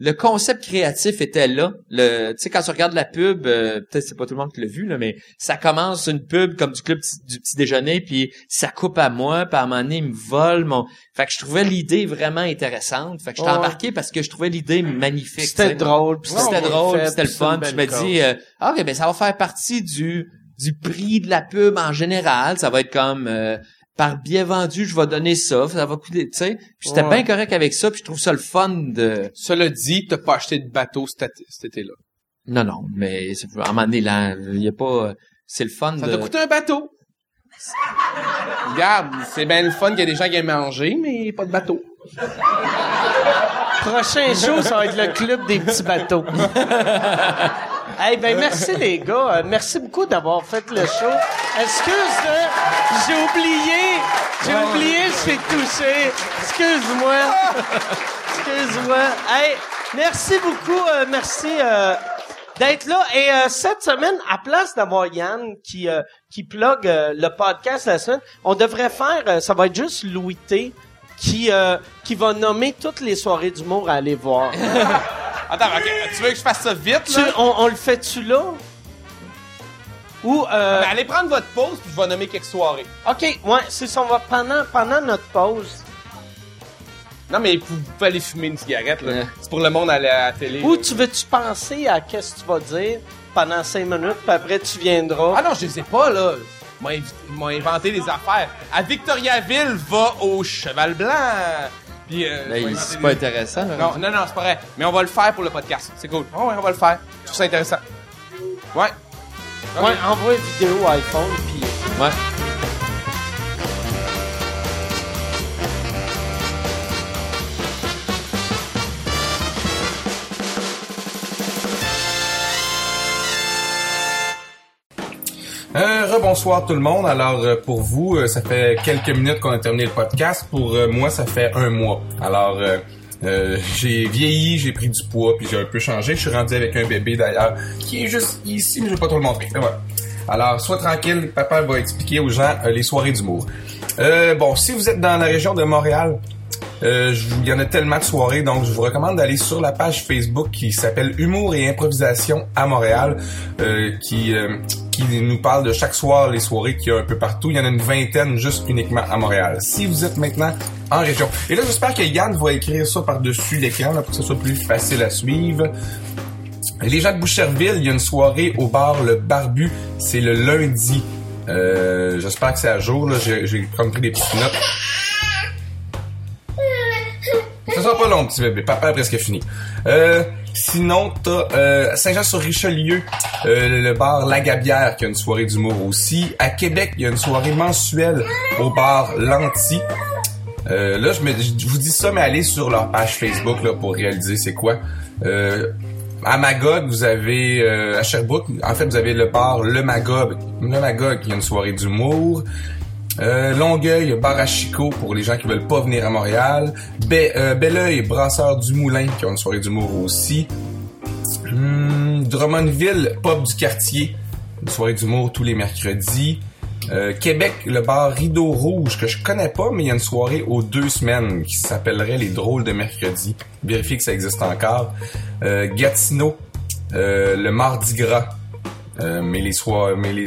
le concept créatif était là. Le, tu sais, quand tu regardes la pub, euh, peut-être c'est pas tout le monde qui l'a vu, là, mais ça commence une pub comme du club du petit déjeuner, puis ça coupe à moi, puis à un moment donné, il me vole mon... Fait que je trouvais l'idée vraiment intéressante. Fait que j'étais Ouais. embarqué parce que je trouvais l'idée magnifique. C'était drôle. puis C'était drôle, c'était le fun. Puis je me dis, euh, ah, ok, ben ça va faire partie du du prix de la pub en général. Ça va être comme euh, par billet vendu, je vais donner ça, ça va coûter, tu sais. Puis j'étais Ouais. bien correct avec ça, puis je trouve ça le fun de. Cela dit, t'as pas acheté de bateau cet, cet été-là. Non, non, mais c'est- à un moment donné, là, il y a pas. C'est le fun Ça de. t'a coûté un bateau. Regarde, c'est bien le fun qu'il y a des gens qui aiment manger, mais pas de bateau. Prochain show, ça va être le club des petits bateaux. hey, ben merci les gars. Euh, merci beaucoup d'avoir fait le show. Excuse, j'ai oublié. J'ai oublié, je t'ai touché. Excuse-moi. Excuse-moi. Hey, merci beaucoup. euh, merci euh, d'être là. Et euh, cette semaine, à place d'avoir Yann qui euh, qui plug euh, le podcast la semaine, on devrait faire. euh, ça va être juste Louis T qui euh, qui va nommer toutes les soirées d'humour à aller voir. Attends, ok, tu veux que je fasse ça vite, Tu- là? on, on le fait-tu là? Ou euh, Ben, allez prendre votre pause, puis je vais nommer quelques soirées. OK, ouais, c'est ça, on va pendant pendant notre pause. Non, mais vous pouvez aller fumer une cigarette, là. Ouais. C'est pour le monde à la, à la télé. Ou tu veux-tu penser à qu'est-ce que tu vas dire pendant cinq minutes, puis après tu viendras? Ah non, je les ai pas, là. Ils m'ont invi- ils m'ont inventé des affaires. À Victoriaville, va au Cheval Blanc. Puis, euh, Ben, c'est pas intéressant. là. Non, non, non, c'est pas vrai. Mais on va le faire pour le podcast. C'est cool. Oh, ouais, on va le faire. Je trouve ça intéressant. Ouais. Ouais, envoie une vidéo iPhone, puis... Ouais. Euh, rebonsoir tout le monde. Alors euh, pour vous, euh, ça fait quelques minutes qu'on a terminé le podcast. Pour euh, moi, ça fait un mois. Alors j'ai vieilli, j'ai pris du poids, puis j'ai un peu changé. Je suis rendu avec un bébé d'ailleurs qui est juste ici, mais je vais pas trop le montrer. Alors sois tranquille, papa va expliquer aux gens les soirées d'humour. Bon, si vous êtes dans la région de Montréal, euh, il y en a tellement de soirées, donc je vous recommande d'aller sur la page Facebook qui s'appelle Humour et improvisation à Montréal, euh, qui euh, qui nous parle de chaque soir les soirées qu'il y a un peu partout. Il y en a une vingtaine juste uniquement à Montréal. Si vous êtes maintenant en région, et là j'espère que Yann va écrire ça par dessus l'écran là, pour que ce soit plus facile à suivre. Les gens de Boucherville, il y a une soirée au bar Le Barbu. C'est le lundi. Euh, J'espère que c'est à jour. là. J'ai j'ai comme pris des petites notes. Ça sera pas long, petit bébé. Papa est presque fini. Euh, sinon, t'as euh, Saint-Jean-sur-Richelieu, euh, le bar La Gabière qui a une soirée d'humour aussi. À Québec, il y a une soirée mensuelle au bar Lanty. Euh, là, je, vous dis ça, mais allez sur leur page Facebook pour réaliser c'est quoi. À Magog, vous avez à Sherbrooke, en fait, vous avez le bar Le Magog, Le Magog qui a une soirée d'humour. Euh, Longueuil, bar à Chico pour les gens qui veulent pas venir à Montréal. Be euh, Belleuil, brasseur du Moulin qui a une soirée d'humour aussi. Hum, Drummondville, pub du quartier, une soirée d'humour tous les mercredis. Euh, Québec, le bar Rideau Rouge, que je connais pas, mais il y a une soirée aux deux semaines qui s'appellerait Les Drôles de mercredi. Vérifiez que ça existe encore. Euh, Gatineau, euh, le Mardi Gras. Mais les soirs, mais les,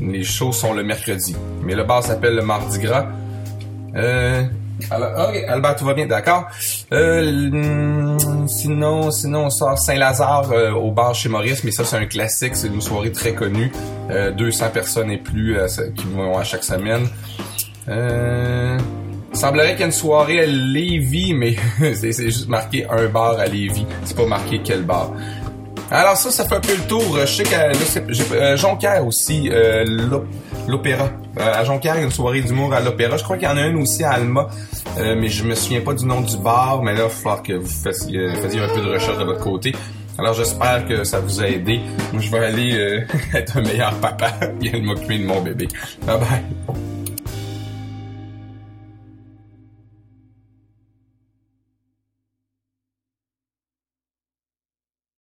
les shows sont le mercredi. Mais le bar s'appelle le Mardi Gras. Euh, alors, ok, Albert, tout va bien, d'accord. Euh, sinon, sinon, on sort Saint-Lazare euh, au bar chez Maurice, mais ça, c'est un classique, c'est une soirée très connue. Euh, 200 personnes et plus qui vont à chaque semaine. Euh, semblerait qu'il y a une soirée à Lévis, mais c'est c'est juste marqué un bar à Lévis. C'est pas marqué quel bar. Alors ça, ça fait un peu le tour. Je sais qu'à là, euh, Jonquière aussi, euh, l'op- l'opéra. Euh, à Jonquière, il y a une soirée d'humour à l'opéra. Je crois qu'il y en a une aussi à Alma, euh, mais je me souviens pas du nom du bar. Mais là, il va falloir que vous fassiez, euh, un peu de recherche de votre côté. Alors j'espère que ça vous a aidé. Moi, je vais aller euh, être un meilleur papa et m'occuper de mon bébé. Bye bye.